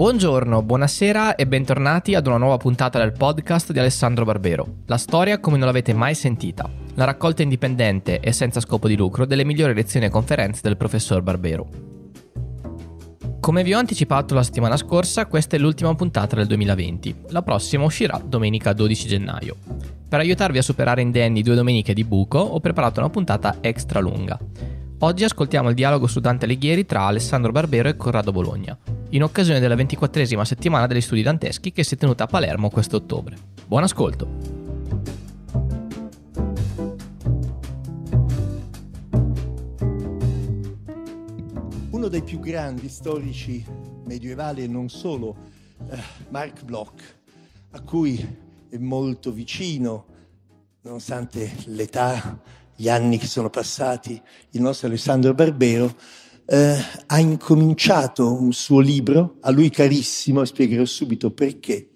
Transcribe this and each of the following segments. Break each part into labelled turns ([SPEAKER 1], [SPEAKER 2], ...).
[SPEAKER 1] Buongiorno, buonasera e bentornati ad una nuova puntata del podcast di Alessandro Barbero. La storia come non l'avete mai sentita. La raccolta indipendente e senza scopo di lucro delle migliori lezioni e conferenze del professor Barbero. Come vi ho anticipato la settimana scorsa, questa è l'ultima puntata del 2020. La prossima uscirà domenica 12 gennaio. Per aiutarvi a superare indenni due domeniche di buco, ho preparato una puntata extra lunga. Oggi ascoltiamo il dialogo su Dante Alighieri tra Alessandro Barbero e Corrado Bologna, in occasione della ventiquattresima settimana degli studi danteschi che si è tenuta a Palermo questo ottobre. Buon ascolto!
[SPEAKER 2] Uno dei più grandi storici medievali e non solo, eh, Mark Bloch, a cui è molto vicino, nonostante l'età gli anni che sono passati, il nostro Alessandro Barbero, eh, ha incominciato un suo libro, a lui carissimo, e spiegherò subito perché,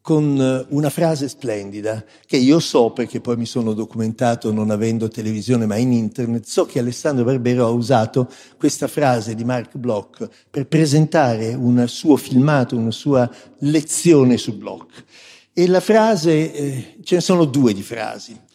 [SPEAKER 2] con eh, una frase splendida che io so perché poi mi sono documentato non avendo televisione ma in internet, so che Alessandro Barbero ha usato questa frase di Mark Bloch per presentare un suo filmato, una sua lezione su Bloch. E la frase, eh, ce ne sono due di frasi.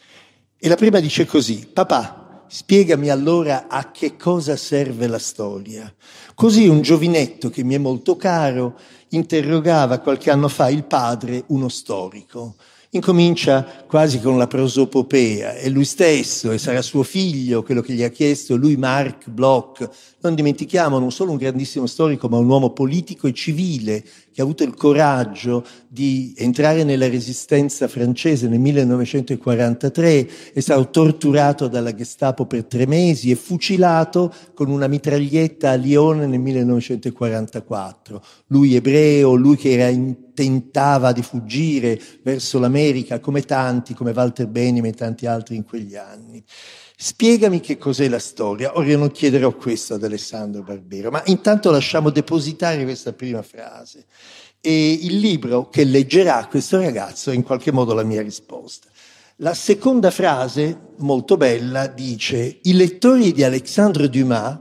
[SPEAKER 2] E la prima dice così, papà, spiegami allora a che cosa serve la storia. Così un giovinetto che mi è molto caro interrogava qualche anno fa il padre, uno storico. Incomincia quasi con la prosopopea, è lui stesso e sarà suo figlio quello che gli ha chiesto, lui Mark Bloch. Non dimentichiamo non solo un grandissimo storico, ma un uomo politico e civile che ha avuto il coraggio di entrare nella resistenza francese nel 1943, è stato torturato dalla Gestapo per tre mesi e fucilato con una mitraglietta a Lione nel 1944. Lui ebreo, lui che era in, tentava di fuggire verso l'America come tanti, come Walter Benjamin e tanti altri in quegli anni. Spiegami che cos'è la storia. Ora io non chiederò questo ad Alessandro Barbero, ma intanto lasciamo depositare questa prima frase. E il libro che leggerà questo ragazzo è in qualche modo la mia risposta. La seconda frase, molto bella, dice i lettori di Alexandre Dumas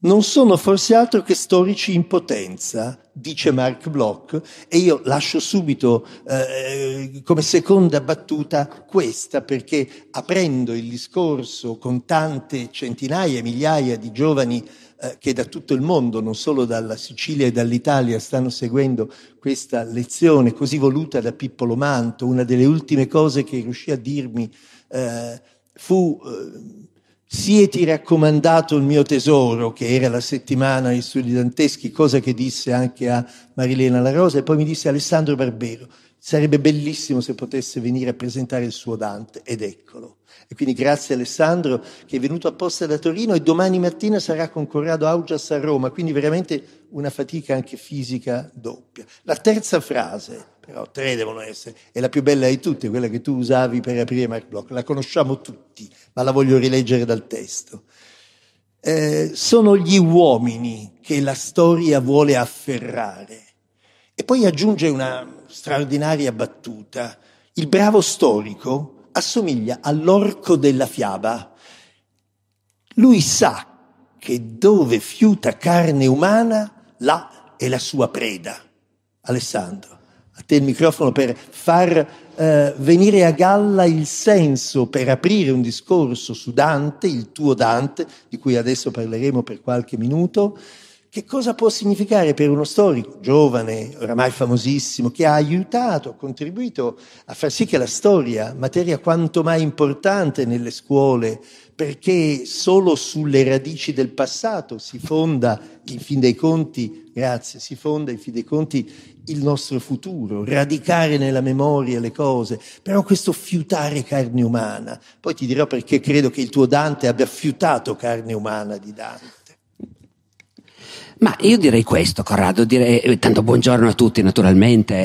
[SPEAKER 2] non sono forse altro che storici in potenza, dice Mark Bloch, e io lascio subito eh, come seconda battuta questa, perché aprendo il discorso con tante centinaia, migliaia di giovani eh, che da tutto il mondo, non solo dalla Sicilia e dall'Italia, stanno seguendo questa lezione così voluta da Pippolo Manto, una delle ultime cose che riuscì a dirmi eh, fu eh, Sieti raccomandato il mio tesoro, che era la settimana di studi danteschi, cosa che disse anche a Marilena La Rosa, e poi mi disse Alessandro Barbero, sarebbe bellissimo se potesse venire a presentare il suo Dante, ed eccolo. E quindi grazie Alessandro che è venuto apposta da Torino e domani mattina sarà con Corrado Augias a Roma, quindi veramente una fatica anche fisica doppia. La terza frase, però tre devono essere, è la più bella di tutte, quella che tu usavi per aprire Mark Bloch, la conosciamo tutti, ma la voglio rileggere dal testo. Eh, sono gli uomini che la storia vuole afferrare. E poi aggiunge una straordinaria battuta. Il bravo storico assomiglia all'orco della fiaba. Lui sa che dove fiuta carne umana, là è la sua preda. Alessandro, a te il microfono per far eh, venire a galla il senso, per aprire un discorso su Dante, il tuo Dante, di cui adesso parleremo per qualche minuto, che cosa può significare per uno storico giovane, oramai famosissimo, che ha aiutato, ha contribuito a far sì che la storia, materia quanto mai importante nelle scuole, perché solo sulle radici del passato si fonda, in fin dei conti, grazie, si fonda in fin dei conti il nostro futuro, radicare nella memoria le cose, però questo fiutare carne umana. Poi ti dirò perché credo che il tuo Dante abbia fiutato carne umana di Dante.
[SPEAKER 3] Ma io direi questo, Corrado, direi, eh, tanto buongiorno a tutti naturalmente,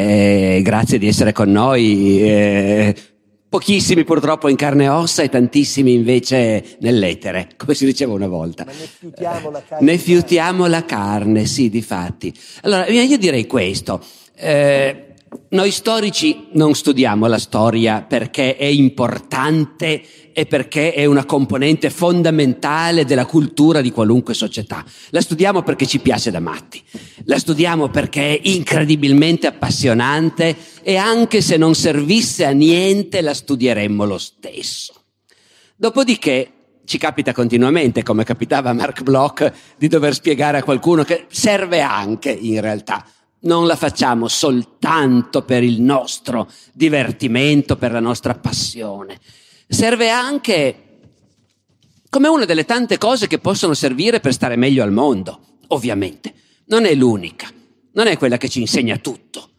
[SPEAKER 3] eh, grazie di essere con noi, eh, pochissimi purtroppo in carne e ossa e tantissimi invece nell'etere, come si diceva una volta.
[SPEAKER 2] Ma ne fiutiamo la carne.
[SPEAKER 3] Ne fiutiamo la carne, sì, di fatti. Allora, io direi questo. Eh, noi storici non studiamo la storia perché è importante e perché è una componente fondamentale della cultura di qualunque società. La studiamo perché ci piace da matti, la studiamo perché è incredibilmente appassionante e anche se non servisse a niente la studieremmo lo stesso. Dopodiché ci capita continuamente, come capitava a Mark Bloch, di dover spiegare a qualcuno che serve anche in realtà. Non la facciamo soltanto per il nostro divertimento, per la nostra passione serve anche come una delle tante cose che possono servire per stare meglio al mondo, ovviamente. Non è l'unica, non è quella che ci insegna tutto.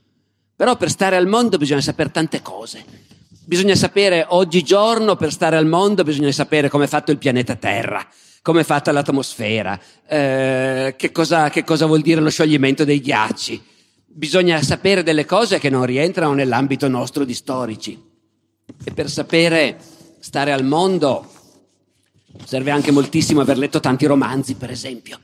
[SPEAKER 3] Però per stare al mondo bisogna sapere tante cose. Bisogna sapere oggigiorno, per stare al mondo, bisogna sapere come è fatto il pianeta Terra, come è fatta l'atmosfera, eh, che, cosa, che cosa vuol dire lo scioglimento dei ghiacci. Bisogna sapere delle cose che non rientrano nell'ambito nostro di storici. E per sapere stare al mondo serve anche moltissimo aver letto tanti romanzi, per esempio.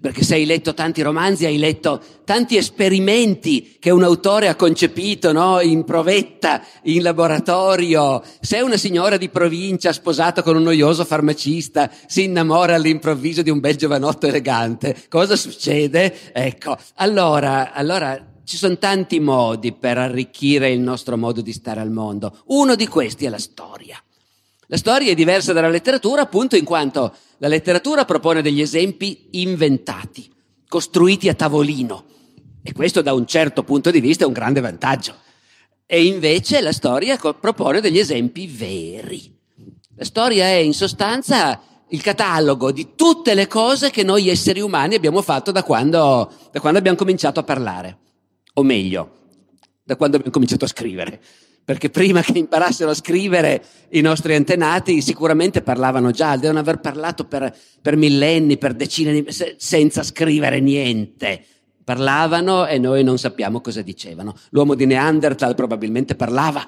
[SPEAKER 3] Perché se hai letto tanti romanzi, hai letto tanti esperimenti che un autore ha concepito, no? In provetta, in laboratorio. Se una signora di provincia sposata con un noioso farmacista si innamora all'improvviso di un bel giovanotto elegante, cosa succede? Ecco, allora, allora ci sono tanti modi per arricchire il nostro modo di stare al mondo. Uno di questi è la storia. La storia è diversa dalla letteratura appunto in quanto la letteratura propone degli esempi inventati, costruiti a tavolino. E questo da un certo punto di vista è un grande vantaggio. E invece la storia propone degli esempi veri. La storia è in sostanza il catalogo di tutte le cose che noi esseri umani abbiamo fatto da quando, da quando abbiamo cominciato a parlare. O meglio, da quando abbiamo cominciato a scrivere perché prima che imparassero a scrivere i nostri antenati sicuramente parlavano già, devono aver parlato per, per millenni, per decine di se, senza scrivere niente. Parlavano e noi non sappiamo cosa dicevano. L'uomo di Neanderthal probabilmente parlava,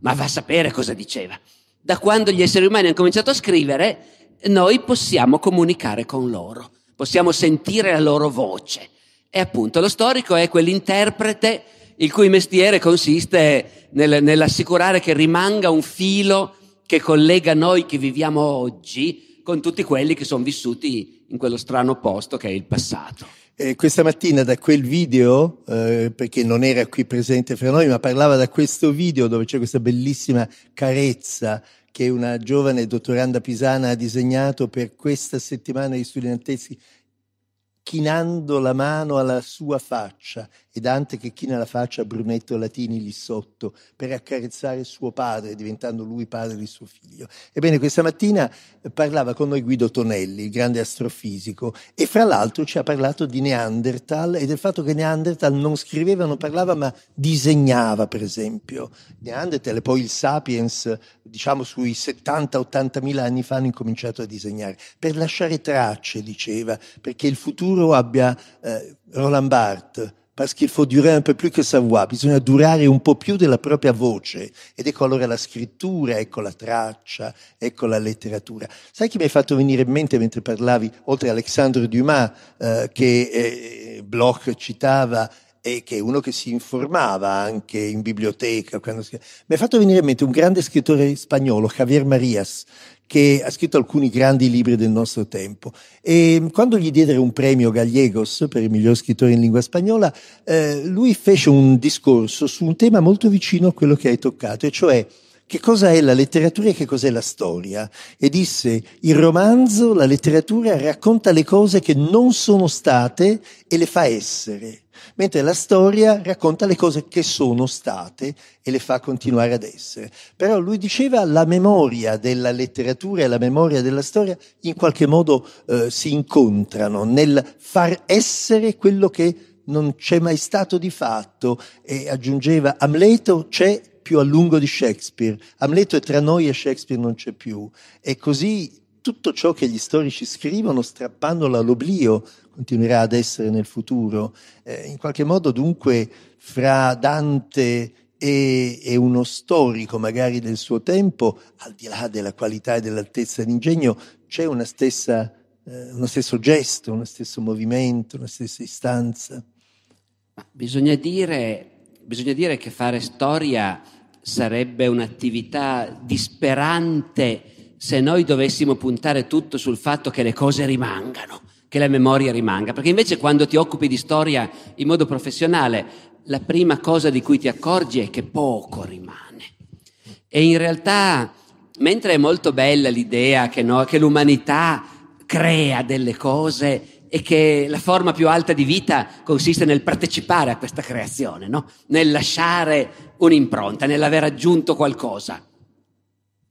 [SPEAKER 3] ma va a sapere cosa diceva. Da quando gli esseri umani hanno cominciato a scrivere, noi possiamo comunicare con loro, possiamo sentire la loro voce. E appunto lo storico è quell'interprete il cui mestiere consiste nel, nell'assicurare che rimanga un filo che collega noi che viviamo oggi con tutti quelli che sono vissuti in quello strano posto che è il passato.
[SPEAKER 2] Eh, questa mattina da quel video, eh, perché non era qui presente fra noi, ma parlava da questo video dove c'è questa bellissima carezza che una giovane dottoranda pisana ha disegnato per questa settimana di studenteschi chinando la mano alla sua faccia e Dante che china la faccia a Brunetto Latini lì sotto per accarezzare suo padre, diventando lui padre di suo figlio. Ebbene, questa mattina parlava con noi Guido Tonelli, il grande astrofisico, e fra l'altro ci ha parlato di Neanderthal e del fatto che Neanderthal non scriveva, non parlava, ma disegnava, per esempio. Neanderthal e poi il Sapiens, diciamo sui 70-80 mila anni fa hanno incominciato a disegnare, per lasciare tracce, diceva, perché il futuro abbia eh, Roland Barthes, parce qu'il faut durer un peu plus que sa voix, bisogna durare un po' più della propria voce ed ecco allora la scrittura, ecco la traccia, ecco la letteratura. Sai chi mi hai fatto venire in mente mentre parlavi, oltre a Alexandre Dumas, eh, che eh, Bloch citava e che è uno che si informava anche in biblioteca. Si... Mi ha fatto venire in mente un grande scrittore spagnolo, Javier Marias, che ha scritto alcuni grandi libri del nostro tempo. E quando gli diedero un premio Gallegos per il miglior scrittore in lingua spagnola, eh, lui fece un discorso su un tema molto vicino a quello che hai toccato, e cioè che cosa è la letteratura e che cos'è la storia. E disse, il romanzo, la letteratura racconta le cose che non sono state e le fa essere mentre la storia racconta le cose che sono state e le fa continuare ad essere. Però lui diceva la memoria della letteratura e la memoria della storia in qualche modo eh, si incontrano nel far essere quello che non c'è mai stato di fatto e aggiungeva Amleto c'è più a lungo di Shakespeare, Amleto è tra noi e Shakespeare non c'è più e così tutto ciò che gli storici scrivono strappandolo all'oblio continuerà ad essere nel futuro. Eh, in qualche modo dunque fra Dante e, e, uno storico magari del suo tempo, al di là della qualità e dell'altezza d'ingegno, c'è una stessa, eh, uno stesso gesto, uno stesso movimento, una stessa istanza.
[SPEAKER 3] Bisogna dire, bisogna dire che fare storia sarebbe un'attività disperante se noi dovessimo puntare tutto sul fatto che le cose rimangano, che la memoria rimanga, perché invece quando ti occupi di storia in modo professionale, la prima cosa di cui ti accorgi è che poco rimane. E in realtà, mentre è molto bella l'idea che, no, che l'umanità crea delle cose e che la forma più alta di vita consiste nel partecipare a questa creazione, no? nel lasciare un'impronta, nell'aver aggiunto qualcosa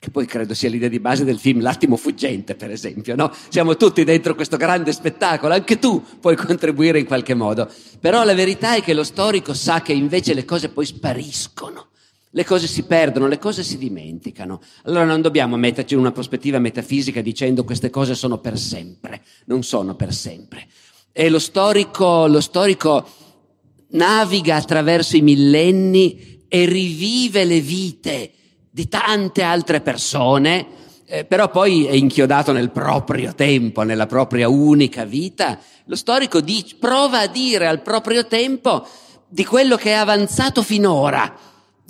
[SPEAKER 3] che poi credo sia l'idea di base del film L'attimo fuggente, per esempio, no? Siamo tutti dentro questo grande spettacolo, anche tu puoi contribuire in qualche modo. Però la verità è che lo storico sa che invece le cose poi spariscono. Le cose si perdono, le cose si dimenticano. Allora non dobbiamo metterci in una prospettiva metafisica dicendo queste cose sono per sempre. Non sono per sempre. E lo storico, lo storico naviga attraverso i millenni e rivive le vite di tante altre persone, eh, però poi è inchiodato nel proprio tempo, nella propria unica vita. Lo storico dice, prova a dire al proprio tempo di quello che è avanzato finora,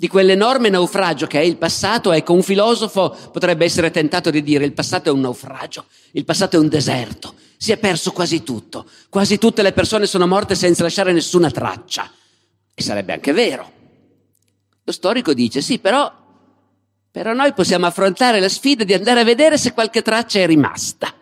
[SPEAKER 3] di quell'enorme naufragio che è il passato. Ecco, un filosofo potrebbe essere tentato di dire il passato è un naufragio, il passato è un deserto, si è perso quasi tutto, quasi tutte le persone sono morte senza lasciare nessuna traccia. E sarebbe anche vero. Lo storico dice sì, però però noi possiamo affrontare la sfida di andare a vedere se qualche traccia è rimasta.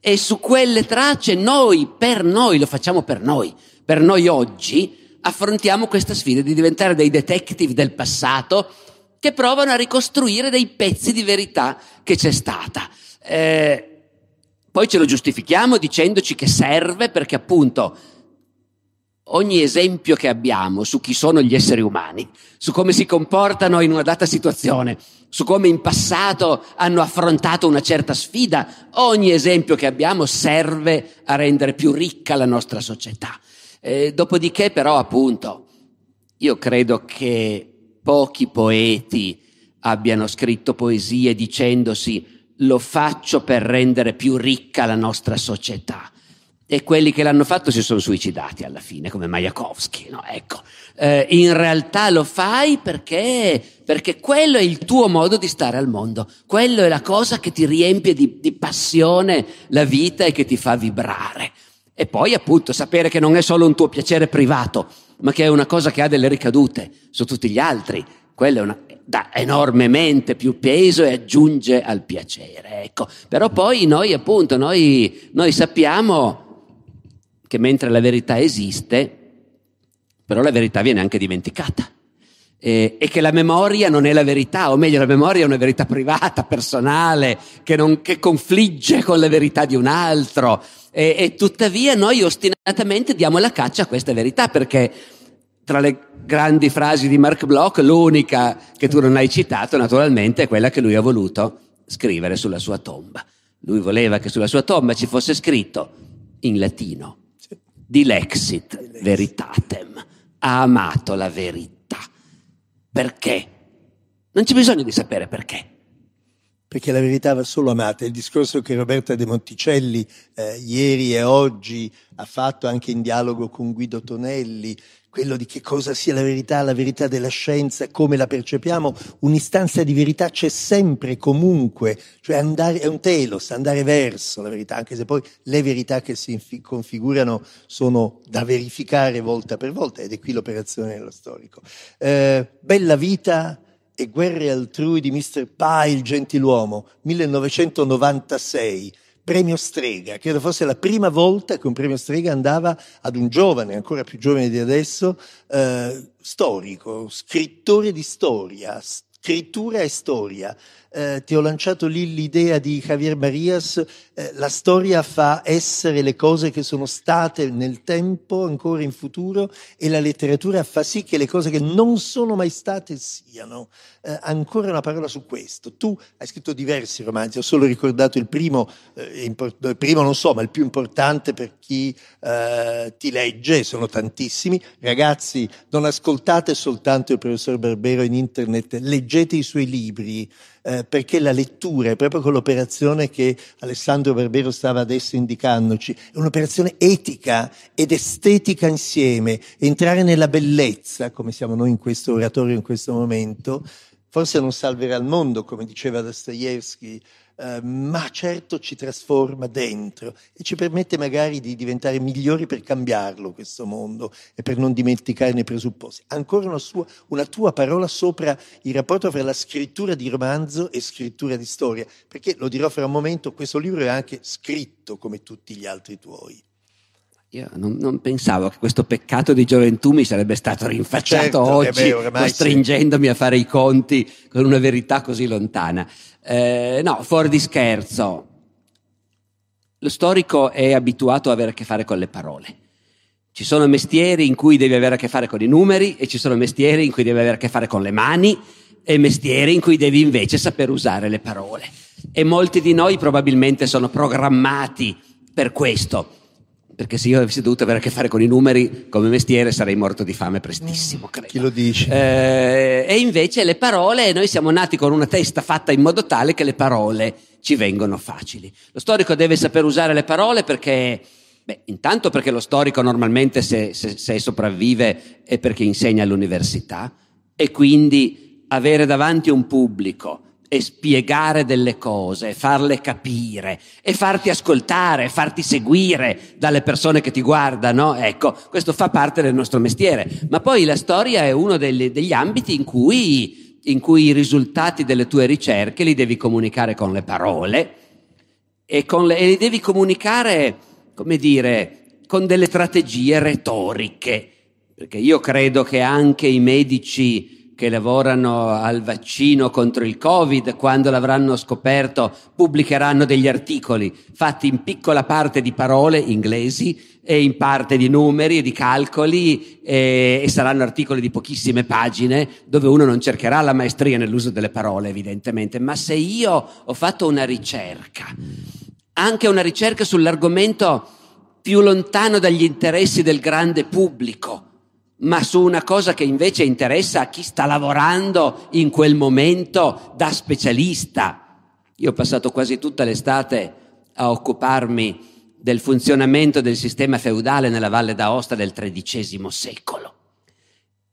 [SPEAKER 3] E su quelle tracce noi, per noi, lo facciamo per noi, per noi oggi, affrontiamo questa sfida di diventare dei detective del passato che provano a ricostruire dei pezzi di verità che c'è stata. Eh, poi ce lo giustifichiamo dicendoci che serve perché appunto ogni esempio che abbiamo su chi sono gli esseri umani, su come si comportano in una data situazione, su come in passato hanno affrontato una certa sfida, ogni esempio che abbiamo serve a rendere più ricca la nostra società. Eh, dopodiché però appunto io credo che pochi poeti abbiano scritto poesie dicendosi lo faccio per rendere più ricca la nostra società e quelli che l'hanno fatto si sono suicidati alla fine, come Majakovsky. No? Ecco, eh, in realtà lo fai perché, perché quello è il tuo modo di stare al mondo, quello è la cosa che ti riempie di, di passione la vita e che ti fa vibrare. E poi appunto sapere che non è solo un tuo piacere privato, ma che è una cosa che ha delle ricadute su tutti gli altri. Quello è una, dà enormemente più peso e aggiunge al piacere. Ecco. Però poi noi appunto, noi, noi sappiamo che mentre la verità esiste, però la verità viene anche dimenticata. E, che la memoria non è la verità, o meglio, la memoria è una verità privata, personale, che, non, che confligge con la verità di un altro. E, e, tuttavia noi ostinatamente diamo la caccia a questa verità, perché tra le grandi frasi di Mark Bloch, l'unica che tu non hai citato, naturalmente, è quella che lui ha voluto scrivere sulla sua tomba. Lui voleva che sulla sua tomba ci fosse scritto in latino Dilexit veritatem, ha amato la verità. Perché? Non c'è bisogno di sapere perché.
[SPEAKER 2] Perché la verità va solo amata. Il discorso che Roberta De Monticelli eh, ieri e oggi ha fatto anche in dialogo con Guido Tonelli, quello di che cosa sia la verità, la verità della scienza, come la percepiamo, un'istanza di verità c'è sempre, comunque, cioè andare, è un telos, andare verso la verità, anche se poi le verità che si configurano sono da verificare volta per volta, ed è qui l'operazione dello storico. Eh, bella vita e guerre altrui di Mr. Pye, il gentiluomo, 1996 premio Strega. Credo fosse la prima volta che un premio Strega andava ad un giovane, ancora più giovane di adesso, eh, storico, scrittore di storia, scrittura e storia eh, ti ho lanciato lì l'idea di Javier Marias, eh, la storia fa essere le cose che sono state nel tempo, ancora in futuro, e la letteratura fa sì che le cose che non sono mai state siano. Eh, ancora una parola su questo. Tu hai scritto diversi romanzi, ho solo ricordato il primo, eh, import- il primo non so, ma il più importante per chi eh, ti legge, sono tantissimi. Ragazzi, non ascoltate soltanto il professor Barbero in internet, leggete i suoi libri eh, perché la lettura è proprio quell'operazione che Alessandro Barbero stava adesso indicandoci, è un'operazione etica ed estetica insieme, entrare nella bellezza, come siamo noi in questo oratorio in questo momento, forse non salverà il mondo, come diceva Dostoevsky, eh, ma certo ci trasforma dentro e ci permette magari di diventare migliori per cambiarlo questo mondo e per non dimenticarne i presupposti. Ancora una, sua, una tua parola sopra il rapporto fra la scrittura di romanzo e scrittura di storia, perché lo dirò fra un momento, questo libro è anche scritto come tutti gli altri tuoi.
[SPEAKER 3] Io non, non, pensavo che questo peccato di gioventù mi sarebbe stato rinfacciato certo, oggi, costringendomi sì. a fare i conti con una verità così lontana. Eh, no, fuori di scherzo. Lo storico è abituato ad avere a che fare con le parole. Ci sono mestieri in cui devi avere a che fare con i numeri e ci sono mestieri in cui devi avere a che fare con le mani e mestieri in cui devi invece saper usare le parole. E molti di noi probabilmente sono programmati per questo perché se io avessi dovuto avere a che fare con i numeri come mestiere sarei morto di fame prestissimo, credo.
[SPEAKER 2] Chi lo dice?
[SPEAKER 3] Eh, e invece le parole, noi siamo nati con una testa fatta in modo tale che le parole ci vengono facili. Lo storico deve saper usare le parole perché, beh, intanto perché lo storico normalmente se, se, se sopravvive è perché insegna all'università e quindi avere davanti un pubblico e spiegare delle cose, farle capire e farti ascoltare, farti seguire dalle persone che ti guardano, ecco, questo fa parte del nostro mestiere. Ma poi la storia è uno degli, degli ambiti in cui, in cui, i risultati delle tue ricerche li devi comunicare con le parole e, con le, e li devi comunicare, come dire, con delle strategie retoriche. Perché io credo che anche i medici che lavorano al vaccino contro il Covid, quando l'avranno scoperto, pubblicheranno degli articoli fatti in piccola parte di parole inglesi e in parte di numeri e di calcoli e, e saranno articoli di pochissime pagine dove uno non cercherà la maestria nell'uso delle parole, evidentemente. Ma se io ho fatto una ricerca, anche una ricerca sull'argomento più lontano dagli interessi del grande pubblico, ma su una cosa che invece interessa a chi sta lavorando in quel momento da specialista. Io ho passato quasi tutta l'estate a occuparmi del funzionamento del sistema feudale nella Valle d'Aosta del XIII secolo.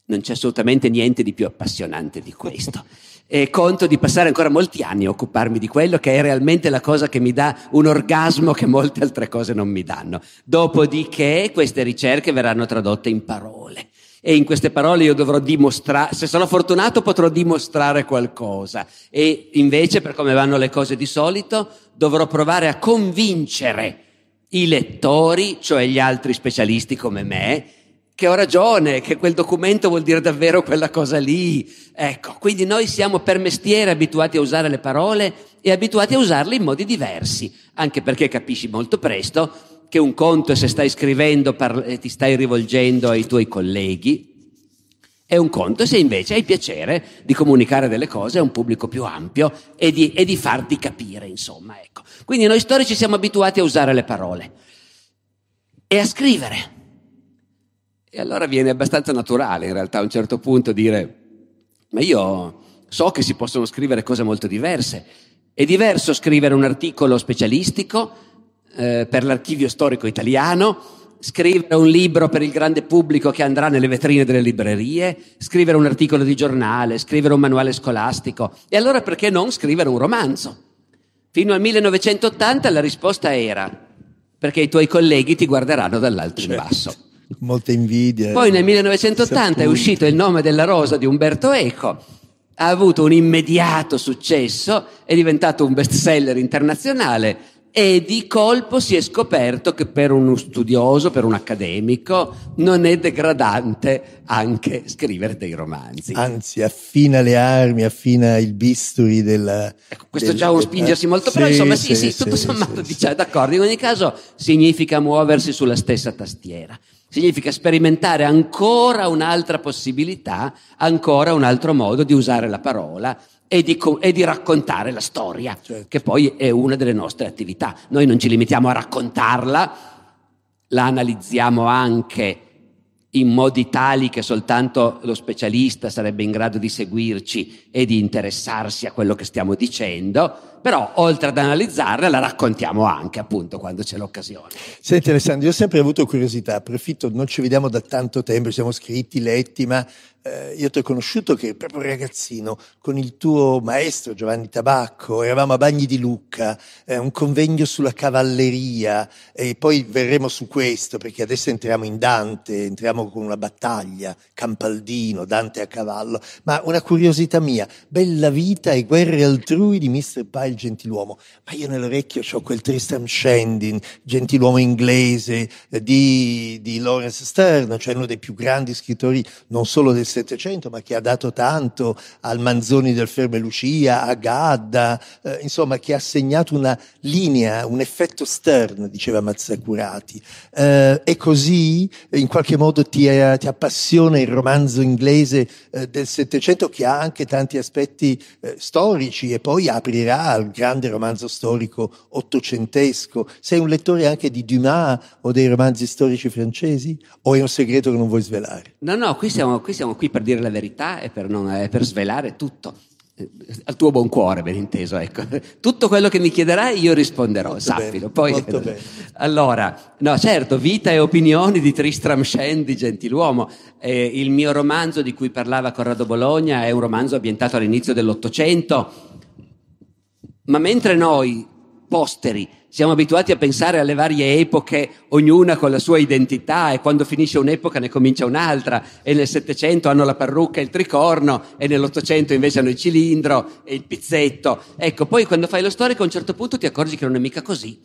[SPEAKER 3] Non c'è assolutamente niente di più appassionante di questo. E conto di passare ancora molti anni a occuparmi di quello che è realmente la cosa che mi dà un orgasmo che molte altre cose non mi danno. Dopodiché queste ricerche verranno tradotte in parole e in queste parole io dovrò dimostrare, se sono fortunato potrò dimostrare qualcosa e invece per come vanno le cose di solito dovrò provare a convincere i lettori, cioè gli altri specialisti come me, che ho ragione, che quel documento vuol dire davvero quella cosa lì. Ecco, quindi noi siamo per mestiere abituati a usare le parole e abituati a usarle in modi diversi, anche perché capisci molto presto che un conto è se stai scrivendo e ti stai rivolgendo ai tuoi colleghi, è un conto se invece hai piacere di comunicare delle cose a un pubblico più ampio e di, e di farti capire, insomma. Ecco. Quindi noi storici siamo abituati a usare le parole e a scrivere. E allora viene abbastanza naturale in realtà a un certo punto dire, ma io so che si possono scrivere cose molto diverse. È diverso scrivere un articolo specialistico eh, per l'archivio storico italiano, scrivere un libro per il grande pubblico che andrà nelle vetrine delle librerie, scrivere un articolo di giornale, scrivere un manuale scolastico. E allora perché non scrivere un romanzo? Fino al 1980 la risposta era perché i tuoi colleghi ti guarderanno dall'alto certo. in basso.
[SPEAKER 2] Molta invidia.
[SPEAKER 3] Poi nel 1980 è uscito Il nome della rosa di Umberto Eco, ha avuto un immediato successo, è diventato un bestseller internazionale e di colpo si è scoperto che per uno studioso, per un accademico, non è degradante anche scrivere dei romanzi.
[SPEAKER 2] Anzi, affina le armi, affina il bisturi del...
[SPEAKER 3] Ecco, questo del, è già un spingersi molto, sì, però insomma sì, sì, sì tutto sommato diciamo, d'accordo. In ogni caso significa muoversi sulla stessa tastiera. Significa sperimentare ancora un'altra possibilità, ancora un altro modo di usare la parola e di, e di raccontare la storia, certo. che poi è una delle nostre attività. Noi non ci limitiamo a raccontarla, la analizziamo anche in modi tali che soltanto lo specialista sarebbe in grado di seguirci e di interessarsi a quello che stiamo dicendo, però oltre ad analizzarla la raccontiamo anche appunto quando c'è l'occasione.
[SPEAKER 2] Senti Alessandro, io ho sempre avuto curiosità, approfitto, non ci vediamo da tanto tempo, siamo scritti, letti, ma eh, io ti ho conosciuto che proprio ragazzino, con il tuo maestro Giovanni Tabacco, eravamo a Bagni di Lucca, eh, un convegno sulla cavalleria e poi verremo su questo perché adesso entriamo in Dante, entriamo con una battaglia, Campaldino, Dante a cavallo, ma una curiosità mia, Bella vita e guerre altrui di Mr. Pyle Gentiluomo, ma io nell'orecchio ho quel Tristram Shandin, gentiluomo inglese eh, di, di Lawrence Stern, cioè uno dei più grandi scrittori non solo del Settecento, ma che ha dato tanto al Manzoni del Ferme Lucia, a Gadda, eh, insomma, che ha segnato una linea, un effetto Stern, diceva Mazzacurati. Eh, e così, in qualche modo, ti, eh, ti appassiona il romanzo inglese eh, del Settecento, che ha anche tanti aspetti eh, storici, e poi aprirà al grande romanzo storico ottocentesco. Sei un lettore anche di Dumas o dei romanzi storici francesi? O è un segreto che non vuoi svelare?
[SPEAKER 3] No, no, qui siamo qui, siamo qui per dire la verità e per, non, eh, per svelare tutto eh, al tuo buon cuore, ben inteso, ecco. Tutto quello che mi chiederai io risponderò, molto sappilo. Poi, allora, no, certo, Vita e opinioni di Tristram Shandy, Gentiluomo. Eh, il mio romanzo di cui parlava Corrado Bologna è un romanzo ambientato all'inizio dell'Ottocento, ma mentre noi, posteri, siamo abituati a pensare alle varie epoche, ognuna con la sua identità, e quando finisce un'epoca ne comincia un'altra, e nel Settecento hanno la parrucca e il tricorno, e nell'Ottocento invece hanno il cilindro e il pizzetto. Ecco, poi quando fai lo storico a un certo punto ti accorgi che non è mica così,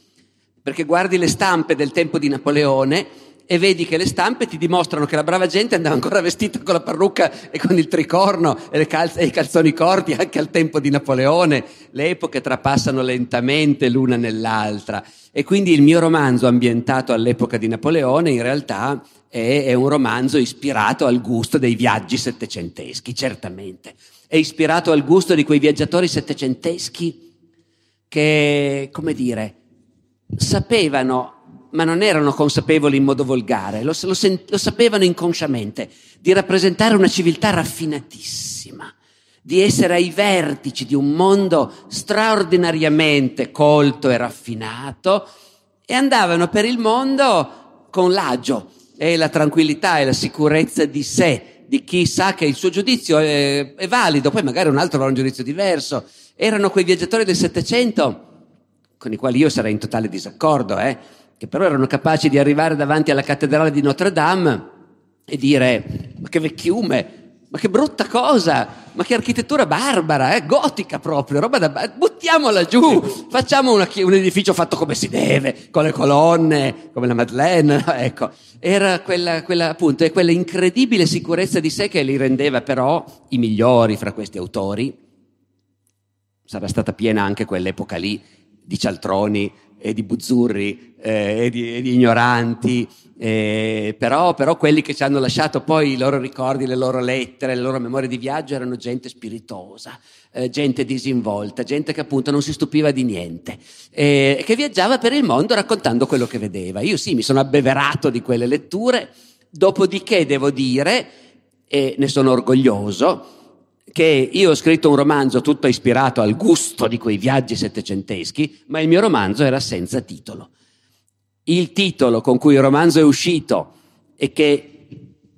[SPEAKER 3] perché guardi le stampe del tempo di Napoleone e vedi che le stampe ti dimostrano che la brava gente andava ancora vestita con la parrucca e con il tricorno e, cal- e i calzoni corti anche al tempo di Napoleone. Le epoche trapassano lentamente l'una nell'altra. E quindi il mio romanzo ambientato all'epoca di Napoleone in realtà è, è un romanzo ispirato al gusto dei viaggi settecenteschi, certamente. È ispirato al gusto di quei viaggiatori settecenteschi che, come dire, sapevano ma non erano consapevoli in modo volgare, lo, lo, lo sapevano inconsciamente, di rappresentare una civiltà raffinatissima, di essere ai vertici di un mondo straordinariamente colto e raffinato e andavano per il mondo con l'agio e la tranquillità e la sicurezza di sé, di chi sa che il suo giudizio è, è valido, poi magari un altro avrà un giudizio diverso. Erano quei viaggiatori del Settecento con i quali io sarei in totale disaccordo, eh? Che però erano capaci di arrivare davanti alla cattedrale di Notre Dame e dire ma che vecchiume, ma che brutta cosa, ma che architettura barbara, eh? gotica proprio, roba da... buttiamola giù, facciamo una, un edificio fatto come si deve, con le colonne, come la Madeleine, ecco. Era quella, quella, appunto, quella incredibile sicurezza di sé che li rendeva però i migliori fra questi autori. Sarà stata piena anche quell'epoca lì di cialtroni e di buzzurri eh, e, di, e, di, ignoranti, eh, però, però, quelli che ci hanno lasciato poi i loro ricordi, le loro lettere, le loro memorie di viaggio erano gente spiritosa, eh, gente disinvolta, gente che appunto non si stupiva di niente, eh, che viaggiava per il mondo raccontando quello che vedeva. Io sì, mi sono abbeverato di quelle letture, dopodiché devo dire, e ne sono orgoglioso, che io ho scritto un romanzo tutto ispirato al gusto di quei viaggi settecenteschi, ma il mio romanzo era senza titolo. Il titolo con cui il romanzo è uscito e che,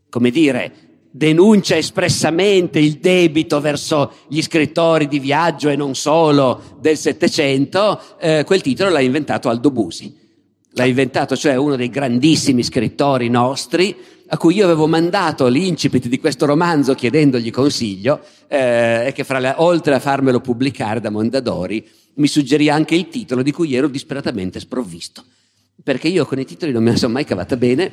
[SPEAKER 3] come dire, denuncia espressamente il debito verso gli scrittori di viaggio e non solo del Settecento, eh, quel titolo l'ha inventato Aldo Busi. L'ha inventato, cioè uno dei grandissimi scrittori nostri, a cui io avevo mandato l'incipit di questo romanzo chiedendogli consiglio eh, e che le, oltre a farmelo pubblicare da Mondadori mi suggerì anche il titolo di cui ero disperatamente sprovvisto. Perché io con i titoli non me ne sono mai cavata bene,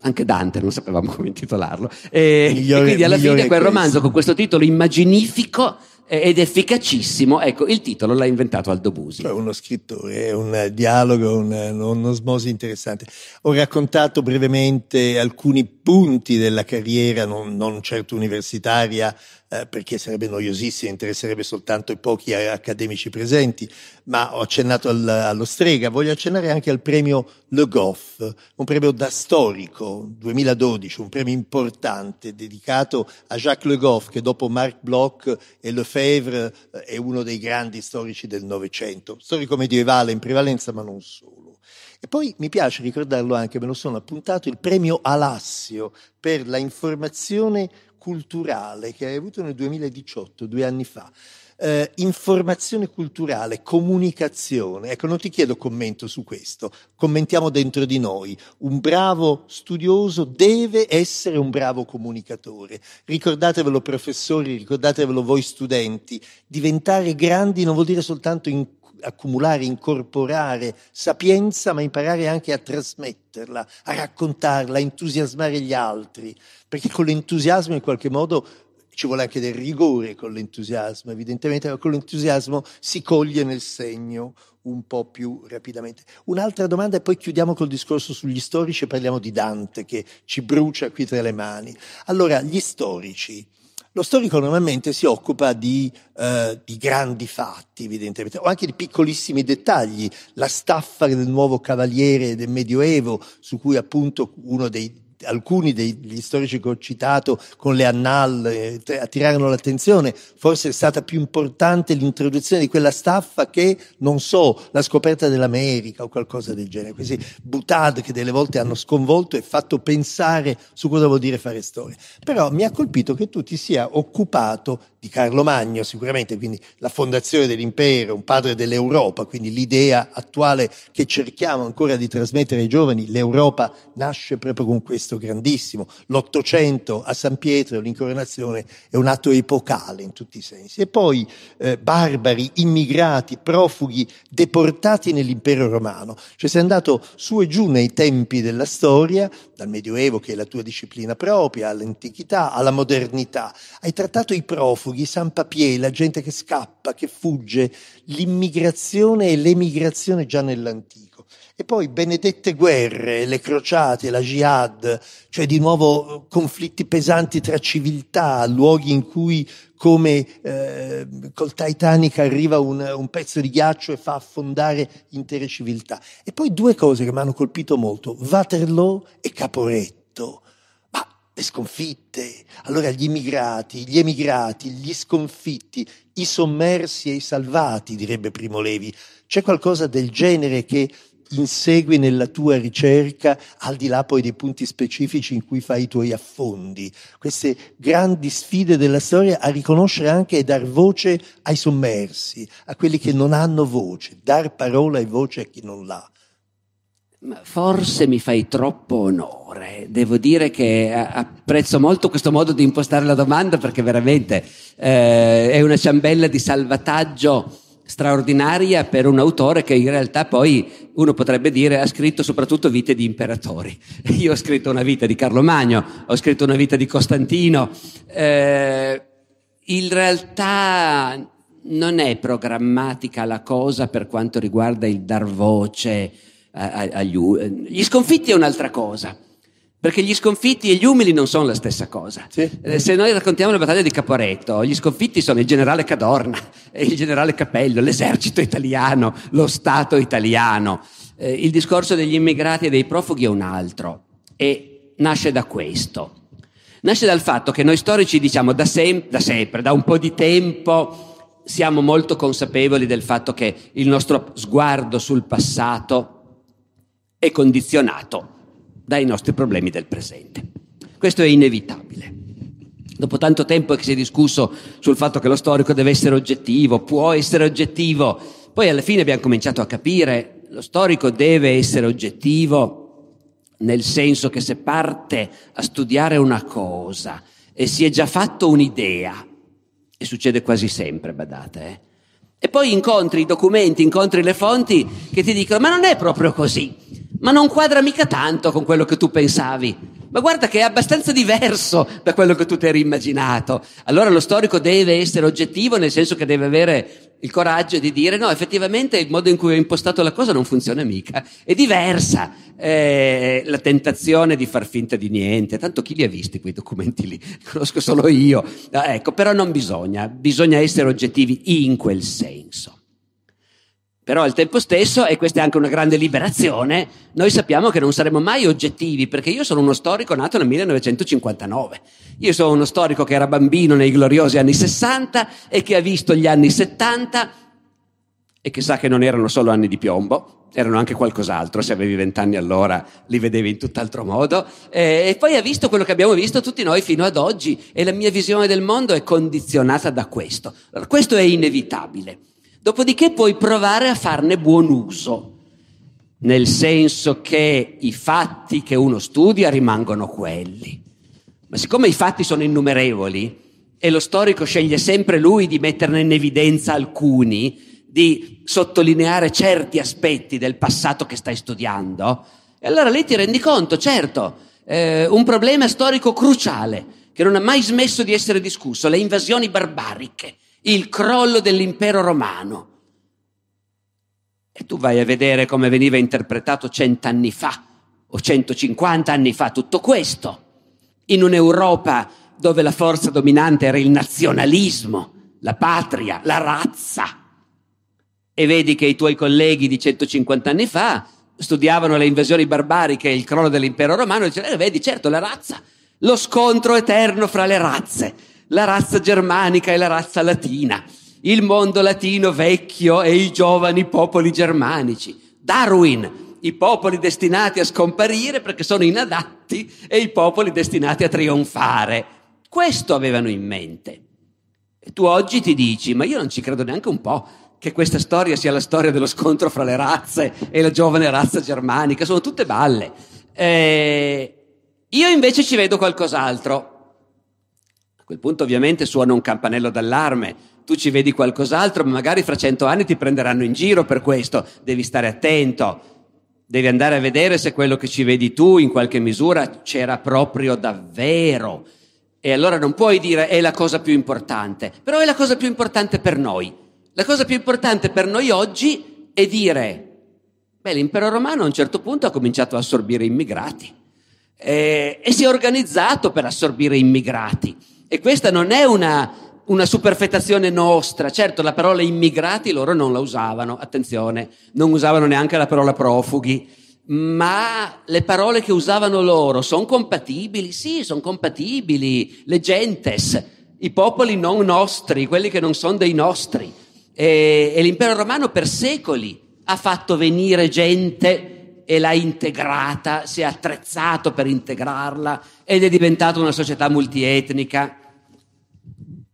[SPEAKER 3] anche Dante non sapevamo come intitolarlo. E, migliore, e quindi alla fine quel romanzo con questo titolo immaginifico ed efficacissimo. Ecco, il titolo l'ha inventato Aldo Busi.
[SPEAKER 2] Cioè uno scrittore, un dialogo, un, un'osmosi interessante. Ho raccontato brevemente alcuni punti della carriera, non, non certo universitaria, eh, perché sarebbe noiosissimo, interesserebbe soltanto i pochi accademici presenti, ma ho accennato al, allo Strega, voglio accennare anche al premio Le Goff, un premio da storico, 2012, un premio importante dedicato a Jacques Le Goff, che dopo Marc Bloch e Lefebvre eh, è uno dei grandi storici del Novecento, storico medievale in prevalenza, ma non solo. E poi mi piace ricordarlo anche, me lo sono appuntato, il premio Alassio per la informazione culturale che hai avuto nel 2018, due anni fa. Eh, informazione culturale, comunicazione. Ecco, non ti chiedo commento su questo, commentiamo dentro di noi. Un bravo studioso deve essere un bravo comunicatore. Ricordatevelo professori, ricordatevelo voi studenti. Diventare grandi non vuol dire soltanto in accumulare, incorporare sapienza, ma imparare anche a trasmetterla, a raccontarla, a entusiasmare gli altri, perché con l'entusiasmo in qualche modo ci vuole anche del rigore con l'entusiasmo, evidentemente, ma con l'entusiasmo si coglie nel segno un po' più rapidamente. Un'altra domanda e poi chiudiamo col discorso sugli storici e parliamo di Dante che ci brucia qui tra le mani. Allora, gli storici lo storico normalmente si occupa di, eh, di, grandi fatti, evidentemente, o anche di piccolissimi dettagli. La staffa del nuovo cavaliere del Medioevo, su cui appunto uno dei alcuni degli storici che ho citato con le annal eh, attirarono l'attenzione, forse è stata più importante l'introduzione di quella staffa che, non so, la scoperta dell'America o qualcosa del genere. Questi butad che delle volte hanno sconvolto e fatto pensare su cosa vuol dire fare storia. Però mi ha colpito che tu ti sia occupato di Carlo Magno, sicuramente, quindi la fondazione dell'impero, un padre dell'Europa, quindi l'idea attuale che cerchiamo ancora di trasmettere ai giovani, l'Europa nasce proprio con questo grandissimo. L'Ottocento a San Pietro, l'incoronazione, è un atto epocale in tutti i sensi. E poi eh, barbari, immigrati, profughi, deportati nell'impero romano. Cioè sei andato su e giù nei tempi della storia, dal Medioevo, che è la tua disciplina propria, all'antichità, alla modernità. Hai trattato i profughi, San Papier, la gente che scappa, che fugge, l'immigrazione e l'emigrazione già nell'antico. E poi benedette guerre, le crociate, la jihad, cioè di nuovo conflitti pesanti tra civiltà, luoghi in cui come eh, col Titanic arriva un, un, pezzo di ghiaccio e fa affondare intere civiltà. E poi due cose che mi hanno colpito molto, Waterloo e Caporetto le sconfitte. Allora gli immigrati, gli emigrati, gli sconfitti, i sommersi e i salvati, direbbe Primo Levi. C'è qualcosa del genere che insegui nella tua ricerca, al di là poi dei punti specifici in cui fai i tuoi affondi. Queste grandi sfide della storia a riconoscere anche e dar voce ai sommersi, a quelli che non hanno voce, dar parola e voce a chi non l'ha.
[SPEAKER 3] Forse mi fai troppo onore. Devo dire che apprezzo molto questo modo di impostare la domanda perché veramente eh, è una ciambella di salvataggio straordinaria per un autore che in realtà poi uno potrebbe dire ha scritto soprattutto vite di imperatori. Io ho scritto una vita di Carlo Magno, ho scritto una vita di Costantino. Eh, in realtà non è programmatica la cosa per quanto riguarda il dar voce agli umili. Gli sconfitti è un'altra cosa. Perché gli sconfitti e gli umili non sono la stessa cosa.
[SPEAKER 2] Sì.
[SPEAKER 3] Eh, se noi raccontiamo la battaglia di Caporetto, gli sconfitti sono il generale Cadorna, il generale Capello, l'esercito italiano, lo Stato italiano. Eh, il discorso degli immigrati e dei profughi è un altro e nasce da questo. Nasce dal fatto che noi storici diciamo da, sem- da sempre, da un po' di tempo, siamo molto consapevoli del fatto che il nostro sguardo sul passato è condizionato dai nostri problemi del presente. Questo è inevitabile. Dopo tanto tempo che si è discusso sul fatto che lo storico deve essere oggettivo, può essere oggettivo, poi alla fine abbiamo cominciato a capire lo storico deve essere oggettivo nel senso che se parte a studiare una cosa e si è già fatto un'idea, e succede quasi sempre, badate, eh? e poi incontri i documenti, incontri le fonti che ti dicono ma non è proprio così ma non quadra mica tanto con quello che tu pensavi. Ma guarda che è abbastanza diverso da quello che tu ti eri immaginato. Allora lo storico deve essere oggettivo, nel senso che deve avere il coraggio di dire no, effettivamente il modo in cui ho impostato la cosa non funziona mica, è diversa. Eh, la tentazione di far finta di niente, tanto chi li ha visti quei documenti lì? Li conosco solo io. Ah, ecco, però non bisogna, bisogna essere oggettivi in quel senso. Però al tempo stesso, e questa è anche una grande liberazione, noi sappiamo che non saremo mai oggettivi, perché io sono uno storico nato nel 1959. Io sono uno storico che era bambino nei gloriosi anni 60 e che ha visto gli anni 70 e che sa che non erano solo anni di piombo, erano anche qualcos'altro, se avevi vent'anni allora li vedevi in tutt'altro modo, e, poi ha visto quello che abbiamo visto tutti noi fino ad oggi e la mia visione del mondo è condizionata da questo. Allora, questo è inevitabile. Dopodiché puoi provare a farne buon uso, nel senso che i fatti che uno studia rimangono quelli. Ma siccome i fatti sono innumerevoli e lo storico sceglie sempre lui di metterne in evidenza alcuni, di sottolineare certi aspetti del passato che stai studiando, e allora lì ti rendi conto, certo, eh, un problema storico cruciale che non ha mai smesso di essere discusso, le invasioni barbariche il crollo dell'impero romano. E tu vai a vedere come veniva interpretato cent'anni fa o 150 anni fa tutto questo, in un'Europa dove la forza dominante era il nazionalismo, la patria, la razza. E vedi che i tuoi colleghi di 150 anni fa studiavano le invasioni barbariche e il crollo dell'impero romano e dicevano, eh, vedi, certo, la razza, lo scontro eterno fra le razze la razza germanica e la razza latina, il mondo latino vecchio e i giovani popoli germanici. Darwin, i popoli destinati a scomparire perché sono inadatti e i popoli destinati a trionfare. Questo avevano in mente. E tu oggi ti dici, ma io non ci credo neanche un po' che questa storia sia la storia dello scontro fra le razze e la giovane razza germanica, sono tutte balle. Eh, io invece ci vedo qualcos'altro quel punto ovviamente suona un campanello d'allarme, tu ci vedi qualcos'altro, ma magari fra cento anni ti prenderanno in giro per questo, devi stare attento, devi andare a vedere se quello che ci vedi tu in qualche misura c'era proprio davvero. E allora non puoi dire è la cosa più importante, però è la cosa più importante per noi. La cosa più importante per noi oggi è dire, beh, l'impero romano a un certo punto ha cominciato a assorbire immigrati eh, e si è organizzato per assorbire immigrati. E questa non è una, una superfetazione nostra. Certo, la parola immigrati loro non la usavano, attenzione, non usavano neanche la parola profughi, ma le parole che usavano loro sono compatibili? Sì, sono compatibili. Le gentes, i popoli non nostri, quelli che non sono dei nostri. E, e l'impero romano per secoli ha fatto venire gente e l'ha integrata, si è attrezzato per integrarla ed è diventata una società multietnica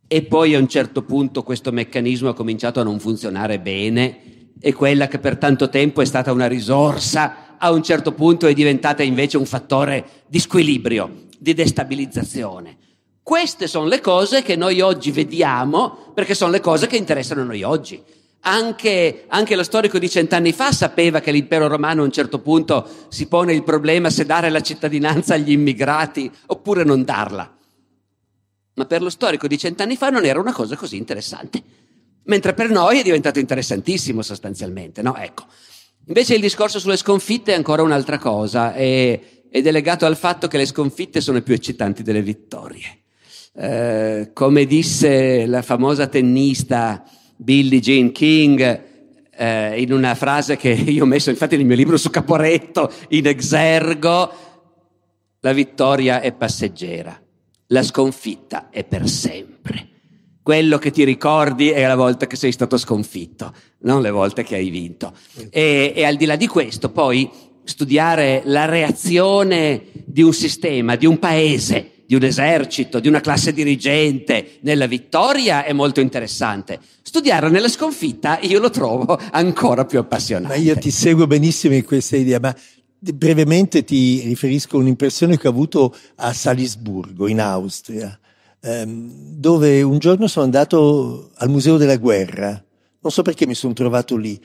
[SPEAKER 3] e poi a un certo punto questo meccanismo ha cominciato a non funzionare bene e quella che per tanto tempo è stata una risorsa a un certo punto è diventata invece un fattore di squilibrio, di destabilizzazione. Queste sono le cose che noi oggi vediamo perché sono le cose che interessano noi oggi. Anche, anche, lo storico di cent'anni fa sapeva che l'impero romano a un certo punto si pone il problema se dare la cittadinanza agli immigrati oppure non darla ma per lo storico di cent'anni fa non era una cosa così interessante. Mentre per noi è diventato interessantissimo sostanzialmente, no? Ecco. Invece il discorso sulle sconfitte è ancora un'altra cosa e, ed è legato al fatto che le sconfitte sono più eccitanti delle vittorie. Eh, come disse la famosa tennista Billie Jean King eh, in una frase che io ho messo infatti nel mio libro su Caporetto in exergo, la vittoria è passeggera la sconfitta è per sempre. Quello che ti ricordi è la volta che sei stato sconfitto, non le volte che hai vinto. E, e al di là di questo, poi studiare la reazione di un sistema, di un paese, di un esercito, di una classe dirigente nella vittoria è molto interessante. Studiarla nella sconfitta io lo trovo ancora più appassionante.
[SPEAKER 2] Ma io ti seguo benissimo in questa idea, ma brevemente ti riferisco un'impressione che ho avuto a Salisburgo, in Austria, ehm, dove un giorno sono andato al Museo della Guerra. Non so perché mi sono trovato lì.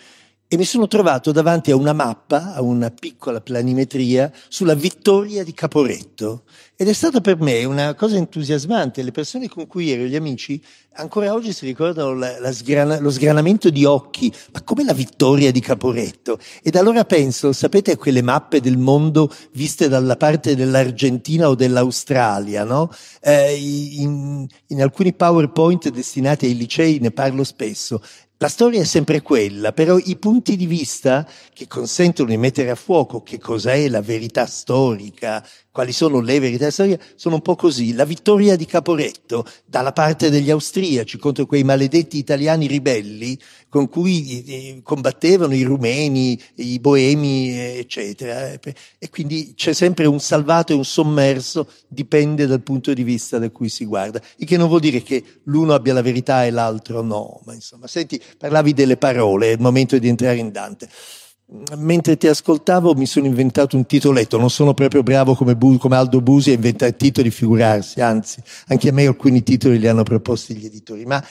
[SPEAKER 2] E mi sono trovato davanti a una mappa, a una piccola planimetria sulla vittoria di Caporetto. Ed è stata per me una cosa entusiasmante. Le persone con cui ero, gli amici, ancora oggi si ricordano la, la sgrana, lo sgranamento di occhi. Ma come la vittoria di Caporetto? Ed allora penso, sapete a quelle mappe del mondo viste dalla parte dell'Argentina o dell'Australia, no? Eh, in, in alcuni PowerPoint destinati ai licei ne parlo spesso. La storia è sempre quella, però i punti di vista che consentono di mettere a fuoco che cos'è la verità storica, quali sono le verità storiche, sono un po' così. La vittoria di Caporetto dalla parte degli austriaci contro quei maledetti italiani ribelli con cui eh, combattevano i rumeni, i boemi, eccetera. E quindi c'è sempre un salvato e un sommerso, dipende dal punto di vista da cui si guarda. Il che non vuol dire che l'uno abbia la verità e l'altro no, ma insomma, senti, parlavi delle parole, è il momento di entrare in Dante mentre ti ascoltavo mi sono inventato un titoletto, non sono proprio bravo come, Bu- come Aldo Busi a inventare titoli, figurarsi, anzi, anche a me alcuni titoli li hanno proposti gli editori, ma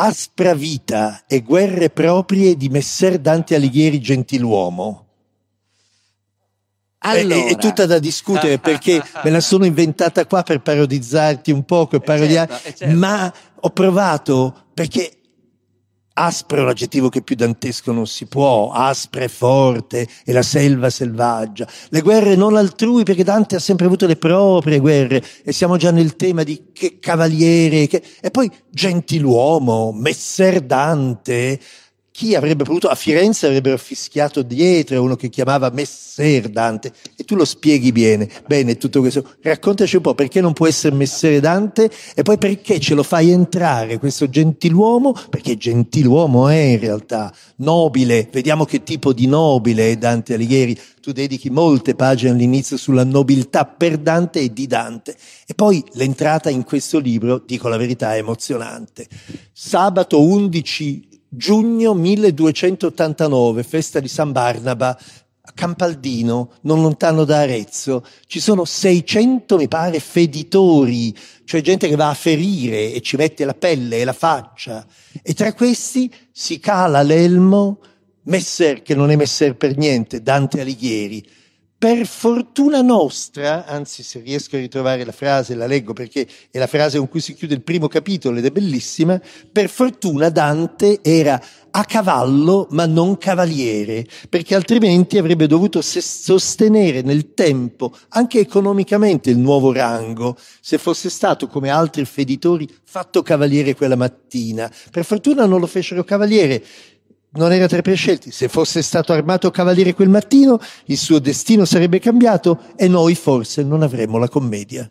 [SPEAKER 2] Aspra vita e guerre proprie di Messer Dante Alighieri Gentiluomo. Allora. È, è, tutta da discutere perché me la sono inventata qua per parodizzarti un poco e parodiare, certo, certo. ma ho provato perché aspro è l'aggettivo che più dantesco non si può, aspra e forte e la selva selvaggia. Le guerre non altrui, perché Dante ha sempre avuto le proprie guerre e siamo già nel tema di che cavaliere, che... e poi gentiluomo, messer Dante, chi avrebbe potuto, a Firenze avrebbero fischiato dietro uno che chiamava Messer Dante e tu lo spieghi bene, bene tutto questo, raccontaci un po' perché non può essere Messer Dante e poi perché ce lo fai entrare questo gentiluomo, perché gentiluomo è in realtà nobile, vediamo che tipo di nobile è Dante Alighieri, tu dedichi molte pagine all'inizio sulla nobiltà per Dante e di Dante. E poi l'entrata in questo libro, dico la verità, è emozionante. Sabato 11 giugno 1289, festa di San Barnaba, a Campaldino, non lontano da Arezzo, ci sono 600, mi pare, feditori, cioè gente che va a ferire e ci mette la pelle e la faccia. E tra questi si cala l'elmo Messer, che non è Messer per niente, Dante Alighieri, per fortuna nostra, anzi se riesco a ritrovare la frase la leggo perché è la frase con cui si chiude il primo capitolo ed è bellissima, per fortuna Dante era a cavallo ma non cavaliere, perché altrimenti avrebbe dovuto sostenere nel tempo, anche economicamente, il nuovo rango, se fosse stato come altri feditori fatto cavaliere quella mattina. Per fortuna non lo fecero cavaliere non era tra i prescelti. Se fosse stato armato cavaliere quel mattino, il suo destino sarebbe cambiato e noi forse non avremmo la commedia.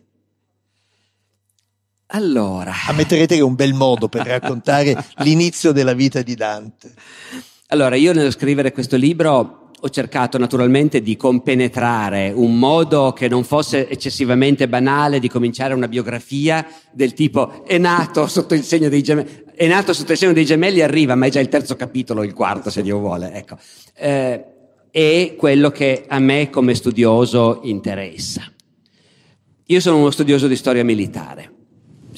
[SPEAKER 3] Allora.
[SPEAKER 2] Ammetterete che è un bel modo per raccontare l'inizio della vita di Dante.
[SPEAKER 3] Allora, io nello scrivere questo libro ho cercato naturalmente di compenetrare un modo che non fosse eccessivamente banale di cominciare una biografia del tipo è nato sotto il segno dei gemelli, è nato sotto il segno dei gemelli, arriva, ma è già il terzo capitolo, il quarto se Dio vuole, ecco. Eh, è quello che a me come studioso interessa. Io sono uno studioso di storia militare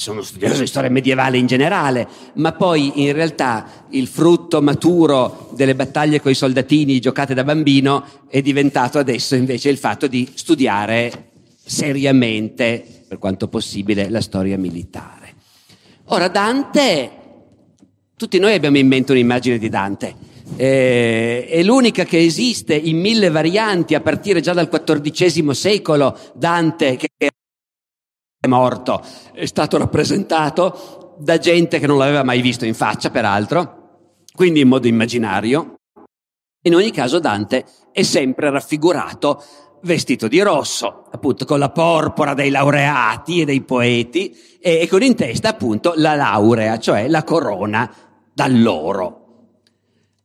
[SPEAKER 3] sono studioso di storia medievale in generale, ma poi in realtà il frutto maturo delle battaglie con i soldatini giocate da bambino è diventato adesso invece il fatto di studiare seriamente, per quanto possibile, la storia militare. Ora Dante, tutti noi abbiamo in mente un'immagine di Dante, eh, è l'unica che esiste in mille varianti a partire già dal XIV secolo, Dante che è morto, è stato rappresentato da gente che non l'aveva mai visto in faccia, peraltro, quindi in modo immaginario. In ogni caso Dante è sempre raffigurato vestito di rosso, appunto con la porpora dei laureati e dei poeti e, con in testa appunto la laurea, cioè la corona dall'oro.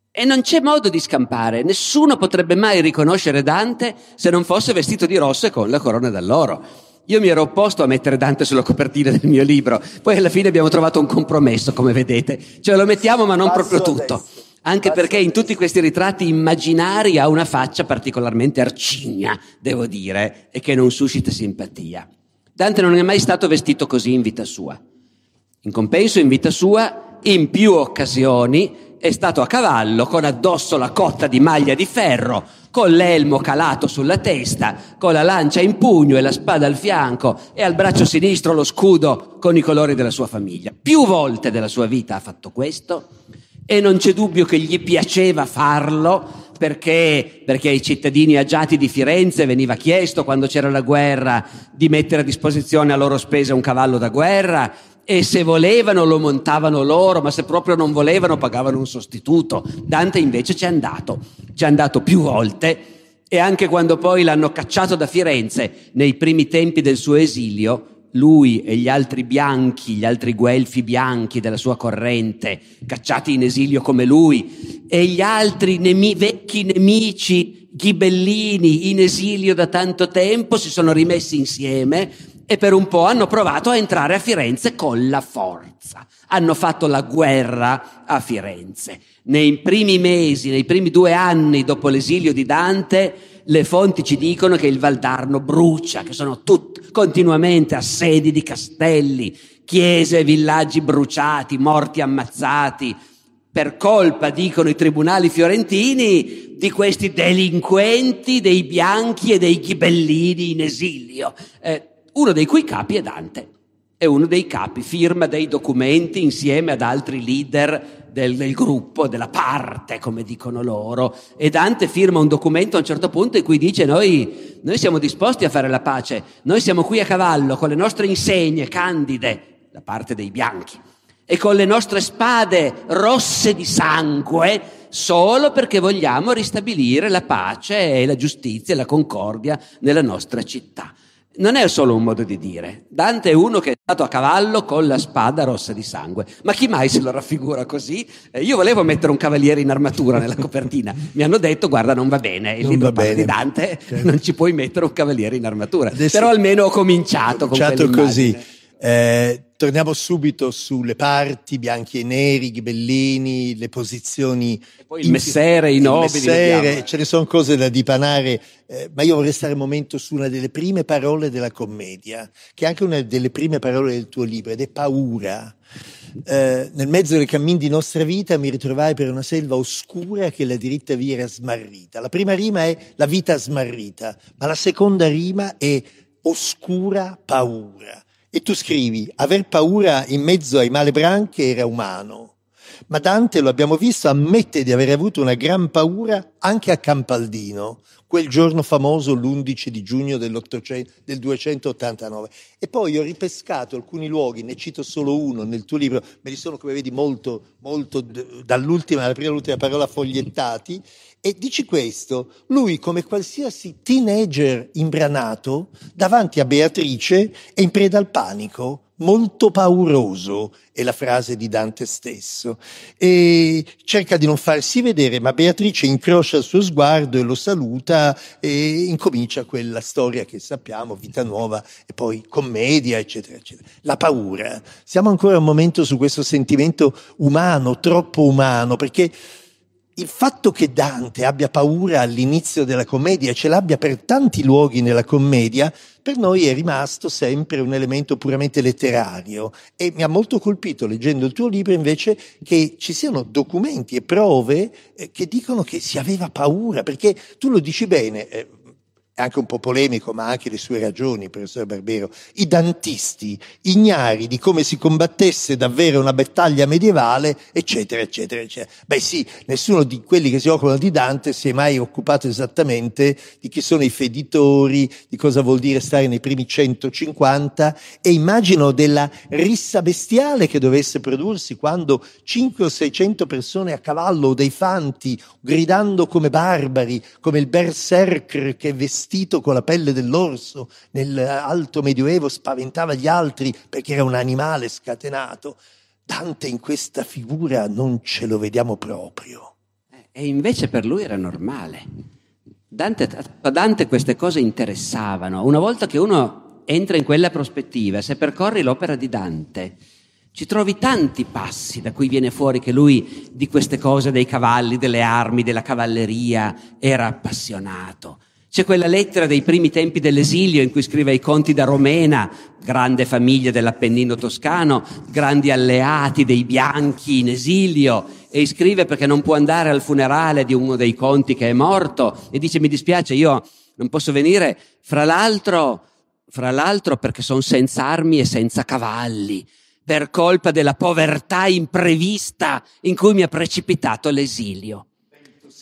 [SPEAKER 3] E non c'è modo di scampare, nessuno potrebbe mai riconoscere Dante se non fosse vestito di rosso e con la corona d'alloro. Io mi ero opposto a mettere Dante sulla copertina del mio libro, poi alla fine abbiamo trovato un compromesso, come vedete. Cioè lo mettiamo ma non Passo proprio tutto. Adesso. Anche Passo perché in tutti questi ritratti immaginari ha una faccia particolarmente arcigna, devo dire, e che non suscita simpatia. Dante non è mai stato vestito così in vita sua. In compenso, in vita sua, in più occasioni, è stato a cavallo con addosso la cotta di maglia di ferro, con l'elmo calato sulla testa, con la lancia in pugno e la spada al fianco e al braccio sinistro lo scudo con i colori della sua famiglia. Più volte della sua vita ha fatto questo e non c'è dubbio che gli piaceva farlo perché, perché, ai cittadini agiati di Firenze veniva chiesto quando c'era la guerra di mettere a disposizione a loro spese un cavallo da guerra e se volevano lo montavano loro, ma se proprio non volevano pagavano un sostituto. Dante invece ci è andato, ci è andato più volte e anche quando poi l'hanno cacciato da Firenze nei primi tempi del suo esilio, lui e gli altri bianchi, gli altri guelfi bianchi della sua corrente, cacciati in esilio come lui, e gli altri nemi- vecchi nemici ghibellini in esilio da tanto tempo si sono rimessi insieme e per un po' hanno provato a entrare a Firenze con la forza. Hanno fatto la guerra a Firenze. Nei primi mesi, nei primi due anni dopo l'esilio di Dante, le fonti ci dicono che il Valdarno brucia, che sono tut- continuamente assedi di castelli, chiese e villaggi bruciati, morti ammazzati, per colpa, dicono i tribunali fiorentini, di questi delinquenti dei bianchi e dei ghibellini in esilio. Eh, uno dei cui capi è Dante. È uno dei capi, firma dei documenti insieme ad altri leader del, del, gruppo, della parte, come dicono loro. E Dante firma un documento a un certo punto in cui dice noi, noi siamo disposti a fare la pace, noi siamo qui a cavallo con le nostre insegne candide, da parte dei bianchi, e con le nostre spade rosse di sangue, solo perché vogliamo ristabilire la pace e la giustizia e la concordia nella nostra città. Non è solo un modo di dire. Dante è uno che è stato a cavallo con la spada rossa di sangue. Ma chi mai se lo raffigura così? Eh, io volevo mettere un cavaliere in armatura nella copertina. Mi hanno detto, guarda, non va bene. Il non libro parla di Dante, certo. non ci puoi mettere un cavaliere in armatura. Adesso Però almeno ho cominciato, ho cominciato
[SPEAKER 2] così. Eh, torniamo subito sulle parti, bianchi e neri, ghibellini, le posizioni.
[SPEAKER 3] Il messere, i nobili.
[SPEAKER 2] Messere, ce ne sono cose da dipanare, eh, ma io vorrei stare un momento su una delle prime parole della commedia, che è anche una delle prime parole del tuo libro, ed è paura. Eh, nel mezzo dei cammin di nostra vita mi ritrovai per una selva oscura che la diritta via era smarrita. La prima rima è la vita smarrita, ma la seconda rima è oscura paura. E tu scrivi, aver paura in mezzo ai malebranche era umano. Ma Dante, lo abbiamo visto, ammette di aver avuto una gran paura anche a Campaldino, quel giorno famoso l'11 di giugno del 289. E poi ho ripescato alcuni luoghi, ne cito solo uno nel tuo libro, me li sono come vedi molto, molto dall'ultima alla prima all'ultima parola fogliettati, e dici questo, lui come qualsiasi teenager imbranato, davanti a Beatrice è in preda al panico, molto pauroso, è la frase di Dante stesso, e cerca di non farsi vedere, ma Beatrice incrocia il suo sguardo e lo saluta e incomincia quella storia che sappiamo, vita nuova e poi commedia, eccetera, eccetera. La paura. Siamo ancora un momento su questo sentimento umano, troppo umano, perché il fatto che Dante abbia paura all'inizio della commedia e ce l'abbia per tanti luoghi nella commedia, per noi è rimasto sempre un elemento puramente letterario. E mi ha molto colpito leggendo il tuo libro invece che ci siano documenti e prove eh, che dicono che si aveva paura, perché tu lo dici bene, eh, è anche un po' polemico, ma ha anche le sue ragioni, professor Barbero, i dantisti ignari di come si combattesse davvero una battaglia medievale, eccetera, eccetera, eccetera. Beh sì, nessuno di quelli che si occupano di Dante si è mai occupato esattamente di chi sono i feditori, di cosa vuol dire stare nei primi 150 e immagino della rissa bestiale che dovesse prodursi quando 500 o 600 persone a cavallo o dei fanti, gridando come barbari, come il berserker che vestito vestito con la pelle dell'orso nell'alto medioevo spaventava gli altri perché era un animale scatenato. Dante in questa figura non ce lo vediamo proprio.
[SPEAKER 3] E invece per lui era normale. Dante, a Dante queste cose interessavano. Una volta che uno entra in quella prospettiva, se percorri l'opera di Dante, ci trovi tanti passi da cui viene fuori che lui di queste cose dei cavalli, delle armi, della cavalleria era appassionato. C'è quella lettera dei primi tempi dell'esilio in cui scrive ai conti da Romena, grande famiglia dell'Appennino toscano, grandi alleati dei bianchi in esilio, e scrive perché non può andare al funerale di uno dei conti che è morto e dice mi dispiace, io non posso venire, fra l'altro, fra l'altro perché sono senza armi e senza cavalli, per colpa della povertà imprevista in cui mi ha precipitato l'esilio.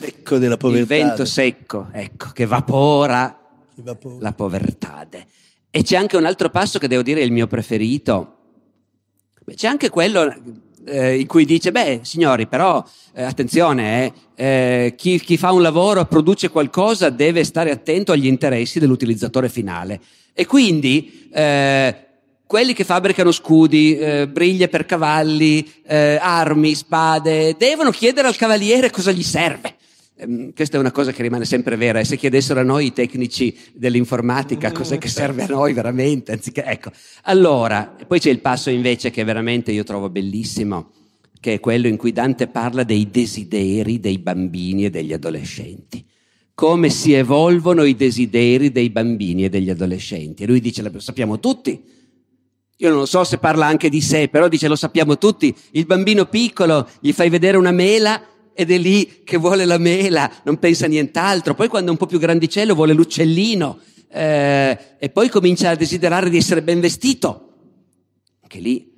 [SPEAKER 2] Il vento secco della povertà.
[SPEAKER 3] Il vento secco, ecco, che vapora,
[SPEAKER 2] vapora.
[SPEAKER 3] la povertà. E c'è anche un altro passo che devo dire è il mio preferito. C'è anche quello eh, in cui dice, beh, signori, però eh, attenzione, eh, eh, chi, chi, fa un lavoro, produce qualcosa, deve stare attento agli interessi dell'utilizzatore finale. E quindi eh, quelli che fabbricano scudi, eh, briglie per cavalli, armi, spade, devono chiedere al cavaliere cosa gli serve. Ehm, questa è una cosa che rimane sempre vera e se chiedessero a noi i tecnici dell'informatica mm, cos'è che serve a noi veramente, anziché, ecco. Allora, poi c'è il passo invece che veramente io trovo bellissimo, che è quello in cui Dante parla dei desideri dei bambini e degli adolescenti. Come si evolvono i desideri dei bambini e degli adolescenti. E lui dice, lo sappiamo tutti. Io non so se parla anche di sé, però dice, lo sappiamo tutti. Il bambino piccolo gli fai vedere una mela ed è lì che vuole la mela, non pensa a nient'altro. Poi quando è un po' più grandicello vuole l'uccellino eh, e poi comincia a desiderare di essere ben vestito. Anche lì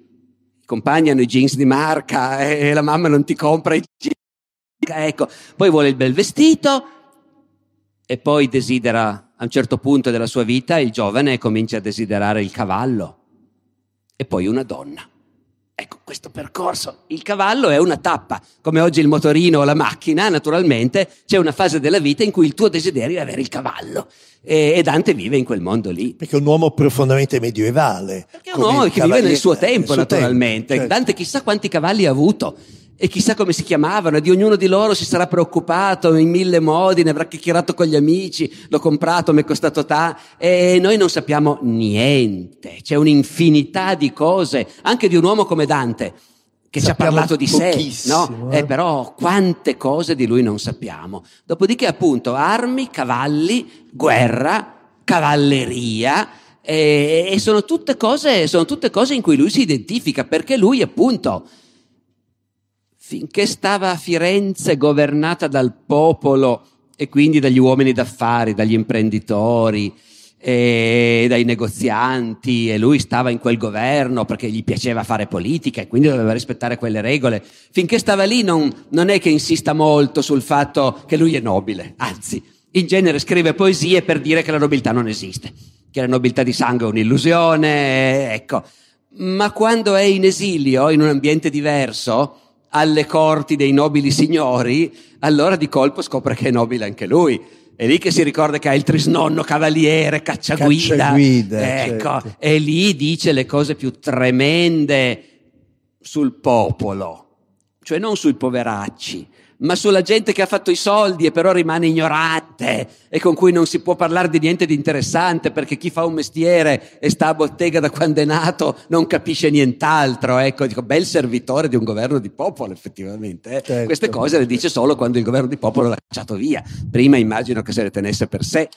[SPEAKER 3] i compagni hanno i jeans di marca e la mamma non ti compra i jeans. Ecco, poi vuole il bel vestito e poi desidera a un certo punto della sua vita il giovane comincia a desiderare il cavallo e poi una donna. Ecco, questo percorso, il cavallo è una tappa, come oggi il motorino o la macchina, naturalmente c'è una fase della vita in cui il tuo desiderio è avere il cavallo. E, Dante vive in quel mondo lì.
[SPEAKER 2] Perché è un uomo profondamente medievale.
[SPEAKER 3] Perché è un uomo che vive nel suo tempo, nel suo naturalmente.
[SPEAKER 2] Tempo, certo.
[SPEAKER 3] Dante chissà quanti cavalli ha avuto e chissà come si chiamavano, di ognuno di loro si sarà preoccupato in mille modi, ne avrà chiacchierato con gli amici, l'ho comprato, mi è costato ta, e noi non sappiamo niente, c'è un'infinità di cose, anche di un uomo come Dante, che sappiamo ci ha parlato di sé, no? Eh? Eh, però quante cose di lui non sappiamo. Dopodiché appunto armi, cavalli, guerra, cavalleria, e, e sono, tutte cose, sono tutte cose in cui lui si identifica, perché lui appunto finché stava a Firenze governata dal popolo e quindi dagli uomini d'affari, dagli imprenditori, e dai negozianti e lui stava in quel governo perché gli piaceva fare politica e quindi doveva rispettare quelle regole. Finché stava lì non, non è che insista molto sul fatto che lui è nobile, anzi, in genere scrive poesie per dire che la nobiltà non esiste, che la nobiltà di sangue è un'illusione, ecco. Ma quando è in esilio, in un ambiente diverso, alle corti dei nobili signori, allora di colpo scopre che è nobile anche lui. È lì che si ricorda che ha il trisnonno cavaliere, cacciaguida.
[SPEAKER 2] cacciaguida
[SPEAKER 3] ecco,
[SPEAKER 2] certo.
[SPEAKER 3] e lì dice le cose più tremende sul popolo, cioè non sui poveracci, ma sulla gente che ha fatto i soldi e però rimane ignorante e con cui non si può parlare di niente di interessante perché chi fa un mestiere e sta a bottega da quando è nato non capisce nient'altro. Ecco, dico, bel servitore di un governo di popolo effettivamente. Eh.
[SPEAKER 2] Certo.
[SPEAKER 3] Queste cose le dice solo quando il governo di popolo l'ha cacciato via. Prima immagino che se le tenesse per sé.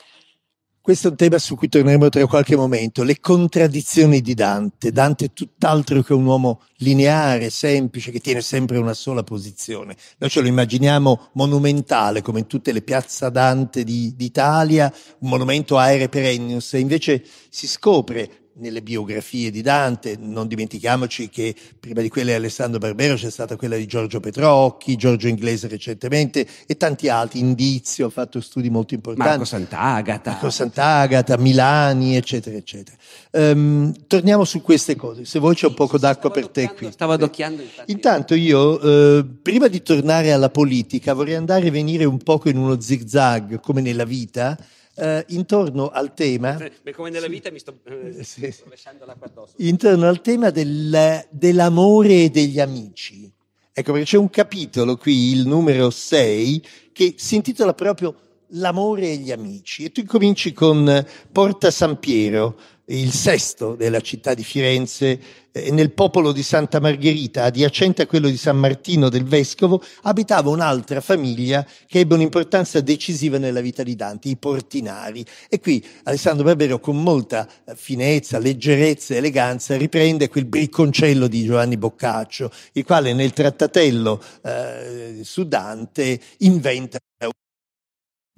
[SPEAKER 2] Questo è un tema su cui torneremo tra qualche momento, le contraddizioni di Dante. Dante è tutt'altro che un uomo lineare, semplice, che tiene sempre una sola posizione. Noi ce lo immaginiamo monumentale, come in tutte le piazze Dante di, d'Italia, un monumento aere perennius, e invece si scopre nelle biografie di Dante, non dimentichiamoci che prima di quella di Alessandro Barbero c'è stata quella di Giorgio Petrocchi, Giorgio Inglese recentemente e tanti altri, Indizio, ha fatto studi molto importanti.
[SPEAKER 3] Marco Sant'Agata.
[SPEAKER 2] Marco Sant'Agata, Milani, eccetera, eccetera. Um, torniamo su queste cose, se vuoi c'è un poco d'acqua per te qui.
[SPEAKER 3] Stavo adocchiando. Infatti.
[SPEAKER 2] Intanto io, eh, prima di tornare alla politica, vorrei andare e venire un poco in uno zigzag, come nella vita, eh, intorno al tema...
[SPEAKER 3] Come nella vita mi sto eh, sì. rovesciando l'acqua addosso.
[SPEAKER 2] Intorno al tema del, dell'amore e degli amici. Ecco, perché c'è un capitolo qui, il numero 6, che si intitola proprio l'amore e gli amici. E tu incominci con Porta San Piero, il sesto della città di Firenze, eh, nel popolo di Santa Margherita, adiacente a quello di San Martino del Vescovo, abitava un'altra famiglia che ebbe un'importanza decisiva nella vita di Dante, i Portinari. E qui Alessandro Barbero, con molta eh, finezza, leggerezza e eleganza, riprende quel bricconcello di Giovanni Boccaccio, il quale nel trattatello eh, su Dante inventa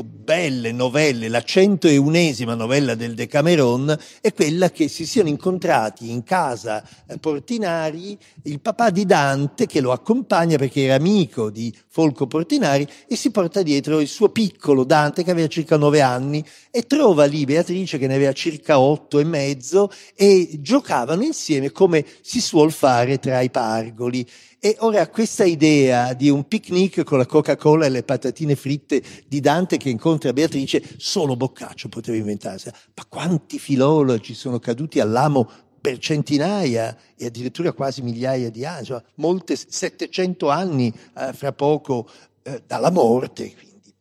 [SPEAKER 2] belle novelle, la 101esima novella del Decameron è quella che si siano incontrati in casa eh, Portinari il papà di Dante che lo accompagna perché era amico di Folco Portinari e si porta dietro il suo piccolo Dante che aveva circa nove anni e trova lì Beatrice che ne aveva circa otto e mezzo e giocavano insieme come si suol fare tra i pargoli. E ora questa idea di un picnic con la Coca-Cola e le patatine fritte di Dante che incontra Beatrice, solo Boccaccio poteva inventarsela. Ma quanti filologi sono caduti all'amo per centinaia e addirittura quasi migliaia di anni, cioè molte, 700 anni eh, fra poco eh, dalla morte. Quindi.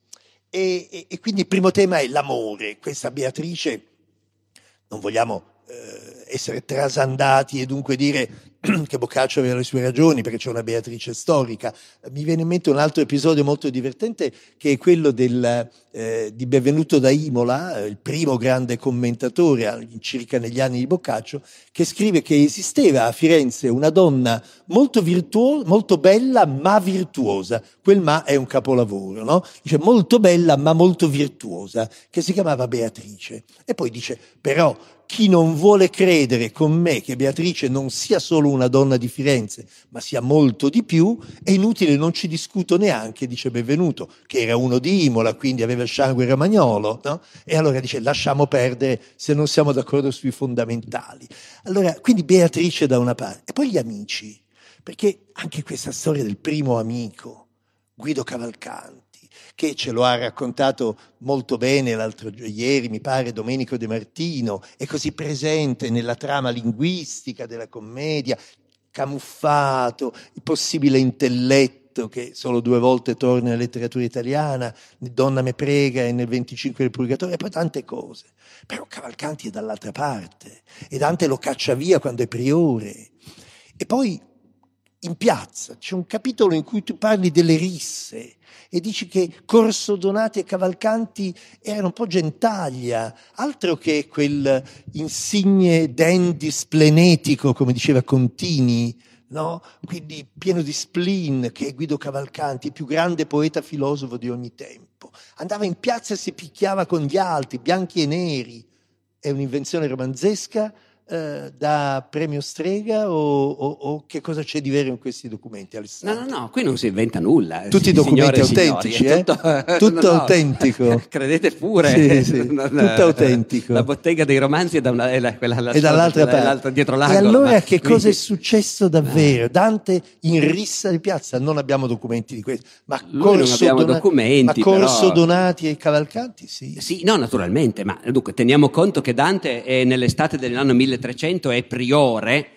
[SPEAKER 2] E, e, e, quindi il primo tema è l'amore. Questa Beatrice, non vogliamo eh, essere trasandati e dunque dire che Boccaccio aveva le sue ragioni perché c'è una Beatrice storica. Mi viene in mente un altro episodio molto divertente che è quello del, eh, di Benvenuto da Imola, il primo grande commentatore circa negli anni di Boccaccio, che scrive che esisteva a Firenze una donna molto virtuosa, molto bella ma virtuosa. Quel ma è un capolavoro, no? Dice molto bella ma molto virtuosa, che si chiamava Beatrice. E poi dice però chi non vuole credere con me che Beatrice non sia solo una donna di Firenze, ma sia molto di più, è inutile, non ci discuto neanche, dice Benvenuto, che era uno di Imola, quindi aveva il sangue romagnolo, no? E allora dice lasciamo perdere se non siamo d'accordo sui fondamentali. Allora, quindi Beatrice da una parte, e poi gli amici, perché anche questa storia del primo amico, Guido Cavalcanti, che ce lo ha raccontato molto bene l'altro ieri, mi pare, Domenico De Martino, è così presente nella trama linguistica della commedia, camuffato, il possibile intelletto che solo due volte torna nella letteratura italiana, Donna me prega e nel 25 del Purgatorio, e poi tante cose. Però Cavalcanti è dall'altra parte e Dante lo caccia via quando è priore. E poi in piazza c'è un capitolo in cui tu parli delle risse, e dici che Corso Donati e Cavalcanti erano un po' gentaglia, altro che quel insigne dandy splenetico, come diceva Contini, no? quindi pieno di spleen che è Guido Cavalcanti, il più grande poeta filosofo di ogni tempo. Andava in piazza e si picchiava con gli altri, bianchi e neri. È un'invenzione romanzesca eh, da premio strega o, o, o, che cosa c'è di vero in questi documenti, Alessandro?
[SPEAKER 3] No, no, no, qui non si inventa nulla.
[SPEAKER 2] Tutti i documenti autentici, signori, eh? Tutto, tutto no, autentico.
[SPEAKER 3] Credete pure.
[SPEAKER 2] Sì, sì, tutto autentico.
[SPEAKER 3] La bottega dei romanzi è, da una, è la, quella
[SPEAKER 2] la, e dall'altra parte.
[SPEAKER 3] dietro l'angolo.
[SPEAKER 2] E allora ma, che cosa è successo davvero? Dante in rissa di piazza, non abbiamo documenti di questo, ma corso,
[SPEAKER 3] Donati, documenti,
[SPEAKER 2] ma corso
[SPEAKER 3] però...
[SPEAKER 2] Donati e Cavalcanti, sì.
[SPEAKER 3] Sì, no, naturalmente, ma dunque teniamo conto che Dante è nell'estate dell'anno 1300 1300 è priore,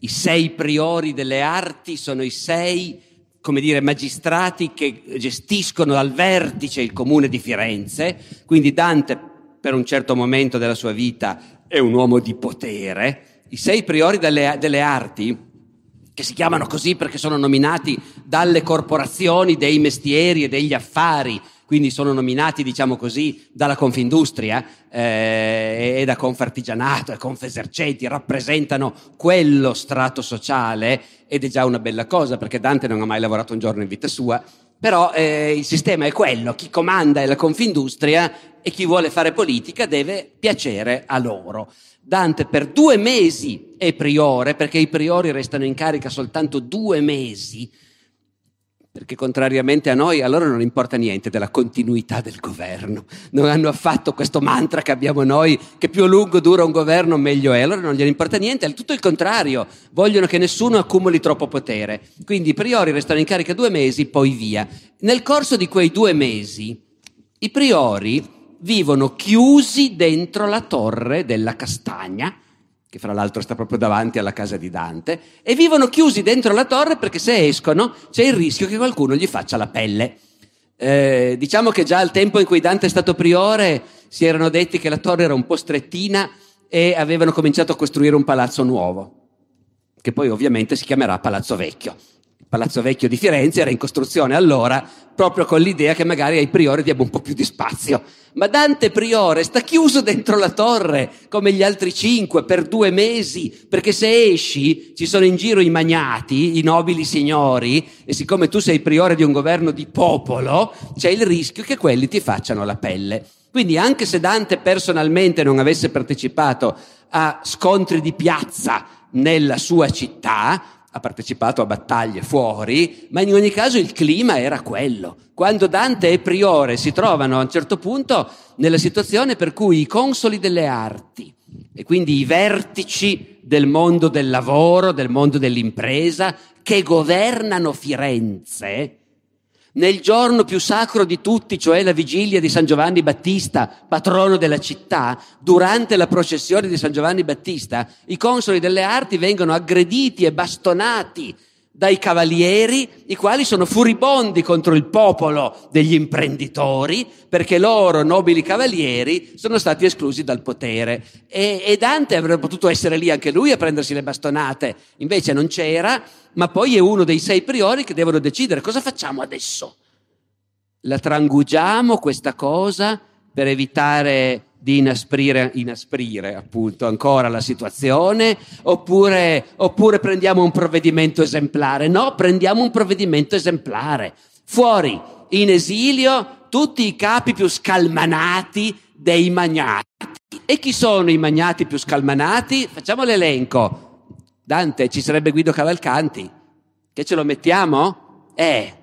[SPEAKER 3] i sei priori delle arti sono i sei, come dire, magistrati che gestiscono al vertice il comune di Firenze, quindi Dante per un certo momento della sua vita è un uomo di potere. I sei priori delle, delle arti, che si chiamano così perché sono nominati dalle corporazioni dei mestieri e degli affari, quindi sono nominati, diciamo così, dalla Confindustria eh, e da Confartigianato e Confesercenti, rappresentano quello strato sociale ed è già una bella cosa perché Dante non ha mai lavorato un giorno in vita sua, però eh, il sistema è quello, chi comanda è la Confindustria e chi vuole fare politica deve piacere a loro. Dante per due mesi è priore, perché i priori restano in carica soltanto due mesi, perché contrariamente a noi a loro non importa niente della continuità del governo, non hanno affatto questo mantra che abbiamo noi che più a lungo dura un governo meglio è, a loro non gliene importa niente, è tutto il contrario, vogliono che nessuno accumuli troppo potere, quindi i priori restano in carica due mesi, poi via. Nel corso di quei due mesi i priori vivono chiusi dentro la torre della castagna, che fra l'altro sta proprio davanti alla casa di Dante, e vivono chiusi dentro la torre perché se escono c'è il rischio che qualcuno gli faccia la pelle. Eh, diciamo che già al tempo in cui Dante è stato priore si erano detti che la torre era un po' strettina e avevano cominciato a costruire un palazzo nuovo, che poi ovviamente si chiamerà Palazzo Vecchio. Palazzo Vecchio di Firenze era in costruzione allora proprio con l'idea che magari ai priori diamo un po' più di spazio. Ma Dante priore sta chiuso dentro la torre come gli altri cinque per due mesi, perché se esci ci sono in giro i magnati, i nobili signori, e siccome tu sei priore di un governo di popolo, c'è il rischio che quelli ti facciano la pelle. Quindi anche se Dante personalmente non avesse partecipato a scontri di piazza nella sua città, ha partecipato a battaglie fuori, ma in ogni caso il clima era quello. Quando Dante e Priore si trovano a un certo punto nella situazione per cui i consoli delle arti e quindi i vertici del mondo del lavoro, del mondo dell'impresa, che governano Firenze, nel giorno più sacro di tutti, cioè la vigilia di San Giovanni Battista, patrono della città, durante la processione di San Giovanni Battista, i consoli delle arti vengono aggrediti e bastonati dai cavalieri, i quali sono furibondi contro il popolo degli imprenditori, perché loro, nobili cavalieri, sono stati esclusi dal potere. E, e Dante avrebbe potuto essere lì anche lui a prendersi le bastonate, invece non c'era, ma poi è uno dei sei priori che devono decidere cosa facciamo adesso. La trangugiamo questa cosa per evitare di inasprire, inasprire appunto ancora la situazione oppure, oppure prendiamo un provvedimento esemplare? No, prendiamo un provvedimento esemplare. Fuori, in esilio, tutti i capi più scalmanati dei magnati. E chi sono i magnati più scalmanati? Facciamo l'elenco. Dante, ci sarebbe Guido Cavalcanti. Che ce lo mettiamo? Eh,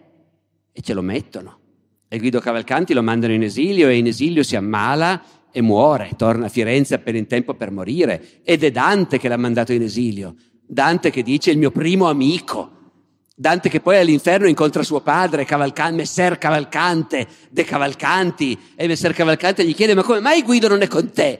[SPEAKER 3] e ce lo mettono. E Guido Cavalcanti lo mandano in esilio e in esilio si ammala e muore, torna a Firenze appena in tempo per morire. Ed è Dante che l'ha mandato in esilio. Dante che dice il mio primo amico. Dante che poi all'inferno incontra suo padre, Cavalcan- Messer Cavalcante, De Cavalcanti, e Messer Cavalcante gli chiede ma come mai Guido non è con te?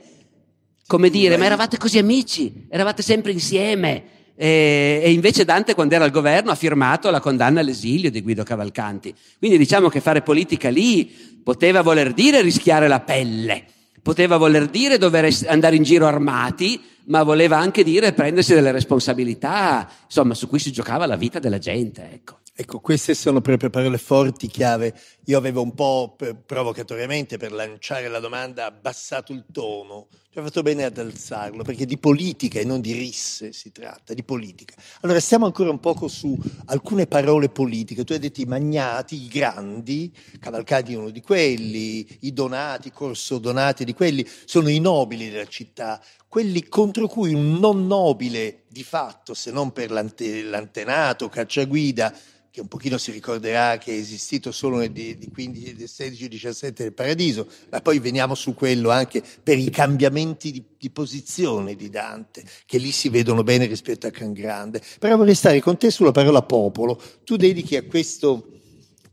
[SPEAKER 3] Come dire, ma eravate così amici, eravate sempre insieme. E, e, invece Dante quando era al governo ha firmato la condanna all'esilio di Guido Cavalcanti. Quindi diciamo che fare politica lì poteva voler dire rischiare la pelle poteva voler dire dover andare in giro armati, ma voleva anche dire prendersi delle responsabilità, insomma, su cui si giocava la vita della gente, ecco.
[SPEAKER 2] Ecco, queste sono proprio parole forti, chiave. Io avevo un po' provocatoriamente per lanciare la domanda abbassato il tono. Ci ha fatto bene ad alzarlo, perché di politica e non di risse si tratta, di politica. Allora, stiamo ancora un poco su alcune parole politiche. Tu hai detto i magnati, i grandi, Cavalcati è uno di quelli, i donati, Corso Donati di quelli, sono i nobili della città, quelli contro cui un non nobile di fatto, se non per l'antenato, cacciaguida, che un pochino si ricorderà che è esistito solo nel 15, 16, 17 del Paradiso, ma poi veniamo su quello anche per i cambiamenti di, di, posizione di Dante, che lì si vedono bene rispetto a Can Grande. Però vorrei stare con te sulla parola popolo. Tu dedichi a questo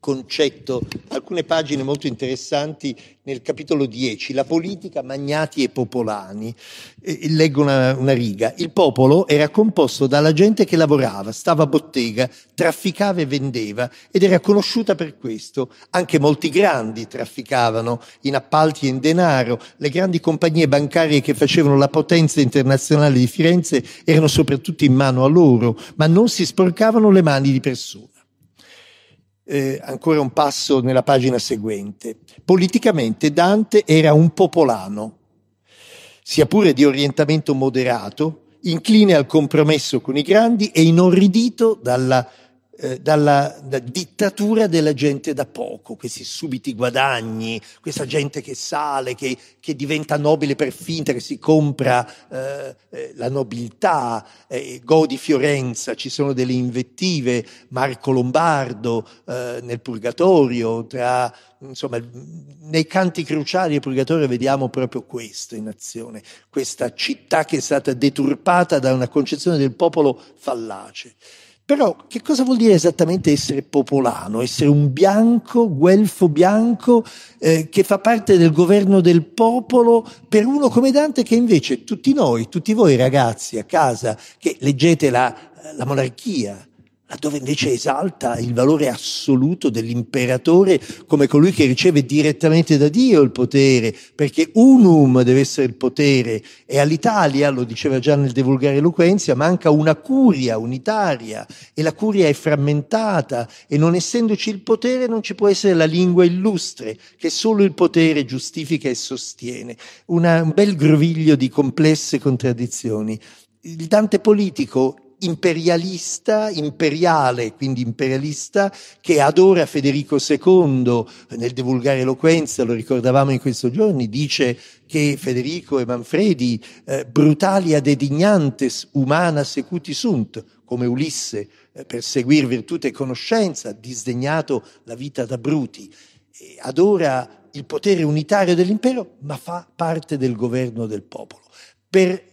[SPEAKER 2] concetto, alcune pagine molto interessanti nel capitolo 10, la politica, magnati e popolani. E leggo una, una, riga. Il popolo era composto dalla gente che lavorava, stava a bottega, trafficava e vendeva ed era conosciuta per questo. Anche molti grandi trafficavano in appalti e in denaro. Le grandi compagnie bancarie che facevano la potenza internazionale di Firenze erano soprattutto in mano a loro, ma non si sporcavano le mani di persone eh, ancora un passo nella pagina seguente. Politicamente Dante era un popolano, sia pure di orientamento moderato, incline al compromesso con i grandi e inorridito dalla eh, dalla, dalla, dittatura della gente da poco, questi subiti guadagni, questa gente che sale, che, che diventa nobile per finta, che si compra eh, eh, la nobiltà, eh, godi Fiorenza, ci sono delle invettive, Marco Lombardo eh, nel Purgatorio, tra, insomma, nei canti cruciali del Purgatorio vediamo proprio questo in azione, questa città che è stata deturpata da una concezione del popolo fallace. Però che cosa vuol dire esattamente essere popolano? Essere un bianco, guelfo bianco, eh, che fa parte del governo del popolo, per uno come Dante che invece tutti noi, tutti voi ragazzi a casa che leggete la, la monarchia, dove invece esalta il valore assoluto dell'imperatore come colui che riceve direttamente da Dio il potere, perché unum deve essere il potere e all'Italia, lo diceva già nel De Vulgare Eloquenzia, manca una curia unitaria e la curia è frammentata e non essendoci il potere non ci può essere la lingua illustre che solo il potere giustifica e sostiene. Una, un bel groviglio di complesse contraddizioni. Il Dante politico imperialista, imperiale, quindi imperialista, che adora Federico II nel divulgare eloquenza, lo ricordavamo in questi giorni, dice che Federico e Manfredi, eh, brutali ad edignantes umana secuti sunt, come Ulisse, eh, per seguir virtù e conoscenza, disdegnato la vita da bruti, e adora il potere unitario dell'impero, ma fa parte del governo del popolo. Per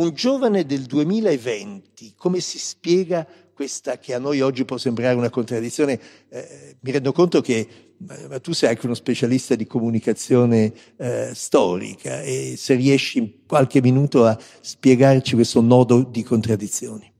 [SPEAKER 2] un giovane del 2020, come si spiega questa che a noi oggi può sembrare una contraddizione? Eh, mi rendo conto che ma tu sei anche uno specialista di comunicazione eh, storica e se riesci in qualche minuto a spiegarci questo nodo di contraddizioni.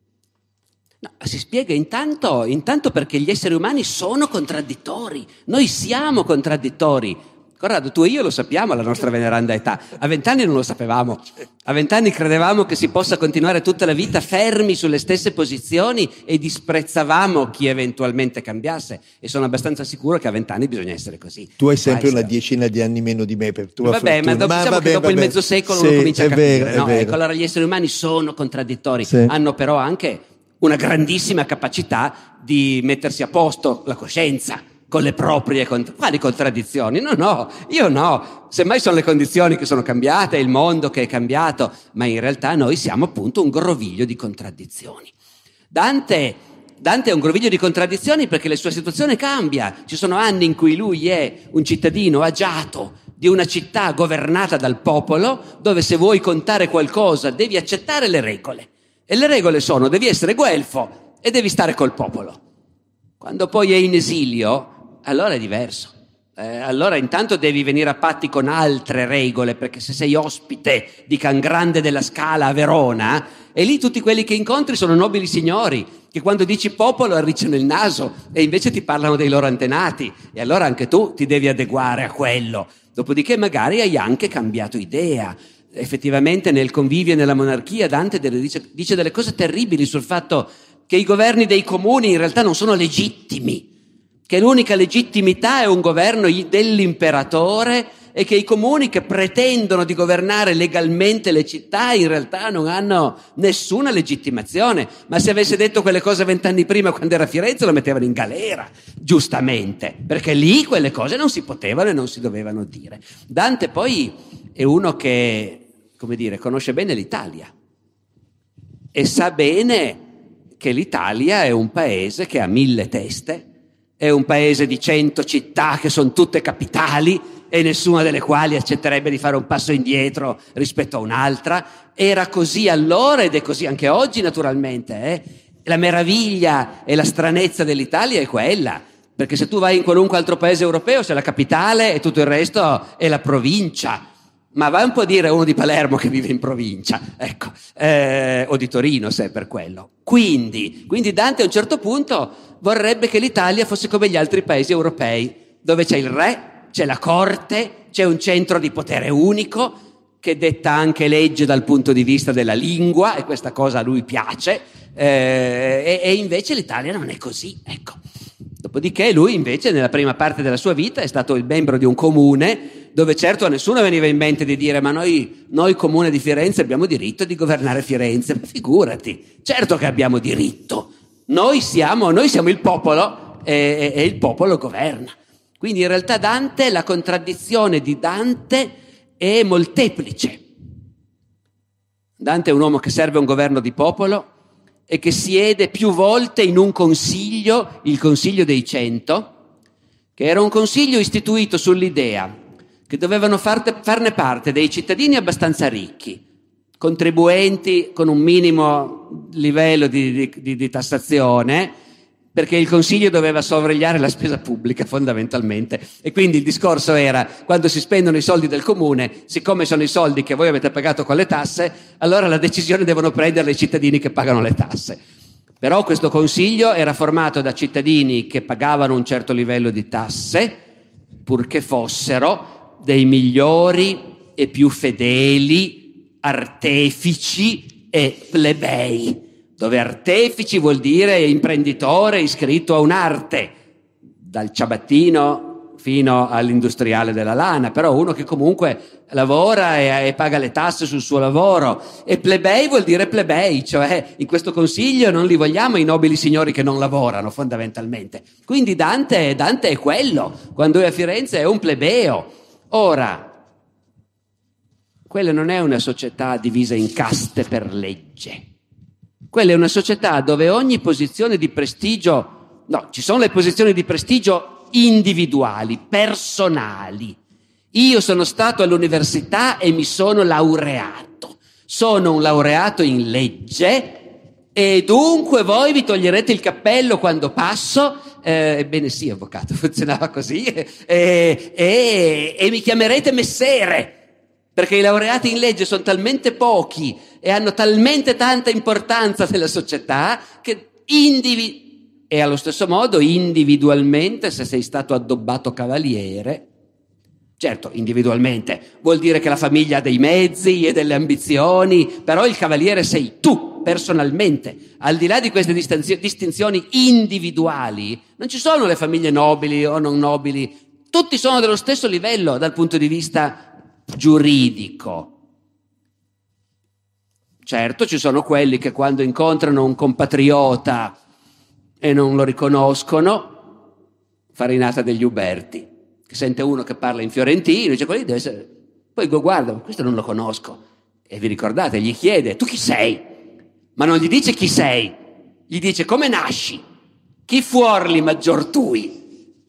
[SPEAKER 3] No, si spiega intanto, intanto perché gli esseri umani sono contraddittori, noi siamo contraddittori, Corrado, tu e io lo sappiamo alla nostra veneranda età. A vent'anni non lo sapevamo. A vent'anni credevamo che si possa continuare tutta la vita fermi sulle stesse posizioni e disprezzavamo chi eventualmente cambiasse. E sono abbastanza sicuro che a vent'anni bisogna essere così.
[SPEAKER 2] Tu hai sempre Vai, una decina di anni meno di me per tua
[SPEAKER 3] vabbè,
[SPEAKER 2] fortuna.
[SPEAKER 3] Ma dopo, ma diciamo vabbè, che dopo vabbè. il mezzo secolo sì, uno comincia a capire. Vero, no? ecco, allora gli esseri umani sono contraddittori, sì. hanno però anche una grandissima capacità di mettersi a posto la coscienza con le proprie cont- quali contraddizioni? No, no, io no. Semmai sono le condizioni che sono cambiate, il mondo che è cambiato, ma in realtà noi siamo appunto un groviglio di contraddizioni. Dante, Dante è un groviglio di contraddizioni perché la sua situazione cambia. Ci sono anni in cui lui è un cittadino agiato di una città governata dal popolo, dove se vuoi contare qualcosa devi accettare le regole. E le regole sono devi essere guelfo e devi stare col popolo. Quando poi è in esilio, allora è diverso. Eh, allora intanto devi venire a patti con altre regole, perché se sei ospite di Can Grande della Scala a Verona, e lì tutti quelli che incontri sono nobili signori, che quando dici popolo arricciano il naso e invece ti parlano dei loro antenati, e allora anche tu ti devi adeguare a quello. Dopodiché magari hai anche cambiato idea. Effettivamente nel convivio e nella monarchia Dante dice, dice delle cose terribili sul fatto che i governi dei comuni in realtà non sono legittimi che l'unica legittimità è un governo dell'imperatore e che i comuni che pretendono di governare legalmente le città in realtà non hanno nessuna legittimazione. Ma se avesse detto quelle cose vent'anni prima quando era a Firenze lo mettevano in galera, giustamente, perché lì quelle cose non si potevano e non si dovevano dire. Dante poi è uno che, come dire, conosce bene l'Italia e sa bene che l'Italia è un paese che ha mille teste è un paese di cento città che sono tutte capitali e nessuna delle quali accetterebbe di fare un passo indietro rispetto a un'altra. Era così allora ed è così anche oggi naturalmente. Eh? La meraviglia e la stranezza dell'Italia è quella, perché se tu vai in qualunque altro paese europeo c'è la capitale e tutto il resto è la provincia. Ma vai un po' a dire a uno di Palermo che vive in provincia, ecco, eh, o di Torino se è per quello. Quindi, quindi Dante a un certo punto vorrebbe che l'Italia fosse come gli altri paesi europei, dove c'è il re, c'è la corte, c'è un centro di potere unico che detta anche legge dal punto di vista della lingua e questa cosa a lui piace eh, e, e, invece l'Italia non è così, ecco. Dopodiché lui invece nella prima parte della sua vita è stato il membro di un comune dove certo a nessuno veniva in mente di dire ma noi, noi comune di Firenze abbiamo diritto di governare Firenze, figurati, certo che abbiamo diritto, noi siamo, noi siamo il popolo e, e, il popolo governa. Quindi in realtà Dante, la contraddizione di Dante è molteplice. Dante è un uomo che serve un governo di popolo e che siede più volte in un consiglio, il Consiglio dei Cento, che era un consiglio istituito sull'idea che dovevano farne parte dei cittadini abbastanza ricchi, contribuenti con un minimo livello di, di, di, tassazione, perché il Consiglio doveva sorvegliare la spesa pubblica fondamentalmente. E quindi il discorso era, quando si spendono i soldi del comune, siccome sono i soldi che voi avete pagato con le tasse, allora la decisione devono prendere i cittadini che pagano le tasse. Però questo consiglio era formato da cittadini che pagavano un certo livello di tasse, purché fossero dei migliori e più fedeli artefici e plebei, dove artefici vuol dire imprenditore iscritto a un'arte, dal ciabattino fino all'industriale della lana, però uno che comunque lavora e, e, paga le tasse sul suo lavoro. E plebei vuol dire plebei, cioè in questo consiglio non li vogliamo i nobili signori che non lavorano fondamentalmente. Quindi Dante, Dante è quello, quando è a Firenze è un plebeo. Ora, quella non è una società divisa in caste per legge. Quella è una società dove ogni posizione di prestigio, no, ci sono le posizioni di prestigio individuali, personali. Io sono stato all'università e mi sono laureato. Sono un laureato in legge e dunque voi vi toglierete il cappello quando passo. Eh, ebbene sì, avvocato, funzionava così. E, e, e mi chiamerete messere perché i laureati in legge sono talmente pochi e hanno talmente tanta importanza nella società che individualmente e allo stesso modo individualmente se sei stato addobbato cavaliere, certo individualmente vuol dire che la famiglia ha dei mezzi e delle ambizioni, però il cavaliere sei tu personalmente, al di là di queste distinzioni individuali, non ci sono le famiglie nobili o non nobili, tutti sono dello stesso livello dal punto di vista giuridico. Certo, ci sono quelli che quando incontrano un compatriota e non lo riconoscono, farinata degli Uberti, che sente uno che parla in fiorentino, dice quello deve essere... Poi guarda, questo non lo conosco. E vi ricordate, gli chiede, tu chi sei? Ma non gli dice chi sei, gli dice come nasci, chi fuorli maggior tui?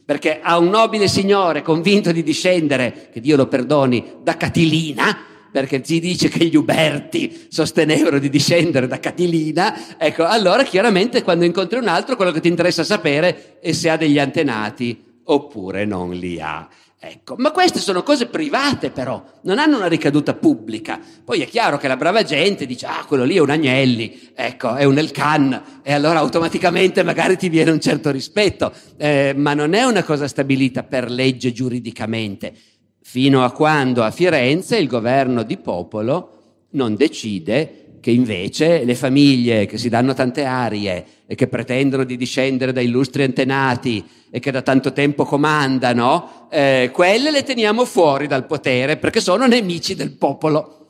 [SPEAKER 3] Perché a un nobile signore convinto di discendere, che Dio lo perdoni, da Catilina, perché si dice che gli Uberti sostenevano di discendere da Catilina, ecco, allora chiaramente quando incontri un altro quello che ti interessa sapere è se ha degli antenati oppure non li ha. Ecco, ma queste sono cose private però, non hanno una ricaduta pubblica. Poi è chiaro che la brava gente dice, ah, quello lì è un Agnelli, ecco, è un Elkan, e allora automaticamente magari ti viene un certo rispetto, eh, ma non è una cosa stabilita per legge giuridicamente. Fino a quando a Firenze il governo di popolo non decide che invece le famiglie che si danno tante arie e che pretendono di discendere da illustri antenati e che da tanto tempo comandano, eh, quelle le teniamo fuori dal potere perché sono nemici del popolo.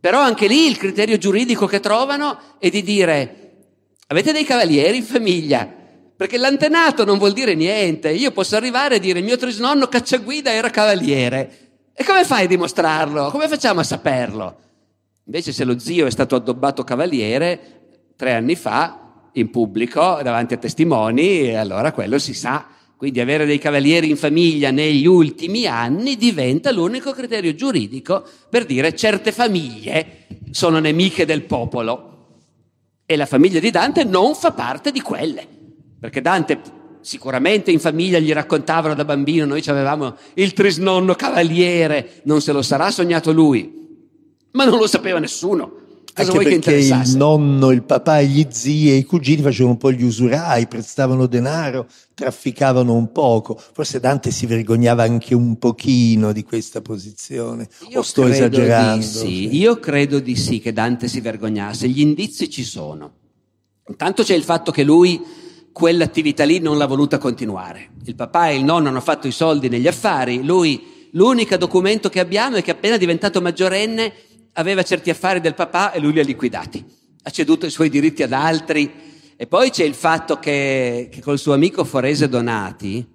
[SPEAKER 3] Però anche lì il criterio giuridico che trovano è di dire avete dei cavalieri in famiglia, perché l'antenato non vuol dire niente. Io posso arrivare e dire il mio trisnonno cacciaguida era cavaliere. E come fai a dimostrarlo? Come facciamo a saperlo? Invece se lo zio è stato addobbato cavaliere tre anni fa in pubblico davanti a testimoni, allora quello si sa. Quindi avere dei cavalieri in famiglia negli ultimi anni diventa l'unico criterio giuridico per dire certe famiglie sono nemiche del popolo. E la famiglia di Dante non fa parte di quelle. Perché Dante sicuramente in famiglia gli raccontavano da bambino, noi avevamo il trisnonno cavaliere, non se lo sarà sognato lui, ma non lo sapeva nessuno.
[SPEAKER 2] Cosa Anche perché il nonno, il papà, gli zii e i cugini facevano un po' gli usurai, prestavano denaro, trafficavano un poco. Forse Dante si vergognava anche un pochino di questa posizione. Io o sto esagerando?
[SPEAKER 3] Sì. Io credo di sì che Dante si vergognasse. Gli indizi ci sono. Intanto c'è il fatto che lui quell'attività lì non l'ha voluta continuare. Il papà e il nonno hanno fatto i soldi negli affari, lui l'unico documento che abbiamo è che appena diventato maggiorenne aveva certi affari del papà e lui li ha liquidati, ha ceduto i suoi diritti ad altri. E poi c'è il fatto che, che col suo amico Forese Donati,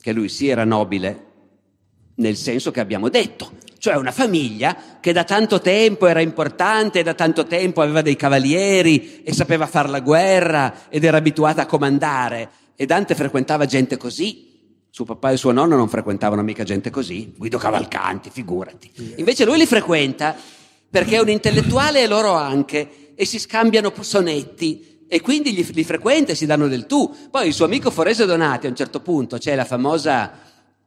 [SPEAKER 3] che lui sì era nobile, nel senso che abbiamo detto, cioè una famiglia che da tanto tempo era importante, da tanto tempo aveva dei cavalieri e sapeva fare la guerra ed era abituata a comandare. E Dante frequentava gente così. Suo papà e suo nonno non frequentavano mica gente così. Guido Cavalcanti, figurati. Invece lui li frequenta perché è un intellettuale e loro anche, e si scambiano sonetti. E quindi li, li frequenta e si danno del tu. Poi il suo amico Forese Donati a un certo punto, c'è la famosa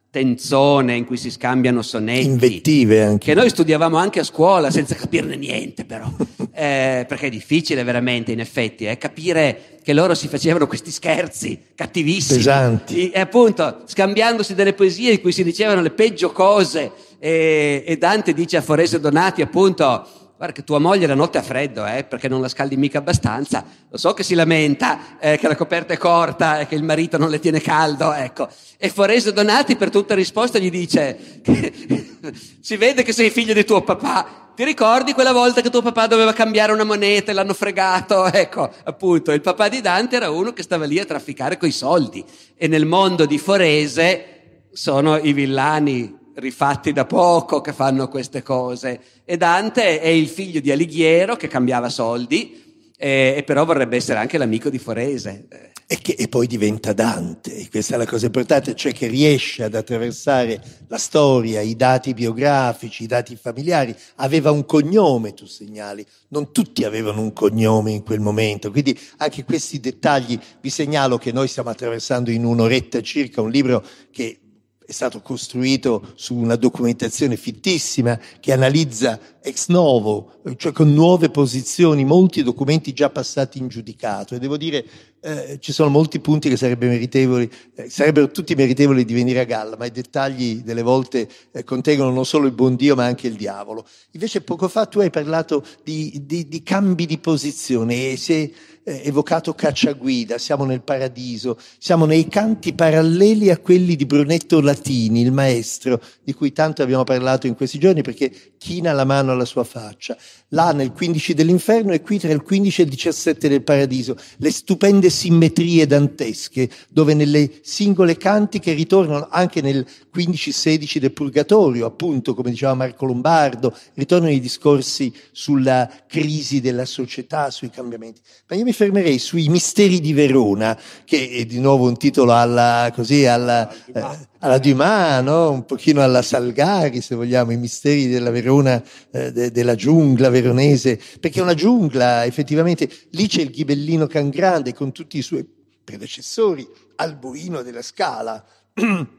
[SPEAKER 3] tenzone in cui si scambiano sonetti.
[SPEAKER 2] Invettive anche.
[SPEAKER 3] Che noi studiavamo anche a scuola senza capirne niente però. eh, perché è difficile veramente in effetti eh, capire che loro si facevano questi scherzi cattivissimi.
[SPEAKER 2] Pesanti.
[SPEAKER 3] E, appunto, scambiandosi delle poesie in cui si dicevano le peggio cose e, e Dante dice a Forese Donati appunto guarda che tua moglie la notte ha freddo, eh, perché non la scaldi mica abbastanza. Lo so che si lamenta, eh, che la coperta è corta e che il marito non le tiene caldo, ecco. E Forese Donati per tutta risposta gli dice, si vede che sei figlio di tuo papà. Ti ricordi quella volta che tuo papà doveva cambiare una moneta e l'hanno fregato? Ecco, appunto, il papà di Dante era uno che stava lì a trafficare coi soldi. E nel mondo di Forese sono i villani rifatti da poco che fanno queste cose. E Dante è il figlio di Alighiero che cambiava soldi e, e però vorrebbe essere anche l'amico di Forese.
[SPEAKER 2] E, che, e poi diventa Dante, questa è la cosa importante, cioè che riesce ad attraversare la storia, i dati biografici, i dati familiari. Aveva un cognome, tu segnali, non tutti avevano un cognome in quel momento, quindi anche questi dettagli vi segnalo che noi stiamo attraversando in un'oretta circa un libro che è stato costruito su una documentazione fittissima che analizza ex novo, cioè con nuove posizioni, molti documenti già passati in giudicato e devo dire eh, ci sono molti punti che sarebbero meritevoli, eh, sarebbero tutti meritevoli di venire a galla, ma i dettagli delle volte eh, contengono non solo il buon Dio ma anche il diavolo. Invece poco fa tu hai parlato di, di, di cambi di posizione e è eh, evocato Cacciaguida, siamo nel paradiso, siamo nei canti paralleli a quelli di Brunetto Latini, il maestro, di cui tanto abbiamo parlato in questi giorni perché china la mano alla sua faccia. Là nel 15 dell'inferno e qui tra il 15 e il 17 del paradiso, le stupende simmetrie dantesche, dove nelle singole cantiche ritornano anche nel 15-16 del Purgatorio, appunto, come diceva Marco Lombardo, ritornano i discorsi sulla crisi della società, sui cambiamenti. Ma io mi fermerei sui misteri di Verona, che è di nuovo un titolo alla, così, alla, eh, alla Dumas, no? un pochino alla Salgari, se vogliamo, i misteri della Verona, eh, de, della giungla veronese, perché è una giungla, effettivamente, lì c'è il ghibellino Cangrande con tutti i suoi predecessori, Alboino della Scala.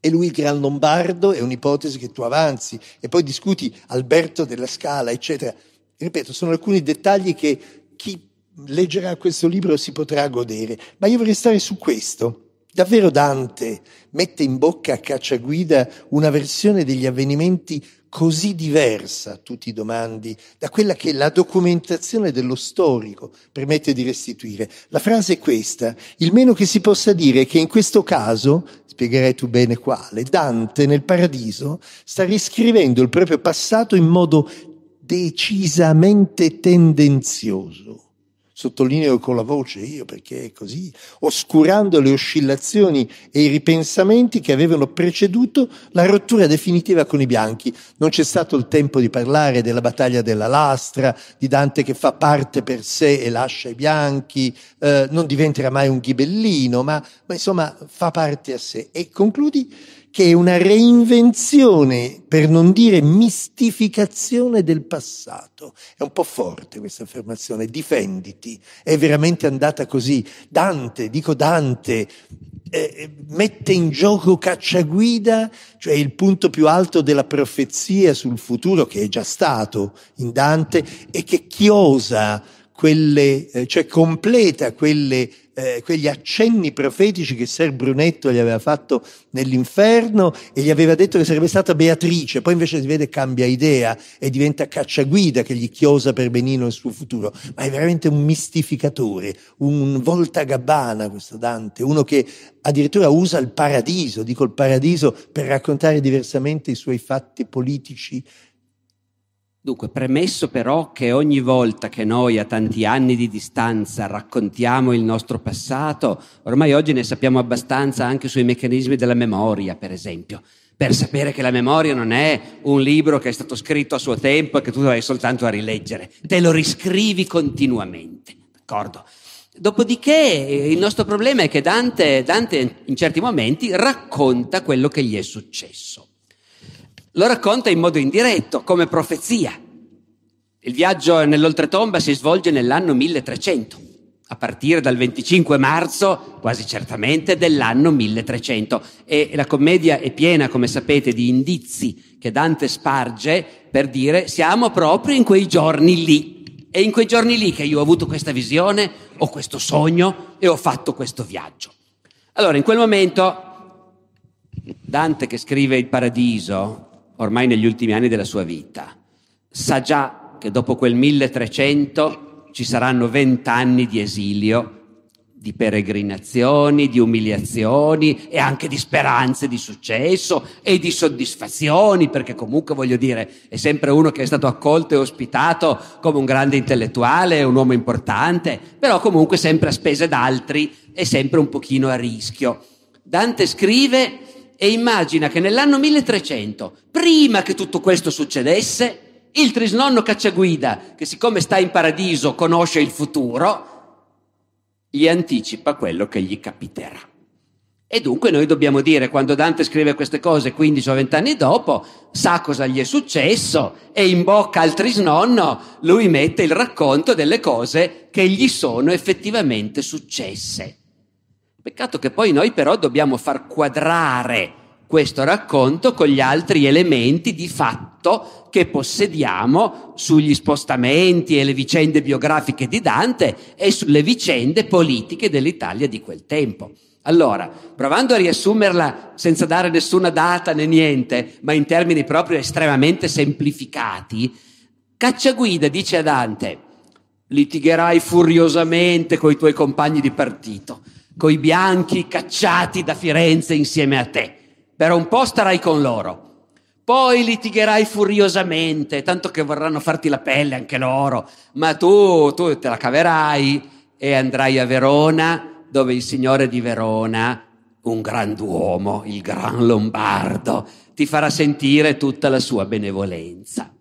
[SPEAKER 2] e lui il Gran Lombardo è un'ipotesi che tu avanzi e poi discuti Alberto della Scala, eccetera. Ripeto, sono alcuni dettagli che chi leggerà questo libro si potrà godere, ma io vorrei stare su questo. Davvero Dante mette in bocca a Cacciaguida una versione degli avvenimenti così diversa, tu ti domandi, da quella che la documentazione dello storico permette di restituire. La frase è questa, il meno che si possa dire è che in questo caso, spiegherai tu bene quale, Dante nel paradiso sta riscrivendo il proprio passato in modo decisamente tendenzioso sottolineo con la voce io perché è così, oscurando le oscillazioni e i ripensamenti che avevano preceduto la rottura definitiva con i bianchi. Non c'è stato il tempo di parlare della battaglia della lastra, di Dante che fa parte per sé e lascia i bianchi, eh, non diventerà mai un ghibellino, ma, ma insomma fa parte a sé. E concludi che è una reinvenzione, per non dire mistificazione del passato. È un po' forte questa affermazione, difenditi, è veramente andata così. Dante, dico Dante, eh, mette in gioco cacciaguida, cioè il punto più alto della profezia sul futuro che è già stato in Dante e che chiosa quelle, eh, cioè completa quelle, eh, quegli accenni profetici che Ser Brunetto gli aveva fatto nell'inferno e gli aveva detto che sarebbe stata Beatrice, poi invece si vede cambia idea e diventa cacciaguida che gli chiosa per benino il suo futuro, ma è veramente un mistificatore, un voltagabbana questo Dante, uno che addirittura usa il paradiso, dico il paradiso per raccontare diversamente i suoi fatti politici
[SPEAKER 3] Dunque, premesso però che ogni volta che noi a tanti anni di distanza raccontiamo il nostro passato, ormai oggi ne sappiamo abbastanza anche sui meccanismi della memoria, per esempio, per sapere che la memoria non è un libro che è stato scritto a suo tempo e che tu vai soltanto a rileggere, te lo riscrivi continuamente, d'accordo? Dopodiché il nostro problema è che Dante, Dante in certi momenti racconta quello che gli è successo. Lo racconta in modo indiretto, come profezia. Il viaggio nell'oltretomba si svolge nell'anno 1300, a partire dal 25 marzo, quasi certamente, dell'anno 1300. E la commedia è piena, come sapete, di indizi che Dante sparge per dire siamo proprio in quei giorni lì. È in quei giorni lì che io ho avuto questa visione, o questo sogno e ho fatto questo viaggio. Allora, in quel momento, Dante che scrive il Paradiso, ormai negli ultimi anni della sua vita, sa già che dopo quel 1300 ci saranno vent'anni di esilio di peregrinazioni, di umiliazioni e anche di speranze di successo e di soddisfazioni, perché comunque voglio dire, è sempre uno che è stato accolto e ospitato come un grande intellettuale, un uomo importante, però comunque sempre a spese d'altri e sempre un pochino a rischio. Dante scrive e immagina che nell'anno 1300, prima che tutto questo succedesse, il trisnonno cacciaguida, che siccome sta in paradiso conosce il futuro, gli anticipa quello che gli capiterà. E dunque noi dobbiamo dire, quando Dante scrive queste cose 15 o 20 anni dopo, sa cosa gli è successo e in bocca al trisnonno lui mette il racconto delle cose che gli sono effettivamente successe. Peccato che poi noi però dobbiamo far quadrare questo racconto con gli altri elementi di fatto che possediamo sugli spostamenti e le vicende biografiche di Dante e sulle vicende politiche dell'Italia di quel tempo. Allora, provando a riassumerla senza dare nessuna data né niente, ma in termini proprio estremamente semplificati, Cacciaguida dice a Dante, litigherai furiosamente coi tuoi compagni di partito, coi bianchi cacciati da Firenze insieme a te. Per un po' starai con loro, poi litigherai furiosamente, tanto che vorranno farti la pelle anche loro, ma tu, tu te la caverai e andrai a Verona, dove il signore di Verona, un grand'uomo, il gran Lombardo, ti farà sentire tutta la sua benevolenza.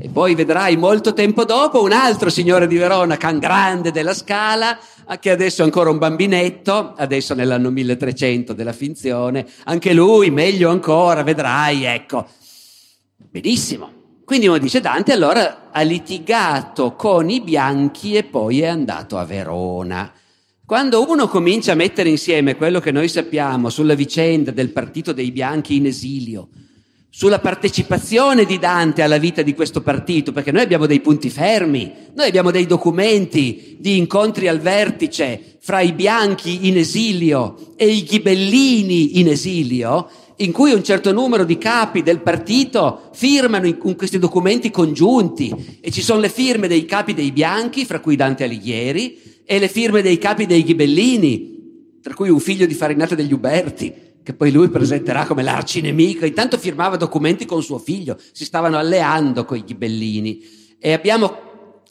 [SPEAKER 3] E poi vedrai molto tempo dopo un altro signore di Verona, can grande della scala, che adesso è ancora un bambinetto, adesso nell'anno 1300 della finzione, anche lui meglio ancora, vedrai, ecco. Benissimo. Quindi uno dice Dante allora ha litigato con i bianchi e poi è andato a Verona. Quando uno comincia a mettere insieme quello che noi sappiamo sulla vicenda del partito dei bianchi in esilio, sulla partecipazione di Dante alla vita di questo partito, perché noi abbiamo dei punti fermi, noi abbiamo dei documenti di incontri al vertice fra i bianchi in esilio e i ghibellini in esilio, in cui un certo numero di capi del partito firmano in, questi documenti congiunti. E ci sono le firme dei capi dei bianchi, fra cui Dante Alighieri, e le firme dei capi dei ghibellini, tra cui un figlio di Farinata degli Uberti che poi lui presenterà come l'arcinemico. Intanto firmava documenti con suo figlio, si stavano alleando con i ghibellini. E abbiamo,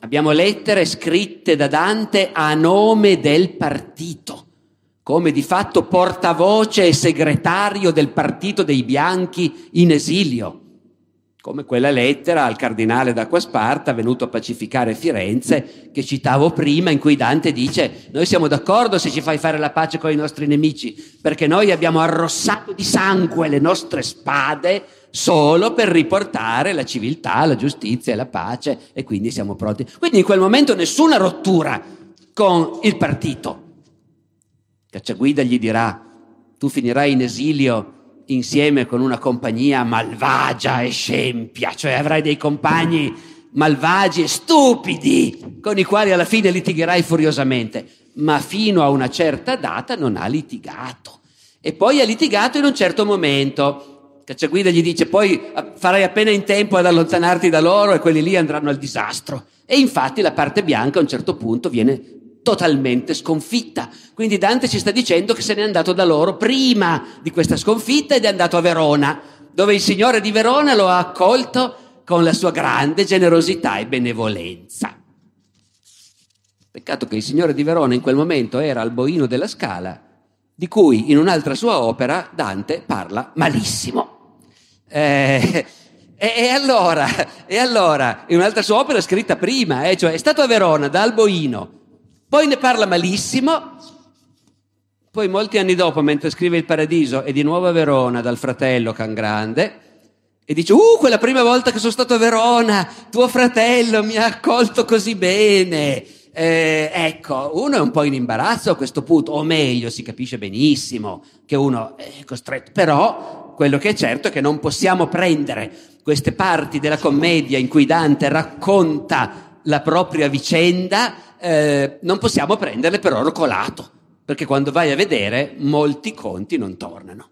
[SPEAKER 3] abbiamo lettere scritte da Dante a nome del partito, come di fatto portavoce e segretario del partito dei bianchi in esilio come quella lettera al cardinale d'Acqua Sparta venuto a pacificare Firenze che citavo prima in cui Dante dice noi siamo d'accordo se ci fai fare la pace con i nostri nemici perché noi abbiamo arrossato di sangue le nostre spade solo per riportare la civiltà, la giustizia e la pace e quindi siamo pronti. Quindi in quel momento nessuna rottura con il partito. Cacciaguida gli dirà tu finirai in esilio insieme con una compagnia malvagia e scempia, cioè avrai dei compagni malvagi e stupidi con i quali alla fine litigherai furiosamente, ma fino a una certa data non ha litigato. E poi ha litigato in un certo momento. Cacciaguida gli dice poi farai appena in tempo ad allontanarti da loro e quelli lì andranno al disastro. E infatti la parte bianca a un certo punto viene totalmente sconfitta. Quindi Dante ci sta dicendo che se n'è andato da loro prima di questa sconfitta ed è andato a Verona, dove il Signore di Verona lo ha accolto con la sua grande generosità e benevolenza. Peccato che il Signore di Verona in quel momento era al boino della scala, di cui in un'altra sua opera Dante parla malissimo. Eh, e, e, allora, e allora, in un'altra sua opera scritta prima, eh, cioè è stato a Verona da Alboino, poi ne parla malissimo, poi molti anni dopo, mentre scrive Il Paradiso, è di nuovo a Verona dal fratello Cangrande e dice, uh, quella prima volta che sono stato a Verona, tuo fratello mi ha accolto così bene. Eh, ecco, uno è un po' in imbarazzo a questo punto, o meglio, si capisce benissimo che uno è costretto, però quello che è certo è che non possiamo prendere queste parti della commedia in cui Dante racconta la propria vicenda, eh, non possiamo prenderle per oro colato, perché quando vai a vedere molti conti non tornano.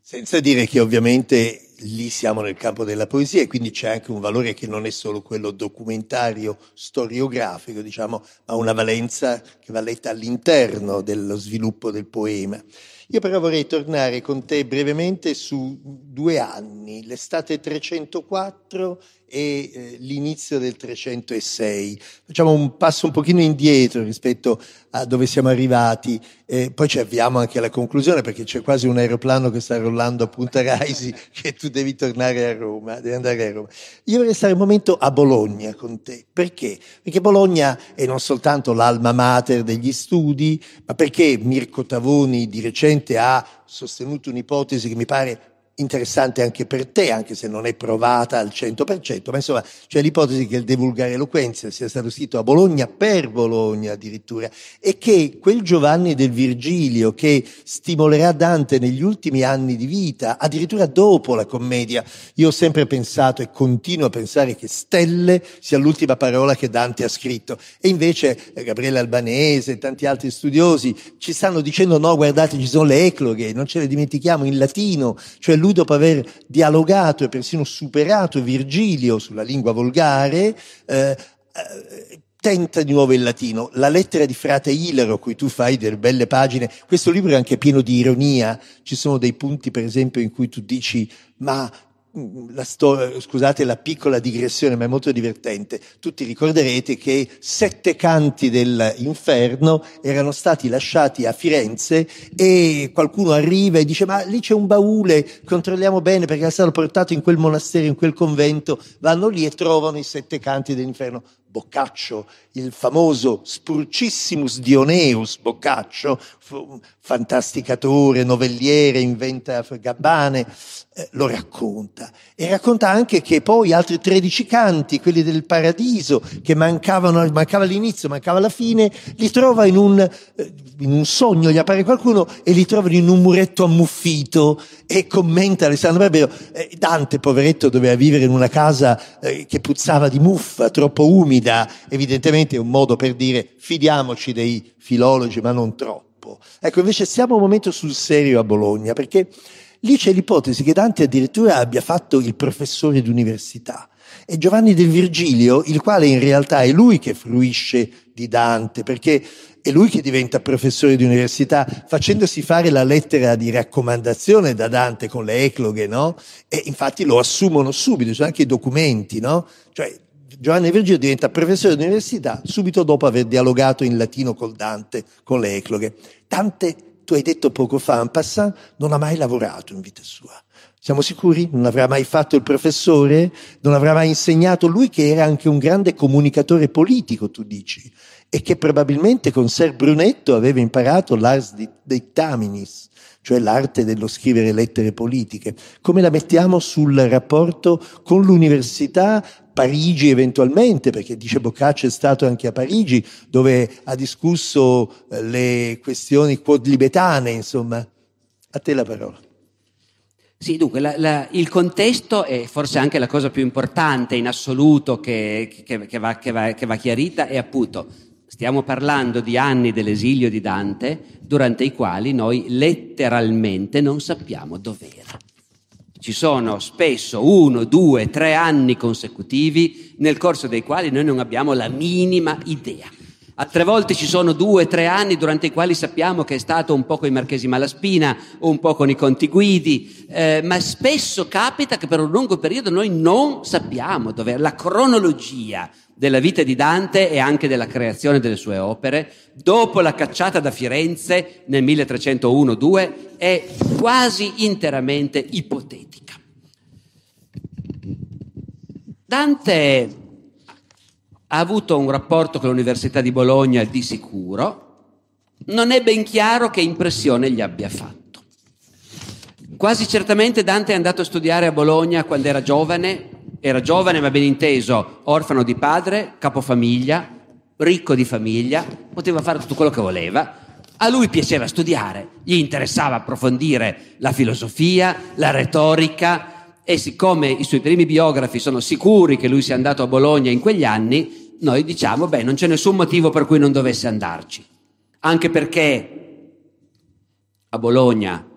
[SPEAKER 2] Senza dire che ovviamente lì siamo nel campo della poesia e quindi c'è anche un valore che non è solo quello documentario, storiografico, diciamo, ma una valenza che va letta all'interno dello sviluppo del poema. Io però vorrei tornare con te brevemente su due anni, l'estate 304 e eh, l'inizio del 306. Facciamo un passo un pochino indietro rispetto a dove siamo arrivati, e poi ci avviamo anche alla conclusione perché c'è quasi un aeroplano che sta rollando a Punta Raisi che tu devi tornare a Roma, devi andare a Roma. Io vorrei stare un momento a Bologna con te. Perché? Perché Bologna è non soltanto l'alma mater degli studi, ma perché Mirko Tavoni di recente ha sostenuto un'ipotesi che mi pare interessante anche per te, anche se non è provata al 100%, ma insomma c'è l'ipotesi che il divulgare eloquenza sia stato scritto a Bologna per Bologna addirittura e che quel Giovanni del Virgilio che stimolerà Dante negli ultimi anni di vita, addirittura dopo la commedia, io ho sempre pensato e continuo a pensare che Stelle sia l'ultima parola che Dante ha scritto. E invece Gabriele Albanese e tanti altri studiosi ci stanno dicendo no guardate ci sono le ecloghe, non ce le dimentichiamo in latino, cioè lui dopo aver dialogato e persino superato Virgilio sulla lingua volgare, eh, eh, tenta di nuovo il latino. La lettera di frate Ilaro, cui tu fai delle belle pagine, questo libro è anche pieno di ironia, ci sono dei punti per esempio in cui tu dici ma la storia, scusate la piccola digressione, ma è molto divertente. Tutti ricorderete che sette canti dell'inferno erano stati lasciati a Firenze e qualcuno arriva e dice ma lì c'è un baule, controlliamo bene perché è stato portato in quel monastero, in quel convento, vanno lì e trovano i sette canti dell'inferno. Boccaccio, il famoso Spurcissimus Dioneus Boccaccio, fantasticatore, novelliere, inventa gabbane, eh, lo racconta. E racconta anche che poi altri 13 canti, quelli del paradiso, che mancavano, mancava l'inizio, mancava la fine, li trova in un, eh, in un sogno, gli appare qualcuno e li trova in un muretto ammuffito e commenta Alessandro Barbero, eh, Dante, poveretto, doveva vivere in una casa che puzzava di muffa, troppo umida, evidentemente è un modo per dire fidiamoci dei filologi, ma non troppo. Ecco, invece siamo un momento sul serio a Bologna, perché Lì c'è l'ipotesi che Dante addirittura abbia fatto il professore d'università. E Giovanni del Virgilio, il quale in realtà è lui che fruisce di Dante, perché è lui che diventa professore di università, facendosi fare la lettera di raccomandazione da Dante con le ecloghe, no? E infatti lo assumono subito, ci sono anche i documenti, no? Cioè, Giovanni Virgilio diventa professore di università subito dopo aver dialogato in latino col Dante, con le ecloghe. Dante tu hai detto poco fa, en passant, non ha mai lavorato in vita sua. Siamo sicuri? Non avrà mai fatto il professore? Non avrà mai insegnato lui che era anche un grande comunicatore politico, tu dici, e che probabilmente con Ser Brunetto aveva imparato l'ars dictaminis, cioè l'arte dello scrivere lettere politiche. Come la mettiamo sul rapporto con l'università Parigi eventualmente, perché dice Boccaccio è stato anche a Parigi, dove ha discusso eh, le questioni quodlibetane, insomma. A te la parola.
[SPEAKER 3] Sì, dunque, la, la, il contesto è forse anche la cosa più importante in assoluto che, che, che, va, va, che va chiarita, è appunto, stiamo parlando di anni dell'esilio di Dante, durante i quali noi letteralmente non sappiamo dov'era. Ci sono spesso uno, due, tre anni consecutivi nel corso dei quali noi non abbiamo la minima idea. Altre volte ci sono due, tre anni durante i quali sappiamo che è stato un po' con i Marchesi Malaspina un po' con i Conti Guidi, eh, ma spesso capita che per un lungo periodo noi non sappiamo dove la cronologia della vita di Dante e anche della creazione delle sue opere, dopo la cacciata da Firenze nel 1301-2, è quasi interamente ipotetica. Dante ha avuto un rapporto con l'Università di Bologna di sicuro, non è ben chiaro che impressione gli abbia fatto. Quasi certamente Dante è andato a studiare a Bologna quando era giovane, era giovane ma ben inteso, orfano di padre, capofamiglia, ricco di famiglia, poteva fare tutto quello che voleva. A lui piaceva studiare, gli interessava approfondire la filosofia, la retorica e siccome i suoi primi biografi sono sicuri che lui sia andato a Bologna in quegli anni, noi diciamo, beh, non c'è nessun motivo per cui non dovesse andarci. Anche perché a Bologna,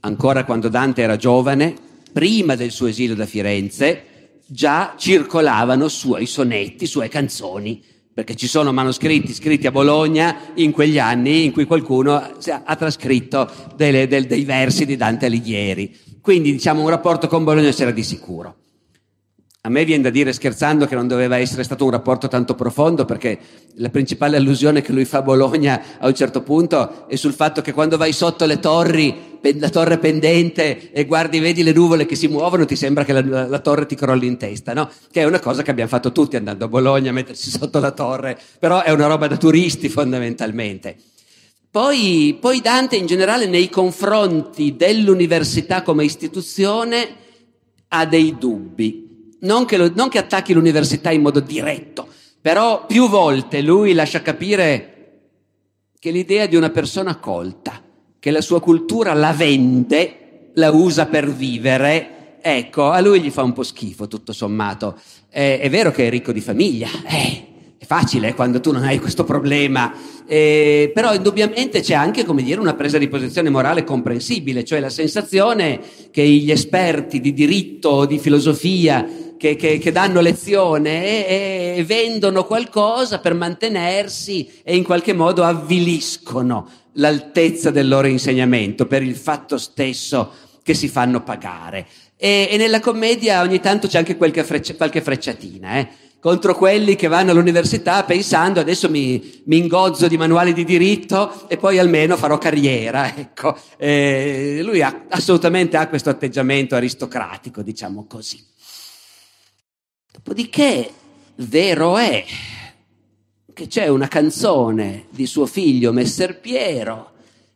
[SPEAKER 3] ancora quando Dante era giovane, prima del suo esilio da Firenze, già circolavano suoi sonetti, sue canzoni, perché ci sono manoscritti scritti a Bologna in quegli anni in cui qualcuno ha trascritto delle, del, dei versi di Dante Alighieri. Quindi diciamo un rapporto con Bologna c'era di sicuro. A me viene da dire scherzando che non doveva essere stato un rapporto tanto profondo perché la principale allusione che lui fa a Bologna a un certo punto è sul fatto che quando vai sotto le torri, la torre pendente e guardi, vedi le nuvole che si muovono, ti sembra che la, la torre ti crolli in testa, no? Che è una cosa che abbiamo fatto tutti andando a Bologna, mettersi sotto la torre, però è una roba da turisti fondamentalmente. Poi, poi Dante in generale nei confronti dell'università come istituzione ha dei dubbi non che, lo, non che attacchi l'università in modo diretto, però più volte lui lascia capire che l'idea di una persona colta, che la sua cultura la vende, la usa per vivere, ecco, a lui gli fa un po' schifo tutto sommato. Eh, è vero che è ricco di famiglia, eh, è facile quando tu non hai questo problema, eh, però indubbiamente c'è anche, dire, una presa di posizione morale comprensibile, cioè la sensazione che gli esperti di diritto o di filosofia che, che, che danno lezione e, e vendono qualcosa per mantenersi e in qualche modo avviliscono l'altezza del loro insegnamento per il fatto stesso che si fanno pagare. E, e nella commedia ogni tanto c'è anche qualche, freccia, qualche frecciatina, eh? Contro quelli che vanno all'università pensando adesso mi, mi, ingozzo di manuali di diritto e poi almeno farò carriera. Ecco. Eh, lui ha, assolutamente ha questo atteggiamento aristocratico, diciamo così. Dopodiché, vero è che c'è una canzone di suo figlio Messer Piero,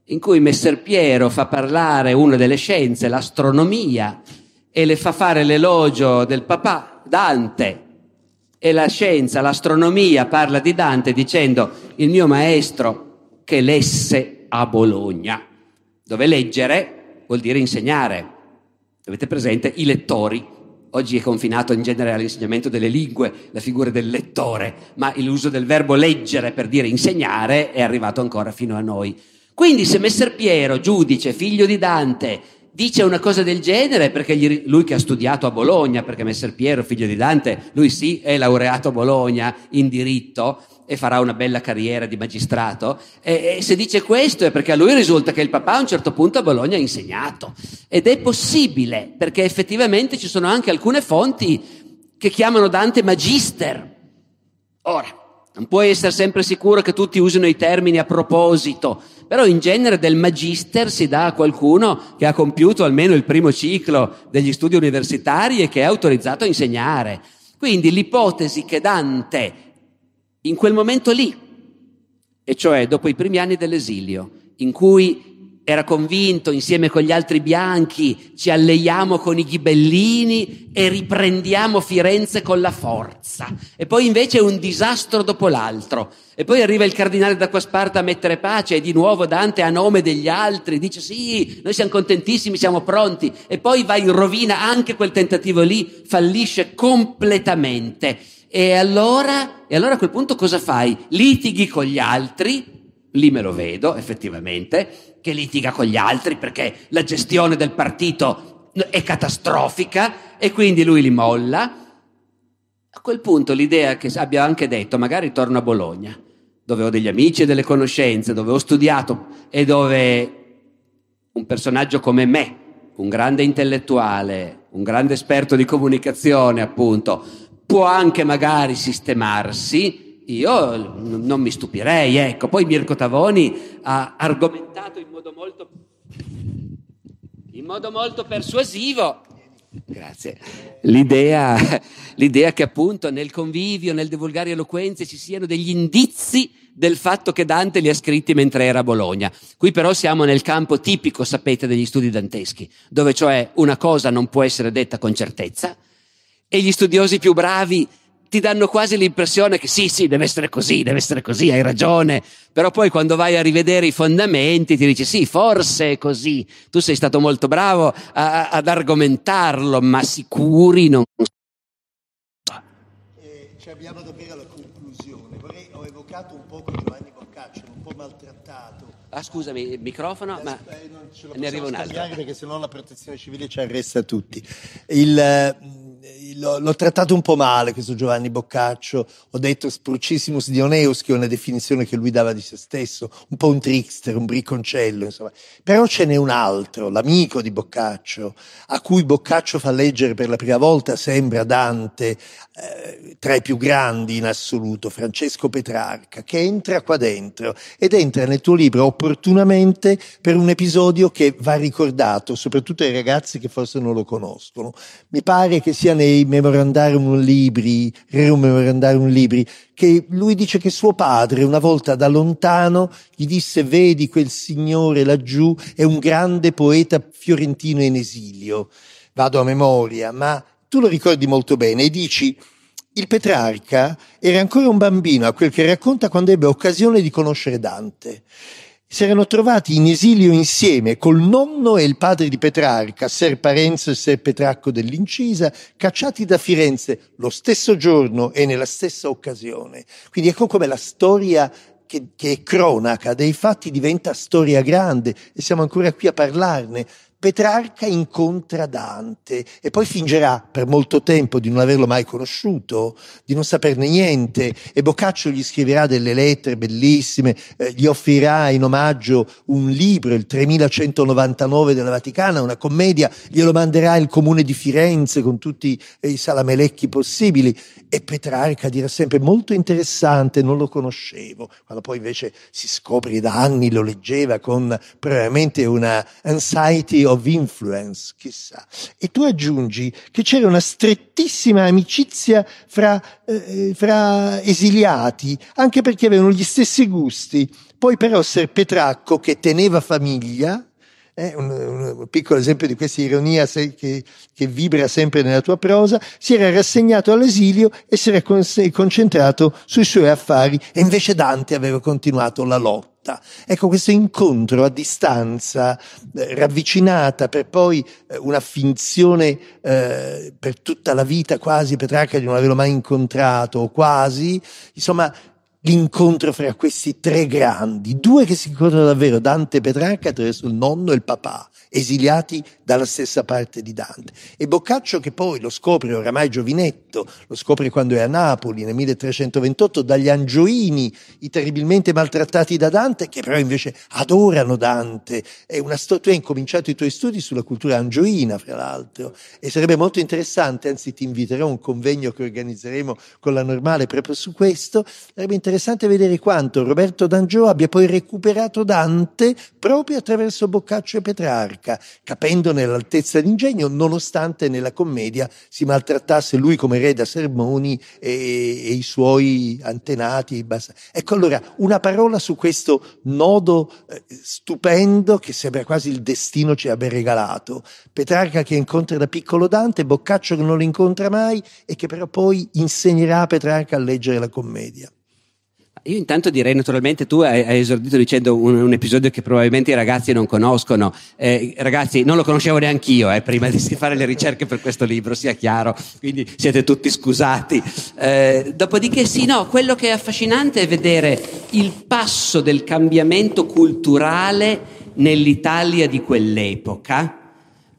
[SPEAKER 3] in cui Messer Piero fa parlare una delle scienze, l'astronomia, e le fa fare l'elogio del papà Dante. E la scienza, l'astronomia parla di Dante dicendo il mio maestro che lesse a Bologna, dove leggere vuol dire insegnare. Avete presente i lettori? Oggi è confinato in genere all'insegnamento delle lingue la figura del lettore, ma l'uso del verbo leggere per dire insegnare è arrivato ancora fino a noi. Quindi se Messer Piero, giudice, figlio di Dante, dice una cosa del genere, perché gli, lui che ha studiato a Bologna, perché Messer Piero, figlio di Dante, lui sì è laureato a Bologna in diritto, e farà una bella carriera di magistrato. E, e, se dice questo è perché a lui risulta che il papà a un certo punto a Bologna ha insegnato. Ed è possibile, perché effettivamente ci sono anche alcune fonti che chiamano Dante magister. Ora, non puoi essere sempre sicuro che tutti usino i termini a proposito, però in genere del magister si dà a qualcuno che ha compiuto almeno il primo ciclo degli studi universitari e che è autorizzato a insegnare. Quindi l'ipotesi che Dante in quel momento lì, e cioè dopo i primi anni dell'esilio, in cui era convinto insieme con gli altri bianchi ci alleiamo con i ghibellini e riprendiamo Firenze con la forza. E poi invece un disastro dopo l'altro. E poi arriva il cardinale d'Acquasparta a mettere pace e di nuovo Dante a nome degli altri dice sì, noi siamo contentissimi, siamo pronti. E poi va in rovina anche quel tentativo lì, fallisce completamente. E allora, e allora a quel punto cosa fai? Litighi con gli altri, lì me lo vedo effettivamente, che litiga con gli altri perché la gestione del partito è catastrofica e quindi lui li molla. A quel punto l'idea che abbia anche detto, magari torno a Bologna, dove ho degli amici e delle conoscenze, dove ho studiato e dove un personaggio come me, un grande intellettuale, un grande esperto di comunicazione, appunto, può anche magari sistemarsi, io non mi stupirei, ecco. Poi Mirko Tavoni ha argomentato in molto, in modo molto persuasivo. L'idea, l'idea, che appunto nel convivio, nel divulgare eloquenze ci siano degli indizi del fatto che Dante li ha scritti mentre era a Bologna. Qui però siamo nel campo tipico, sapete, degli studi danteschi, dove cioè una cosa non può essere detta con certezza e gli studiosi più bravi ti danno quasi l'impressione che sì, sì, deve essere così, deve essere così, hai ragione, però poi quando vai a rivedere i fondamenti ti dici sì, forse è così, tu sei stato molto bravo a, ad argomentarlo, ma sicuri non
[SPEAKER 2] Ci abbiamo davvero alla conclusione. Vorrei, ho evocato un po' Giovanni Boccaccio, un po' maltrattato.
[SPEAKER 3] Ah, scusami, il microfono, ma
[SPEAKER 2] Eh, non ce lo
[SPEAKER 3] ne arriva un altro.
[SPEAKER 2] Perché sennò la protezione civile ci arresta tutti. Il, eh, l'ho, l'ho trattato un po' male questo Giovanni Boccaccio. Ho detto sprucissimus dioneus, che è una definizione che lui dava di se stesso, un po' un trickster, un bricconcello, insomma. Però ce n'è un altro, l'amico di Boccaccio, a cui Boccaccio fa leggere per la prima volta, sembra Dante, eh, tra i più grandi in assoluto, Francesco Petrarca, che entra qua dentro ed entra nel tuo libro opportunamente per un episodio che va ricordato, soprattutto ai ragazzi che forse non lo conoscono. Mi pare che sia nei Memorandarium Libri, Rerum Memorandarium Libri, che lui dice che suo padre una volta da lontano gli disse vedi quel signore laggiù è un grande poeta fiorentino in esilio. Vado a memoria, ma tu lo ricordi molto bene e dici il Petrarca era ancora un bambino a quel che racconta quando ebbe occasione di conoscere Dante. Si erano trovati in esilio insieme col nonno e il padre di Petrarca, Ser Parenzo e Ser Petracco dell'Incisa, cacciati da Firenze lo stesso giorno e nella stessa occasione. Quindi ecco come la storia che, che è cronaca dei fatti diventa storia grande e siamo ancora qui a parlarne. Petrarca incontra Dante e poi fingerà per molto tempo di non averlo mai conosciuto, di non saperne niente. E Boccaccio gli scriverà delle lettere bellissime, eh, gli offrirà in omaggio un libro, il 3199 della Vaticana, una commedia, glielo manderà il comune di Firenze con tutti eh, i salamelecchi possibili. E Petrarca dirà sempre molto interessante, non lo conoscevo, quando poi invece si scopre da anni lo leggeva con probabilmente una anxiety of influence, chissà. E tu aggiungi che c'era una strettissima amicizia fra, eh, fra esiliati, anche perché avevano gli stessi gusti. Poi però Ser Petracco, che teneva famiglia, eh, un, un, piccolo esempio di questa ironia se, che, che, vibra sempre nella tua prosa, si era rassegnato all'esilio e si era con, concentrato sui suoi affari e invece Dante aveva continuato la lotta. Ecco questo incontro a distanza, eh, ravvicinata per poi eh, una finzione eh, per tutta la vita quasi, Petrarca di non averlo mai incontrato, quasi, insomma l'incontro fra questi tre grandi, due che si incontrano davvero, Dante e Petrarca attraverso il nonno e il papà, esiliati dalla stessa parte di Dante. E Boccaccio che poi lo scopre oramai giovinetto, lo scopre quando è a Napoli nel 1328 dagli Angioini, i terribilmente maltrattati da Dante, che però invece adorano Dante. È una sto- tu hai incominciato i tuoi studi sulla cultura angioina, fra l'altro, e sarebbe molto interessante, anzi ti inviterò a un convegno che organizzeremo con la normale proprio su questo, sarebbe interessante vedere quanto Roberto D'Angio abbia poi recuperato Dante proprio attraverso Boccaccio e Petrarca capendo nell'altezza d'ingegno, nonostante nella commedia si maltrattasse lui come re da sermoni e, e i suoi antenati. Ecco allora una parola su questo nodo eh, stupendo che sembra quasi il destino ci abbia regalato. Petrarca che incontra da piccolo Dante, Boccaccio che non lo incontra mai e che però poi insegnerà a Petrarca a leggere la commedia.
[SPEAKER 3] Io intanto direi naturalmente, tu hai, esordito dicendo un, un, episodio che probabilmente i ragazzi non conoscono. Eh, ragazzi, non lo conoscevo neanche io eh, prima di fare le ricerche per questo libro, sia chiaro, quindi siete tutti scusati. Eh, dopodiché sì, no, quello che è affascinante è vedere il passo del cambiamento culturale nell'Italia di quell'epoca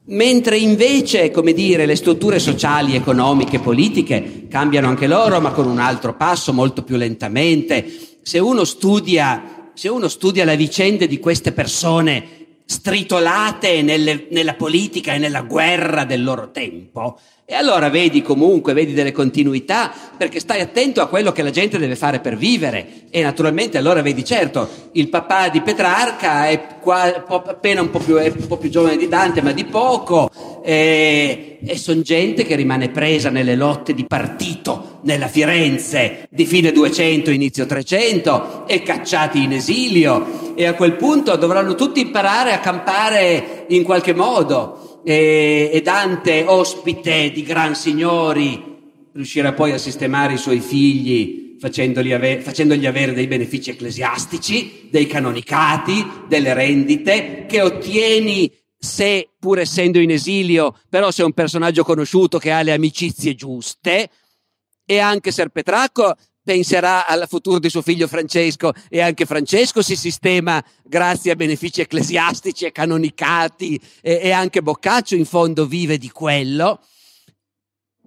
[SPEAKER 3] Mentre invece, come dire, le strutture sociali, economiche, politiche cambiano anche loro, ma con un altro passo, molto più lentamente. Se uno studia, se uno studia le vicende di queste persone stritolate nelle, nella politica e nella guerra del loro tempo, e allora vedi comunque, vedi delle continuità, perché stai attento a quello che la gente deve fare per vivere. E naturalmente allora vedi, certo, il papà di Petrarca è qua, appena un po, più, un po' più giovane di Dante, ma di poco, e, e sono gente che rimane presa nelle lotte di partito nella Firenze di fine 200, inizio 300, e cacciati in esilio. E a quel punto dovranno tutti imparare a campare in qualche modo e, e Dante, ospite di gran signori, riuscirà poi a sistemare i suoi figli facendogli, ave- facendogli avere dei benefici ecclesiastici, dei canonicati, delle rendite, che ottieni se, pur essendo in esilio, però sei un personaggio conosciuto che ha le amicizie giuste, E anche Ser Petrarco penserà al futuro di suo figlio Francesco. E anche Francesco si sistema grazie a benefici ecclesiastici e canonicati. E, e anche Boccaccio in fondo vive di quello.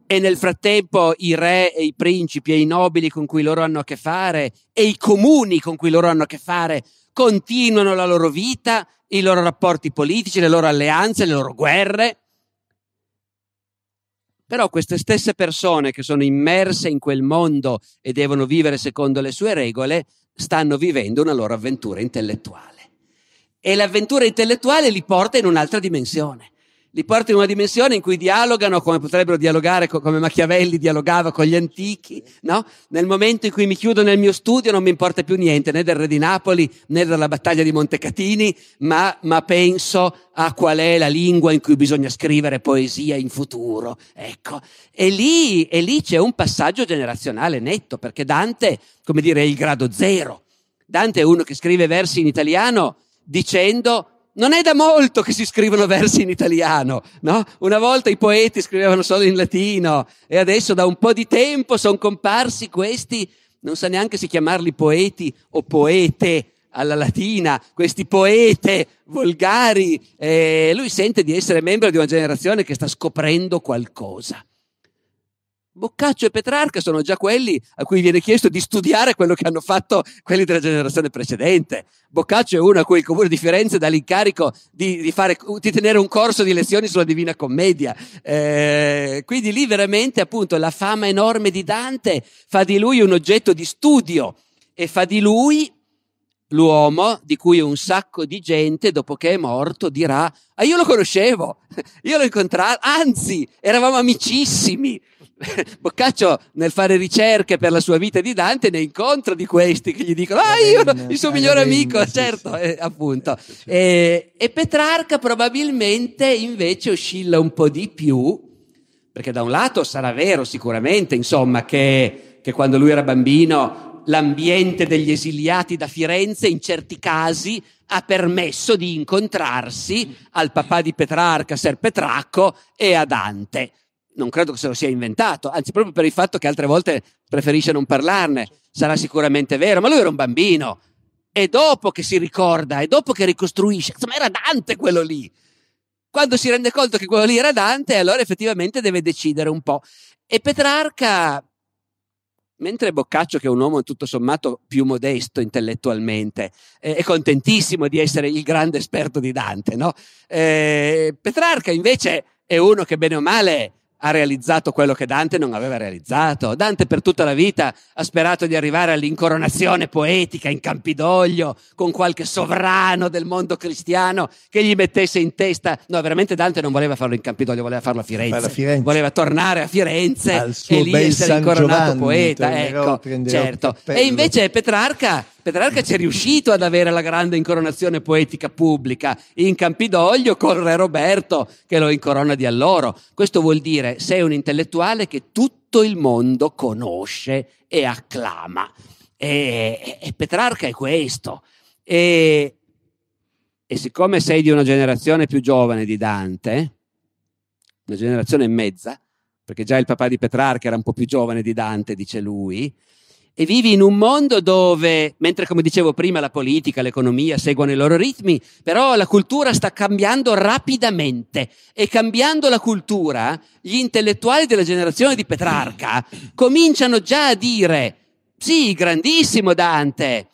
[SPEAKER 3] E nel frattempo i re e i principi e i nobili con cui loro hanno a che fare e i comuni con cui loro hanno a che fare continuano la loro vita, i loro rapporti politici, le loro alleanze, le loro guerre però queste stesse persone che sono immerse in quel mondo e devono vivere secondo le sue regole, stanno vivendo una loro avventura intellettuale. E l'avventura intellettuale li porta in un'altra dimensione li porta in una dimensione in cui dialogano come potrebbero dialogare, come Machiavelli dialogava con gli antichi, no? Nel momento in cui mi chiudo nel mio studio non mi importa più niente, né del Re di Napoli, né della battaglia di Montecatini, ma, ma penso a qual è la lingua in cui bisogna scrivere poesia in futuro. Ecco. E lì, e lì c'è un passaggio generazionale netto, perché Dante, come dire, è il grado zero. Dante è uno che scrive versi in italiano dicendo non è da molto che si scrivono versi in italiano, no? Una volta i poeti scrivevano solo in latino e adesso da un po' di tempo sono comparsi questi, non sa neanche se chiamarli poeti o poete alla latina, questi poete volgari. E lui sente di essere membro di una generazione che sta scoprendo qualcosa. Boccaccio e Petrarca sono già quelli a cui viene chiesto di studiare quello che hanno fatto quelli della generazione precedente. Boccaccio è uno a cui il comune di Firenze dà l'incarico di, di, fare, di tenere un corso di lezioni sulla Divina Commedia. Eh, quindi lì veramente appunto la fama enorme di Dante fa di lui un oggetto di studio e fa di lui l'uomo di cui un sacco di gente dopo che è morto dirà ah io lo conoscevo, io l'ho incontrato, anzi eravamo amicissimi. Boccaccio nel fare ricerche per la sua vita di Dante ne incontra di questi che gli dicono ah io il suo migliore amico certo eh, appunto. E, e Petrarca probabilmente invece oscilla un po' di più perché da un lato sarà vero sicuramente insomma che, che quando lui era bambino l'ambiente degli esiliati da Firenze in certi casi ha permesso di incontrarsi al papà di Petrarca, Ser Petracco e a Dante non credo che se lo sia inventato, anzi proprio per il fatto che altre volte preferisce non parlarne, sarà sicuramente vero, ma lui era un bambino e dopo che si ricorda e dopo che ricostruisce, insomma era Dante quello lì. Quando si rende conto che quello lì era Dante, allora effettivamente deve decidere un po'. E Petrarca, mentre Boccaccio, che è un uomo tutto sommato più modesto intellettualmente, eh, è contentissimo di essere il grande esperto di Dante, no? Eh, Petrarca invece è uno che bene o male ha realizzato quello che Dante non aveva realizzato. Dante per tutta la vita ha sperato di arrivare all'incoronazione poetica in Campidoglio con qualche sovrano del mondo cristiano che gli mettesse in testa. No, veramente Dante non voleva farlo in Campidoglio, voleva farlo a Firenze. Firenze. Voleva tornare a Firenze e lì essere San incoronato Giovanni, poeta. Ecco, certo. E invece Petrarca Petrarca ci è riuscito ad avere la grande incoronazione poetica pubblica in Campidoglio col re Roberto che lo incorona di alloro. Questo vuol dire sei un intellettuale che tutto il mondo conosce e acclama. E, e Petrarca è questo. E, e siccome sei di una generazione più giovane di Dante, una generazione e mezza, perché già il papà di Petrarca era un po' più giovane di Dante, dice lui, e vivi in un mondo dove, mentre come dicevo prima la politica, l'economia seguono i loro ritmi, però la cultura sta cambiando rapidamente e cambiando la cultura, gli intellettuali della generazione di Petrarca cominciano già a dire sì, grandissimo Dante,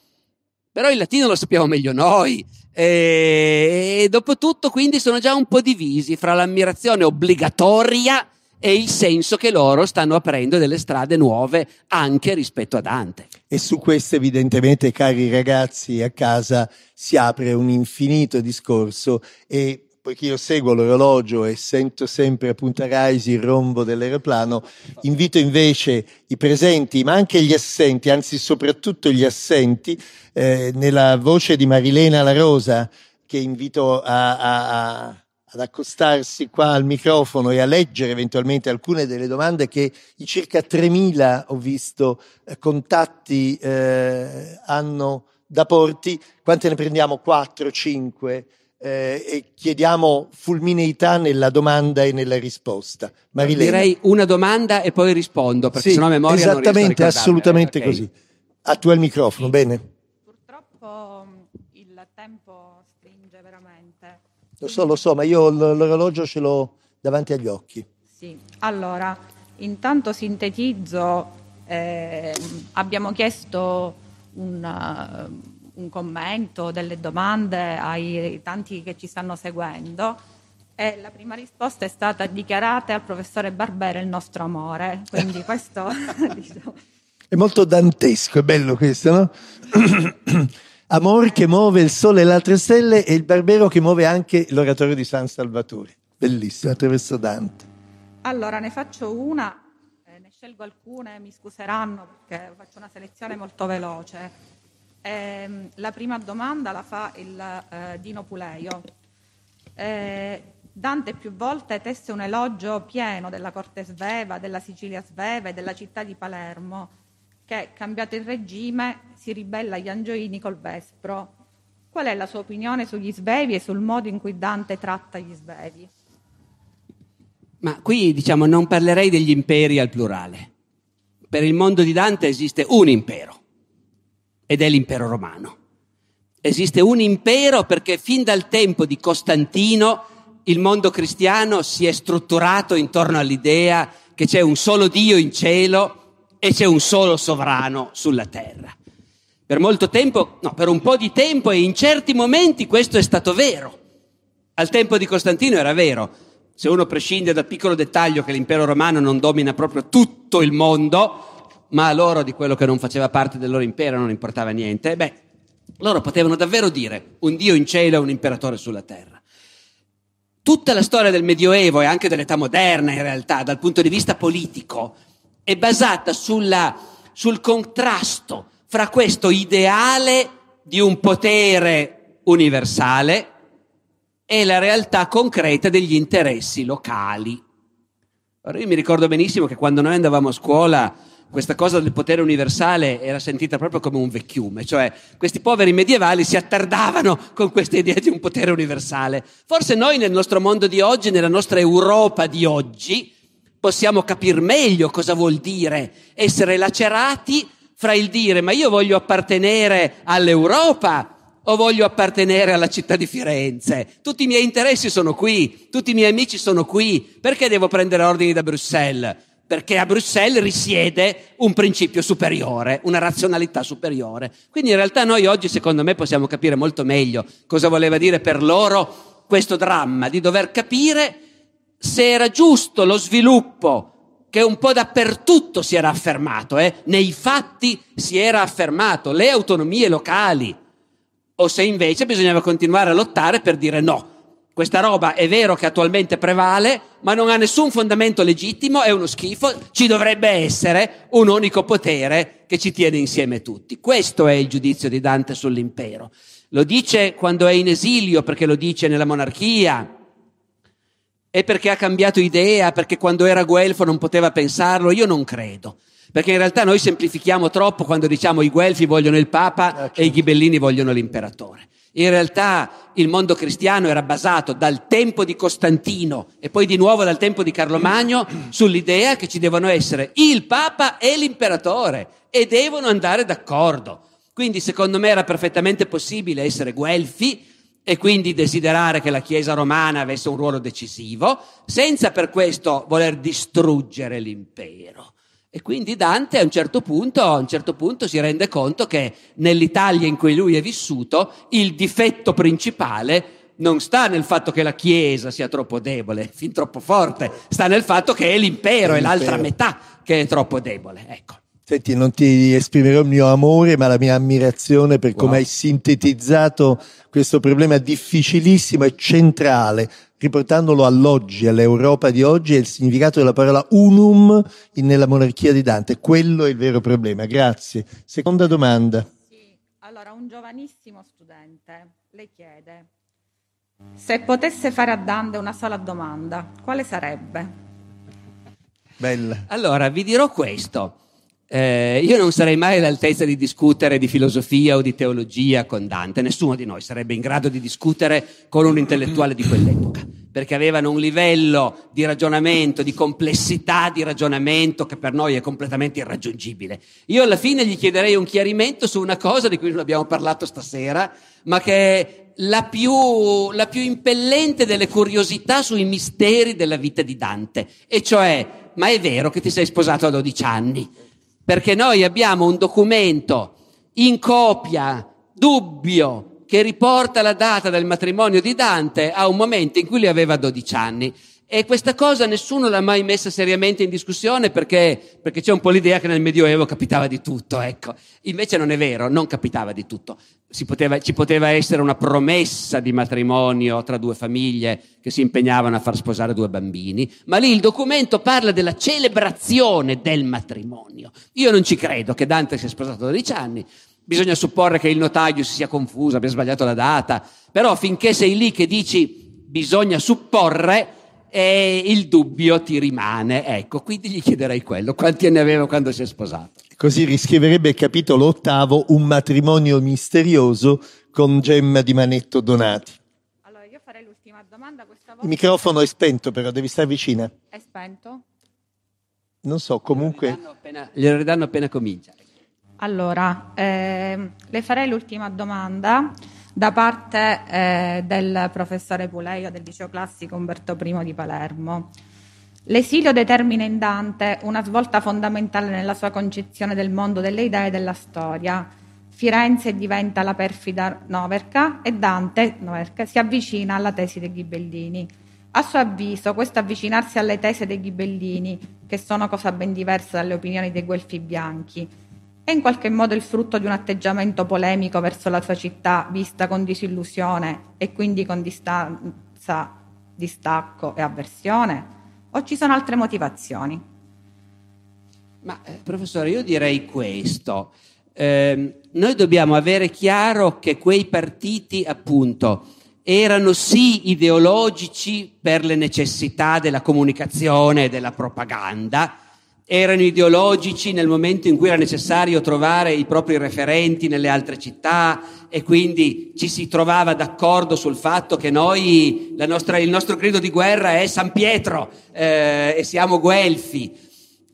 [SPEAKER 3] però il latino lo sappiamo meglio noi. E, dopo tutto quindi sono già un po' divisi fra l'ammirazione obbligatoria e il senso che loro stanno aprendo delle strade nuove anche rispetto a Dante.
[SPEAKER 2] E su questo evidentemente, cari ragazzi, a casa si apre un infinito discorso e poiché io seguo l'orologio e sento sempre a Punta Raisi il rombo dell'aeroplano, invito invece i presenti, ma anche gli assenti, anzi soprattutto gli assenti, eh, nella voce di Marilena La Rosa, che invito a, a, a ad accostarsi qua al microfono e a leggere eventualmente alcune delle domande che i circa 3.000 ho visto eh, contatti eh, hanno da porti. Quante ne prendiamo? 4, 5? eh, e chiediamo fulmineità nella domanda e nella risposta. Marilena.
[SPEAKER 3] Direi una domanda e poi rispondo, perché
[SPEAKER 2] sì,
[SPEAKER 3] sennò a memoria
[SPEAKER 2] Esattamente, assolutamente
[SPEAKER 3] okay.
[SPEAKER 2] così. A tu al microfono, bene.
[SPEAKER 4] Purtroppo il tempo stringe veramente.
[SPEAKER 2] Lo so, lo so, ma io l'orologio ce l'ho davanti agli occhi.
[SPEAKER 4] Sì, allora, intanto sintetizzo, eh, abbiamo chiesto un, uh, un, commento, delle domande ai tanti che ci stanno seguendo e la prima risposta è stata dichiarate al professore Barbera il nostro amore, quindi questo diciamo.
[SPEAKER 2] È molto dantesco, è bello questo, no? Amor che muove il sole e le altre stelle e il Barbero che muove anche l'oratorio di San Salvatore. Bellissimo, attraverso Dante.
[SPEAKER 4] Allora, ne faccio una, eh, ne scelgo alcune, mi scuseranno perché faccio una selezione molto veloce. Eh, la prima domanda la fa il eh, Dino Puleio. Eh, Dante più volte tesse un elogio pieno della corte sveva, della Sicilia sveva e della città di Palermo, che, cambiato il regime, si ribella agli angioini col vespro. Qual è la sua opinione sugli svevi e sul modo in cui Dante tratta gli svevi?
[SPEAKER 3] Ma qui diciamo non parlerei degli imperi al plurale. Per il mondo di Dante esiste un impero ed è l'impero romano. Esiste un impero perché fin dal tempo di Costantino il mondo cristiano si è strutturato intorno all'idea che c'è un solo Dio in cielo e c'è un solo sovrano sulla terra. Per molto tempo, no, per un po' di tempo e in certi momenti questo è stato vero. Al tempo di Costantino era vero. Se uno prescinde dal piccolo dettaglio che l'impero romano non domina proprio tutto il mondo, ma a loro di quello che non faceva parte del loro impero non importava niente, beh, loro potevano davvero dire un Dio in cielo e un imperatore sulla terra. Tutta la storia del Medioevo e anche dell'età moderna, in realtà, dal punto di vista politico, è basata sulla, sul contrasto fra questo ideale di un potere universale e la realtà concreta degli interessi locali. Ora io mi ricordo benissimo che quando noi andavamo a scuola questa cosa del potere universale era sentita proprio come un vecchiume, cioè questi poveri medievali si attardavano con questa idea di un potere universale. Forse noi nel nostro mondo di oggi, nella nostra Europa di oggi, possiamo capire meglio cosa vuol dire essere lacerati fra il dire ma io voglio appartenere all'Europa o voglio appartenere alla città di Firenze. Tutti i miei interessi sono qui, tutti i miei amici sono qui, perché devo prendere ordini da Bruxelles? Perché a Bruxelles risiede un principio superiore, una razionalità superiore. Quindi in realtà noi oggi, secondo me, possiamo capire molto meglio cosa voleva dire per loro questo dramma di dover capire se era giusto lo sviluppo che un po' dappertutto si era affermato, eh? nei fatti si era affermato, le autonomie locali, o se invece bisognava continuare a lottare per dire no. Questa roba è vero che attualmente prevale, ma non ha nessun fondamento legittimo, è uno schifo, ci dovrebbe essere un unico potere che ci tiene insieme tutti. Questo è il giudizio di Dante sull'impero. Lo dice quando è in esilio, perché lo dice nella monarchia, è perché ha cambiato idea, perché quando era guelfo non poteva pensarlo? Io non credo. Perché in realtà noi semplifichiamo troppo quando diciamo i guelfi vogliono il Papa e i ghibellini vogliono l'imperatore. In realtà il mondo cristiano era basato dal tempo di Costantino e poi di nuovo dal tempo di Carlo Magno sull'idea che ci devono essere il Papa e l'imperatore e devono andare d'accordo. Quindi secondo me era perfettamente possibile essere guelfi e quindi desiderare che la Chiesa romana avesse un ruolo decisivo, senza per questo voler distruggere l'impero. E quindi Dante a un certo punto, a un certo punto si rende conto che nell'Italia in cui lui è vissuto il difetto principale non sta nel fatto che la Chiesa sia troppo debole, fin troppo forte, sta nel fatto che è l'impero, è l'altra metà che è troppo debole. Ecco.
[SPEAKER 2] Senti, non ti esprimerò il mio amore, ma la mia ammirazione per come hai sintetizzato questo problema difficilissimo e centrale, riportandolo all'oggi, all'Europa di oggi e il significato della parola unum nella monarchia di Dante. Quello è il vero problema. Grazie. Seconda domanda.
[SPEAKER 4] Sì, allora un giovanissimo studente le chiede se potesse fare a Dante una sola domanda, quale sarebbe?
[SPEAKER 2] Bella.
[SPEAKER 3] Allora, vi dirò questo Eh, io non sarei mai all'altezza di discutere di filosofia o di teologia con Dante, nessuno di noi sarebbe in grado di discutere con un intellettuale di quell'epoca, perché avevano un livello di ragionamento, di complessità di ragionamento che per noi è completamente irraggiungibile. Io alla fine gli chiederei un chiarimento su una cosa di cui non abbiamo parlato stasera, ma che è la più, la più impellente delle curiosità sui misteri della vita di Dante, e cioè, ma è vero che ti sei sposato a 12 anni? Perché noi abbiamo un documento in copia, dubbio, che riporta la data del matrimonio di Dante a un momento in cui lui aveva 12 anni. E questa cosa nessuno l'ha mai messa seriamente in discussione perché, perché, c'è un po' l'idea che nel Medioevo capitava di tutto, ecco. Invece non è vero, non capitava di tutto. Poteva, ci poteva essere una promessa di matrimonio tra due famiglie che si impegnavano a far sposare due bambini, ma lì il documento parla della celebrazione del matrimonio. Io non ci credo che Dante sia sposato a 12 anni, bisogna supporre che il notaio si sia confuso, abbia sbagliato la data, però finché sei lì che dici bisogna supporre, e il dubbio ti rimane. Ecco, quindi gli chiederei quello, quanti anni aveva quando si è sposato.
[SPEAKER 2] Così riscriverebbe il capitolo ottavo, un matrimonio misterioso con gemma di manetto donati.
[SPEAKER 4] Allora, io farei l'ultima domanda questa volta.
[SPEAKER 2] Il microfono è spento però, devi stare vicina.
[SPEAKER 4] È spento?
[SPEAKER 2] Non so, comunque...
[SPEAKER 3] Glielo ridanno appena comincia.
[SPEAKER 4] Allora, eh, le farei l'ultima domanda da parte eh, del professore Puleio del liceo classico Umberto I di Palermo. L'esilio determina in Dante una svolta fondamentale nella sua concezione del mondo delle idee e della storia. Firenze diventa la perfida Noverca e Dante Noverca, si avvicina alla tesi dei Ghibellini. A suo avviso, questo avvicinarsi alle tesi dei Ghibellini, che sono cosa ben diversa dalle opinioni dei Guelfi bianchi, è in qualche modo il frutto di un atteggiamento polemico verso la sua città vista con disillusione e quindi con distanza, distacco e avversione? O ci sono altre motivazioni?
[SPEAKER 3] Ma eh, professore, io direi questo. Eh, noi dobbiamo avere chiaro che quei partiti, appunto, erano sì ideologici per le necessità della comunicazione e della propaganda, erano ideologici nel momento in cui era necessario trovare i propri referenti nelle altre città e quindi ci si trovava d'accordo sul fatto che noi, nostra, il nostro grido di guerra è San Pietro eh, e siamo guelfi,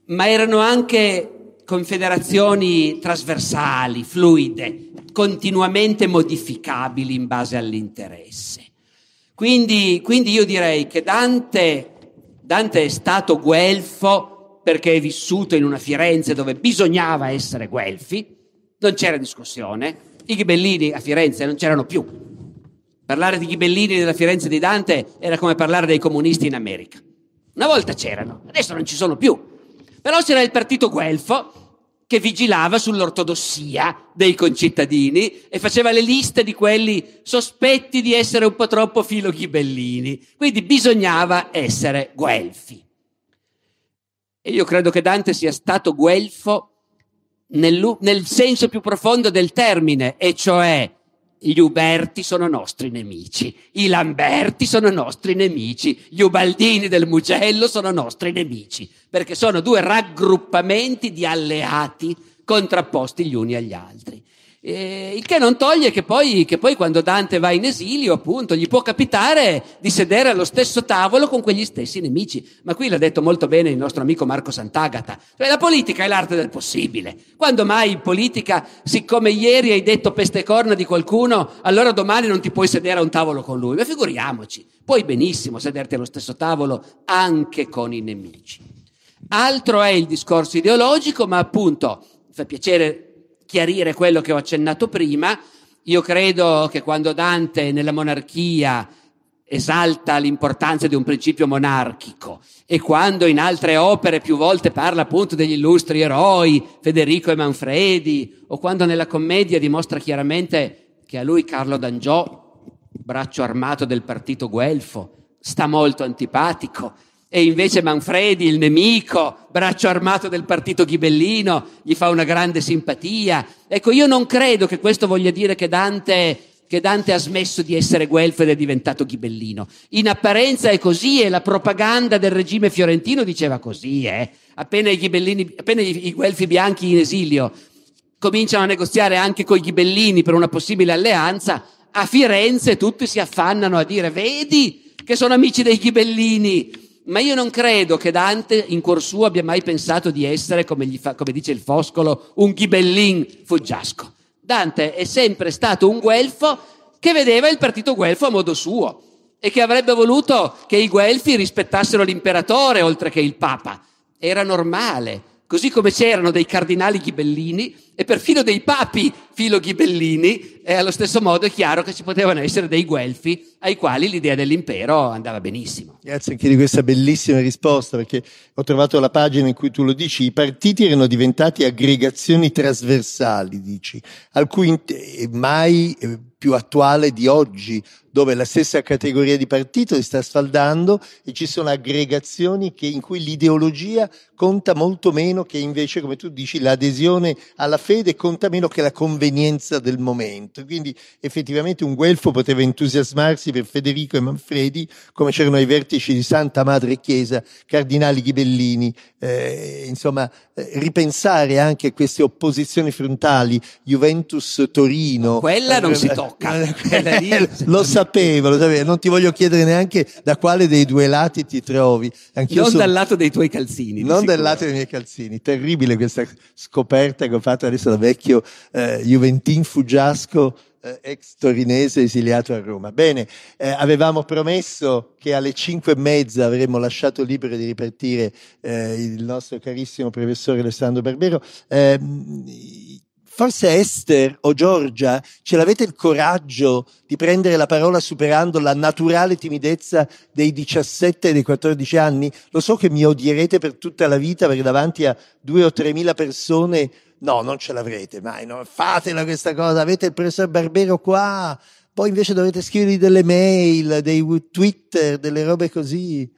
[SPEAKER 3] ma erano anche confederazioni trasversali, fluide, continuamente modificabili in base all'interesse. Quindi, quindi io direi che Dante, Dante è stato guelfo perché è vissuto in una Firenze dove bisognava essere guelfi, non c'era discussione. I ghibellini a Firenze non c'erano più. Parlare di ghibellini nella Firenze di Dante era come parlare dei comunisti in America. Una volta c'erano, adesso non ci sono più. Però c'era il partito guelfo che vigilava sull'ortodossia dei concittadini e faceva le liste di quelli sospetti di essere un po' troppo filo ghibellini. Quindi bisognava essere guelfi. E io credo che Dante sia stato guelfo nel, nel senso più profondo del termine, e cioè gli Uberti sono nostri nemici, i Lamberti sono nostri nemici, gli Ubaldini del Mugello sono nostri nemici, perché sono due raggruppamenti di alleati contrapposti gli uni agli altri. Eh, il che non toglie che poi, che poi, quando Dante va in esilio, appunto, gli può capitare di sedere allo stesso tavolo con quegli stessi nemici. Ma qui l'ha detto molto bene il nostro amico Marco Sant'Agata. Cioè, la politica è l'arte del possibile. Quando mai in politica, siccome ieri hai detto peste corna di qualcuno, allora domani non ti puoi sedere a un tavolo con lui? Ma figuriamoci, puoi benissimo sederti allo stesso tavolo anche con i nemici. Altro è il discorso ideologico, ma appunto fa piacere chiarire quello che ho accennato prima. Io credo che quando Dante nella monarchia esalta l'importanza di un principio monarchico e quando in altre opere più volte parla appunto degli illustri eroi, Federico e Manfredi, o quando nella commedia dimostra chiaramente che a lui Carlo d'Angiò, braccio armato del partito guelfo, sta molto antipatico e invece Manfredi, il nemico, braccio armato del partito ghibellino, gli fa una grande simpatia. Ecco, io non credo che questo voglia dire che Dante, che Dante ha smesso di essere guelfo ed è diventato ghibellino. In apparenza è così e la propaganda del regime fiorentino diceva così, eh. appena i, appena i guelfi bianchi in esilio cominciano a negoziare anche con i ghibellini per una possibile alleanza, a Firenze tutti si affannano a dire vedi che sono amici dei ghibellini. Ma io non credo che Dante in cuor suo abbia mai pensato di essere, come, fa, come dice il Foscolo, un ghibellin fuggiasco. Dante è sempre stato un guelfo che vedeva il partito guelfo a modo suo e che avrebbe voluto che i guelfi rispettassero l'imperatore oltre che il papa. Era normale, Così come c'erano dei cardinali ghibellini e perfino dei papi filo ghibellini, e allo stesso modo è chiaro che ci potevano essere dei guelfi ai quali l'idea dell'impero andava benissimo.
[SPEAKER 2] Grazie anche di questa bellissima risposta, perché ho trovato la pagina in cui tu lo dici, i partiti erano diventati aggregazioni trasversali, dici, alcuni mai eh, più attuale di oggi, dove la stessa categoria di partito si sta sfaldando e ci sono aggregazioni che, in cui l'ideologia conta molto meno che invece, come tu dici, l'adesione alla fede conta meno che la convenienza del momento. Quindi effettivamente un guelfo poteva entusiasmarsi per Federico e Manfredi, come c'erano ai vertici di Santa Madre Chiesa, cardinali ghibellini, eh, insomma, eh, ripensare anche a queste opposizioni frontali, Juventus-Torino.
[SPEAKER 3] Quella non si tocca tocca.
[SPEAKER 2] lo sapevo, lo sapevo, non ti voglio chiedere neanche da quale dei due lati ti trovi.
[SPEAKER 3] Anch'io non sono... dal lato dei tuoi calzini.
[SPEAKER 2] Non dal lato dei miei calzini. Terribile questa scoperta che ho fatto adesso da vecchio eh, Juventin Fuggiasco eh, ex torinese esiliato a Roma. Bene, eh, avevamo promesso che alle cinque e mezza avremmo lasciato libero di ripartire eh, il nostro carissimo professore Alessandro Barbero. Forse Esther o Giorgia ce l'avete il coraggio di prendere la parola superando la naturale timidezza dei 17 e dei 14 anni? Lo so che mi odierete per tutta la vita perché davanti a due o tre mila persone no, non ce l'avrete mai, no? fatela questa cosa, avete il professor Barbero qua, poi invece dovete scrivergli delle mail, dei Twitter, delle robe così.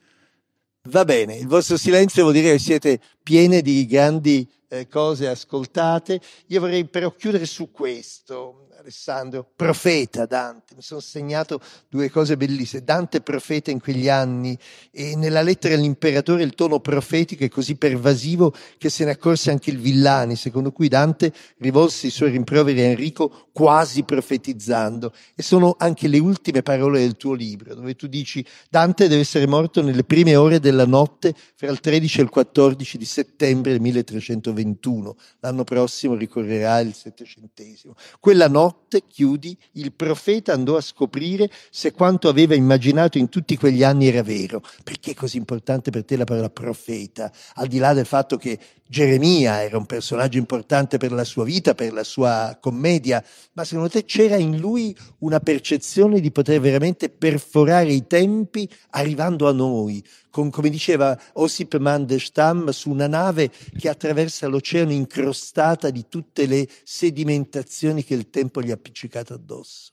[SPEAKER 2] Va bene, il vostro silenzio vuol dire che siete piene di grandi cose ascoltate. Io vorrei però chiudere su questo. Alessandro, profeta Dante, mi sono segnato due cose bellissime. Dante profeta in quegli anni e nella lettera all'imperatore il tono profetico è così pervasivo che se ne accorse anche il Villani, secondo cui Dante rivolse i suoi rimproveri a Enrico quasi profetizzando. E sono anche le ultime parole del tuo libro, dove tu dici Dante deve essere morto nelle prime ore della notte fra il 13 e il 14 di settembre del 1321. L'anno prossimo ricorrerà il settecentesimo. Quella notte notte, chiudi, il profeta andò a scoprire se quanto aveva immaginato in tutti quegli anni era vero. Perché è così importante per te la parola profeta? Al di là del fatto che Geremia era un personaggio importante per la sua vita, per la sua commedia, ma secondo te c'era in lui una percezione di poter veramente perforare i tempi arrivando a noi, con, come diceva Ossip Mandelstam, su una nave che attraversa l'oceano incrostata di tutte le sedimentazioni che il tempo gli ha appiccicato addosso.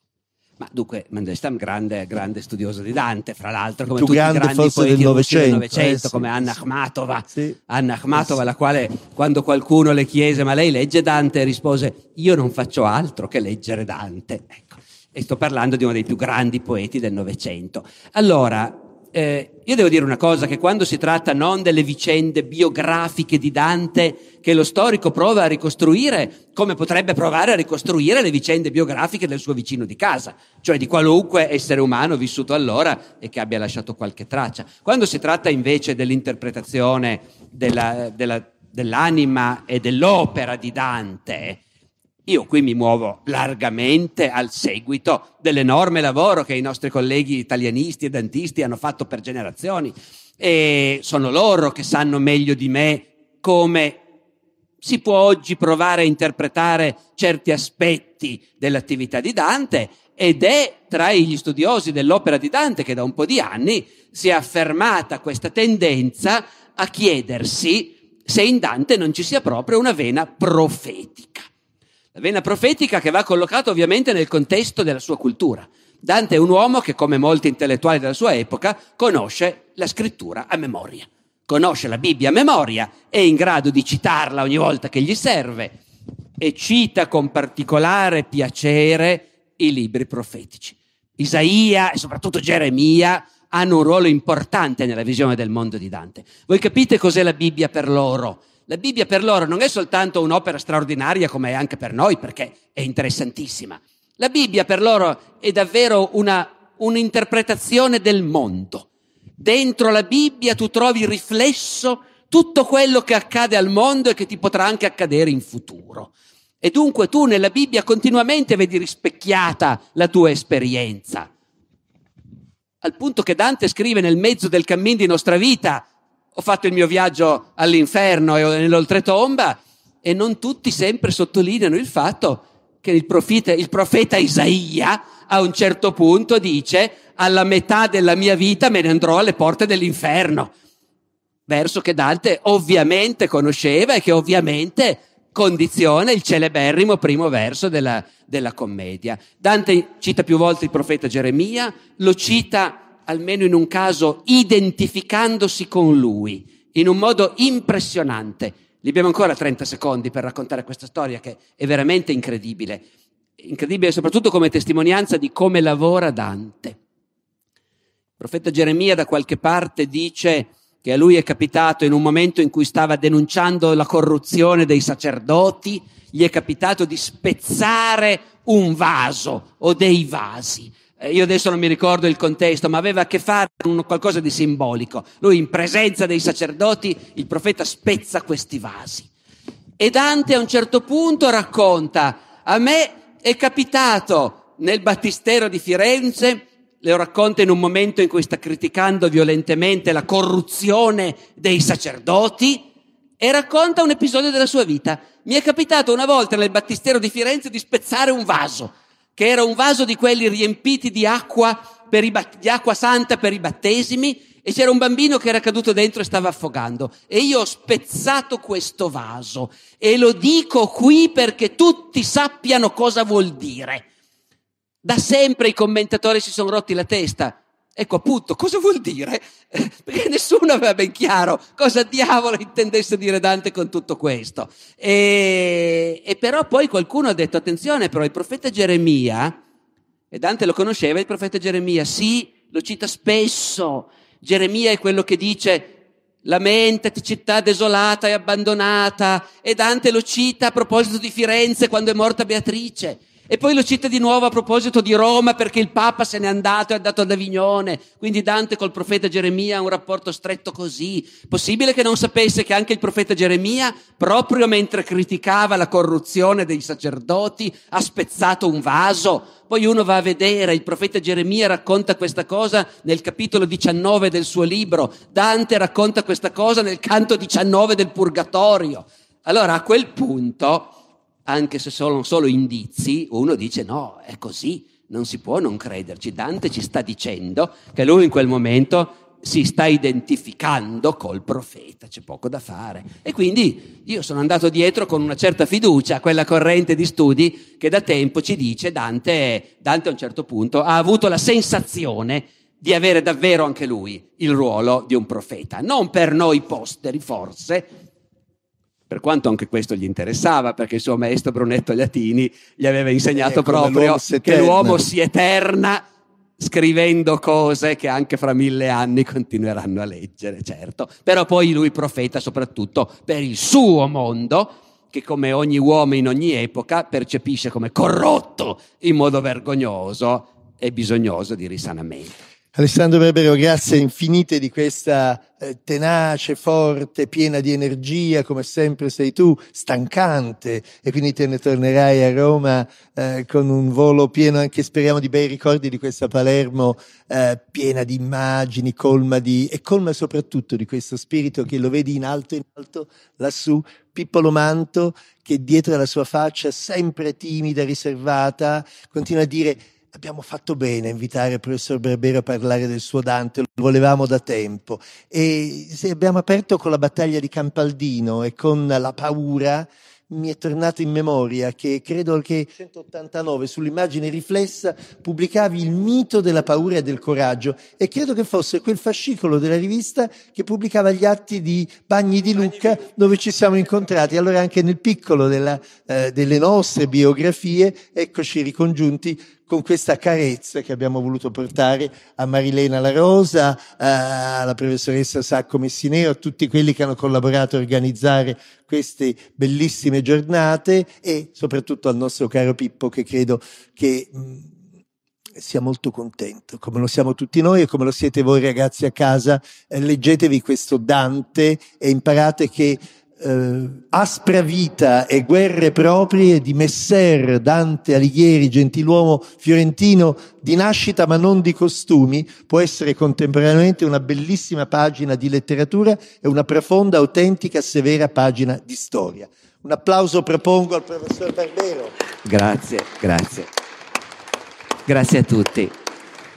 [SPEAKER 3] Ma dunque, Mandelstam, grande, grande studioso di Dante, fra l'altro, come
[SPEAKER 2] tutti
[SPEAKER 3] i grandi
[SPEAKER 2] poeti del Novecento,
[SPEAKER 3] eh, sì, come Anna Akhmatova, sì. Anna Akhmatova, la quale quando qualcuno le chiese ma lei legge Dante, rispose io non faccio altro che leggere Dante. Ecco. E sto parlando di uno dei più grandi poeti del Novecento. Allora, eh, io devo dire una cosa, che quando si tratta non delle vicende biografiche di Dante che lo storico prova a ricostruire, come potrebbe provare a ricostruire le vicende biografiche del suo vicino di casa, cioè di qualunque essere umano vissuto allora e che abbia lasciato qualche traccia. Quando si tratta invece dell'interpretazione della, della, dell'anima e dell'opera di Dante, io qui mi muovo largamente al seguito dell'enorme lavoro che i nostri colleghi italianisti e dantisti hanno fatto per generazioni e sono loro che sanno meglio di me come si può oggi provare a interpretare certi aspetti dell'attività di Dante ed è tra gli studiosi dell'opera di Dante che da un po' di anni si è affermata questa tendenza a chiedersi se in Dante non ci sia proprio una vena profetica. La vena profetica che va collocata ovviamente nel contesto della sua cultura. Dante è un uomo che, come molti intellettuali della sua epoca, conosce la scrittura a memoria. Conosce la Bibbia a memoria, è in grado di citarla ogni volta che gli serve e cita con particolare piacere i libri profetici. Isaia e soprattutto Geremia hanno un ruolo importante nella visione del mondo di Dante. Voi capite cos'è la Bibbia per loro? La Bibbia per loro non è soltanto un'opera straordinaria come è anche per noi, perché è interessantissima. La Bibbia per loro è davvero una, un'interpretazione del mondo. Dentro la Bibbia tu trovi riflesso tutto quello che accade al mondo e che ti potrà anche accadere in futuro. E dunque tu nella Bibbia continuamente vedi rispecchiata la tua esperienza. Al punto che Dante scrive nel mezzo del cammin di nostra vita, ho fatto il mio viaggio all'inferno e nell'oltretomba e non tutti sempre sottolineano il fatto che il profeta, il profeta Isaia a un certo punto dice alla metà della mia vita me ne andrò alle porte dell'inferno. Verso che Dante ovviamente conosceva e che ovviamente condiziona il celeberrimo primo verso della, della commedia. Dante cita più volte il profeta Geremia, lo cita almeno in un caso, identificandosi con lui in un modo impressionante. Li abbiamo ancora 30 secondi per raccontare questa storia che è veramente incredibile. Incredibile soprattutto come testimonianza di come lavora Dante. Il profeta Geremia da qualche parte dice che a lui è capitato in un momento in cui stava denunciando la corruzione dei sacerdoti, gli è capitato di spezzare un vaso o dei vasi io adesso non mi ricordo il contesto, ma aveva a che fare con qualcosa di simbolico. Lui in presenza dei sacerdoti, il profeta spezza questi vasi. E Dante a un certo punto racconta, a me è capitato nel battistero di Firenze, le racconta in un momento in cui sta criticando violentemente la corruzione dei sacerdoti, e racconta un episodio della sua vita. Mi è capitato una volta nel battistero di Firenze di spezzare un vaso che era un vaso di quelli riempiti di acqua, i, di acqua santa per i battesimi, e c'era un bambino che era caduto dentro e stava affogando. E io ho spezzato questo vaso e lo dico qui perché tutti sappiano cosa vuol dire. Da sempre i commentatori si sono rotti la testa. Ecco appunto, cosa vuol dire? Perché nessuno aveva ben chiaro cosa diavolo intendesse dire Dante con tutto questo. E, e però poi qualcuno ha detto, attenzione, però il profeta Geremia, e Dante lo conosceva, il profeta Geremia, sì, lo cita spesso. Geremia è quello che dice, lamentati città desolata e abbandonata, e Dante lo cita a proposito di Firenze quando è morta Beatrice. E poi lo cita di nuovo a proposito di Roma perché il Papa se n'è andato e è andato ad Avignone. Quindi Dante col profeta Geremia ha un rapporto stretto così. Possibile che non sapesse che anche il profeta Geremia, proprio mentre criticava la corruzione dei sacerdoti, ha spezzato un vaso. Poi uno va a vedere, il profeta Geremia racconta questa cosa nel capitolo 19 del suo libro. Dante racconta questa cosa nel canto 19 del Purgatorio. Allora a quel punto anche se sono solo indizi, uno dice no, è così, non si può non crederci. Dante ci sta dicendo che lui in quel momento si sta identificando col profeta, c'è poco da fare. E quindi io sono andato dietro con una certa fiducia a quella corrente di studi che da tempo ci dice Dante, Dante a un certo punto ha avuto la sensazione di avere davvero anche lui il ruolo di un profeta, non per noi posteri forse, per quanto anche questo gli interessava, perché il suo maestro Brunetto Latini gli aveva insegnato eh, proprio l'uomo che l'uomo si eterna scrivendo cose che anche fra mille anni continueranno a leggere, certo. Però poi lui profeta soprattutto per il suo mondo, che come ogni uomo in ogni epoca percepisce come corrotto in modo vergognoso e bisognoso di risanamento.
[SPEAKER 2] Alessandro Barbero, grazie infinite di questa eh, tenace, forte, piena di energia, come sempre sei tu, stancante, e quindi te ne tornerai a Roma eh, con un volo pieno anche, speriamo, di bei ricordi di questa Palermo eh, piena di immagini, colma di, e colma soprattutto di questo spirito che lo vedi in alto, in alto, lassù, Pippolo Manto, che dietro la sua faccia, sempre timida, riservata, continua a dire abbiamo fatto bene a invitare il professor Barbero a parlare del suo Dante, lo volevamo da tempo. E se abbiamo aperto con la battaglia di Campaldino e con la paura, mi è tornato in memoria che credo che 189 sull'immagine riflessa pubblicavi il mito della paura e del coraggio e credo che fosse quel fascicolo della rivista che pubblicava gli atti di Bagni di Lucca dove ci siamo incontrati. Allora anche nel piccolo della, eh, delle nostre biografie, eccoci ricongiunti con questa carezza che abbiamo voluto portare a Marilena La Rosa, alla professoressa Sacco Messineo, a tutti quelli che hanno collaborato a organizzare queste bellissime giornate e soprattutto al nostro caro Pippo che credo che mh, sia molto contento, come lo siamo tutti noi e come lo siete voi ragazzi a casa. Eh, leggetevi questo Dante e imparate che eh, Aspra vita e guerre proprie di Messer Dante Alighieri, gentiluomo fiorentino di nascita ma non di costumi, può essere contemporaneamente una bellissima pagina di letteratura e una profonda, autentica, severa pagina di storia. Un applauso propongo al professor Barbero.
[SPEAKER 3] Grazie, grazie. Grazie a tutti.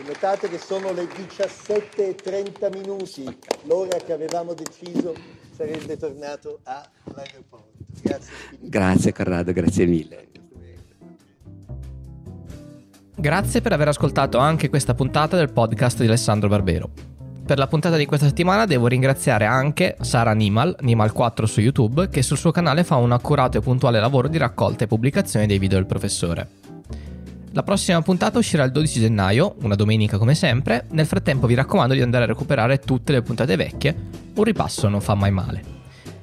[SPEAKER 2] Notate che sono le 17.30 minuti, l'ora che avevamo deciso sarebbe tornato all'aeroporto. Grazie.
[SPEAKER 3] Grazie Corrado, grazie mille.
[SPEAKER 1] Grazie per aver ascoltato anche questa puntata del podcast di Alessandro Barbero. Per la puntata di questa settimana devo ringraziare anche Sara Nimal, Nimal4 su YouTube, che sul suo canale fa un accurato e puntuale lavoro di raccolta e pubblicazione dei video del professore. La prossima puntata uscirà il 12 gennaio, una domenica come sempre. Nel frattempo vi raccomando di andare a recuperare tutte le puntate vecchie. Un ripasso non fa mai male.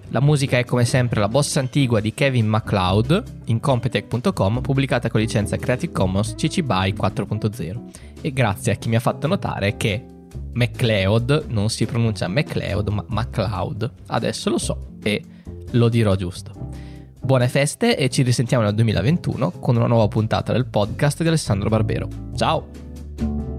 [SPEAKER 1] La musica è come sempre la bossa antigua di Kevin MacLeod in Competech.com pubblicata con licenza Creative Commons CC BY 4.0 e grazie a chi mi ha fatto notare che MacLeod non si pronuncia MacLeod ma MacLeod. Adesso lo so e lo dirò giusto. Buone feste e ci risentiamo nel 2021 con una nuova puntata del podcast di Alessandro Barbero. Ciao!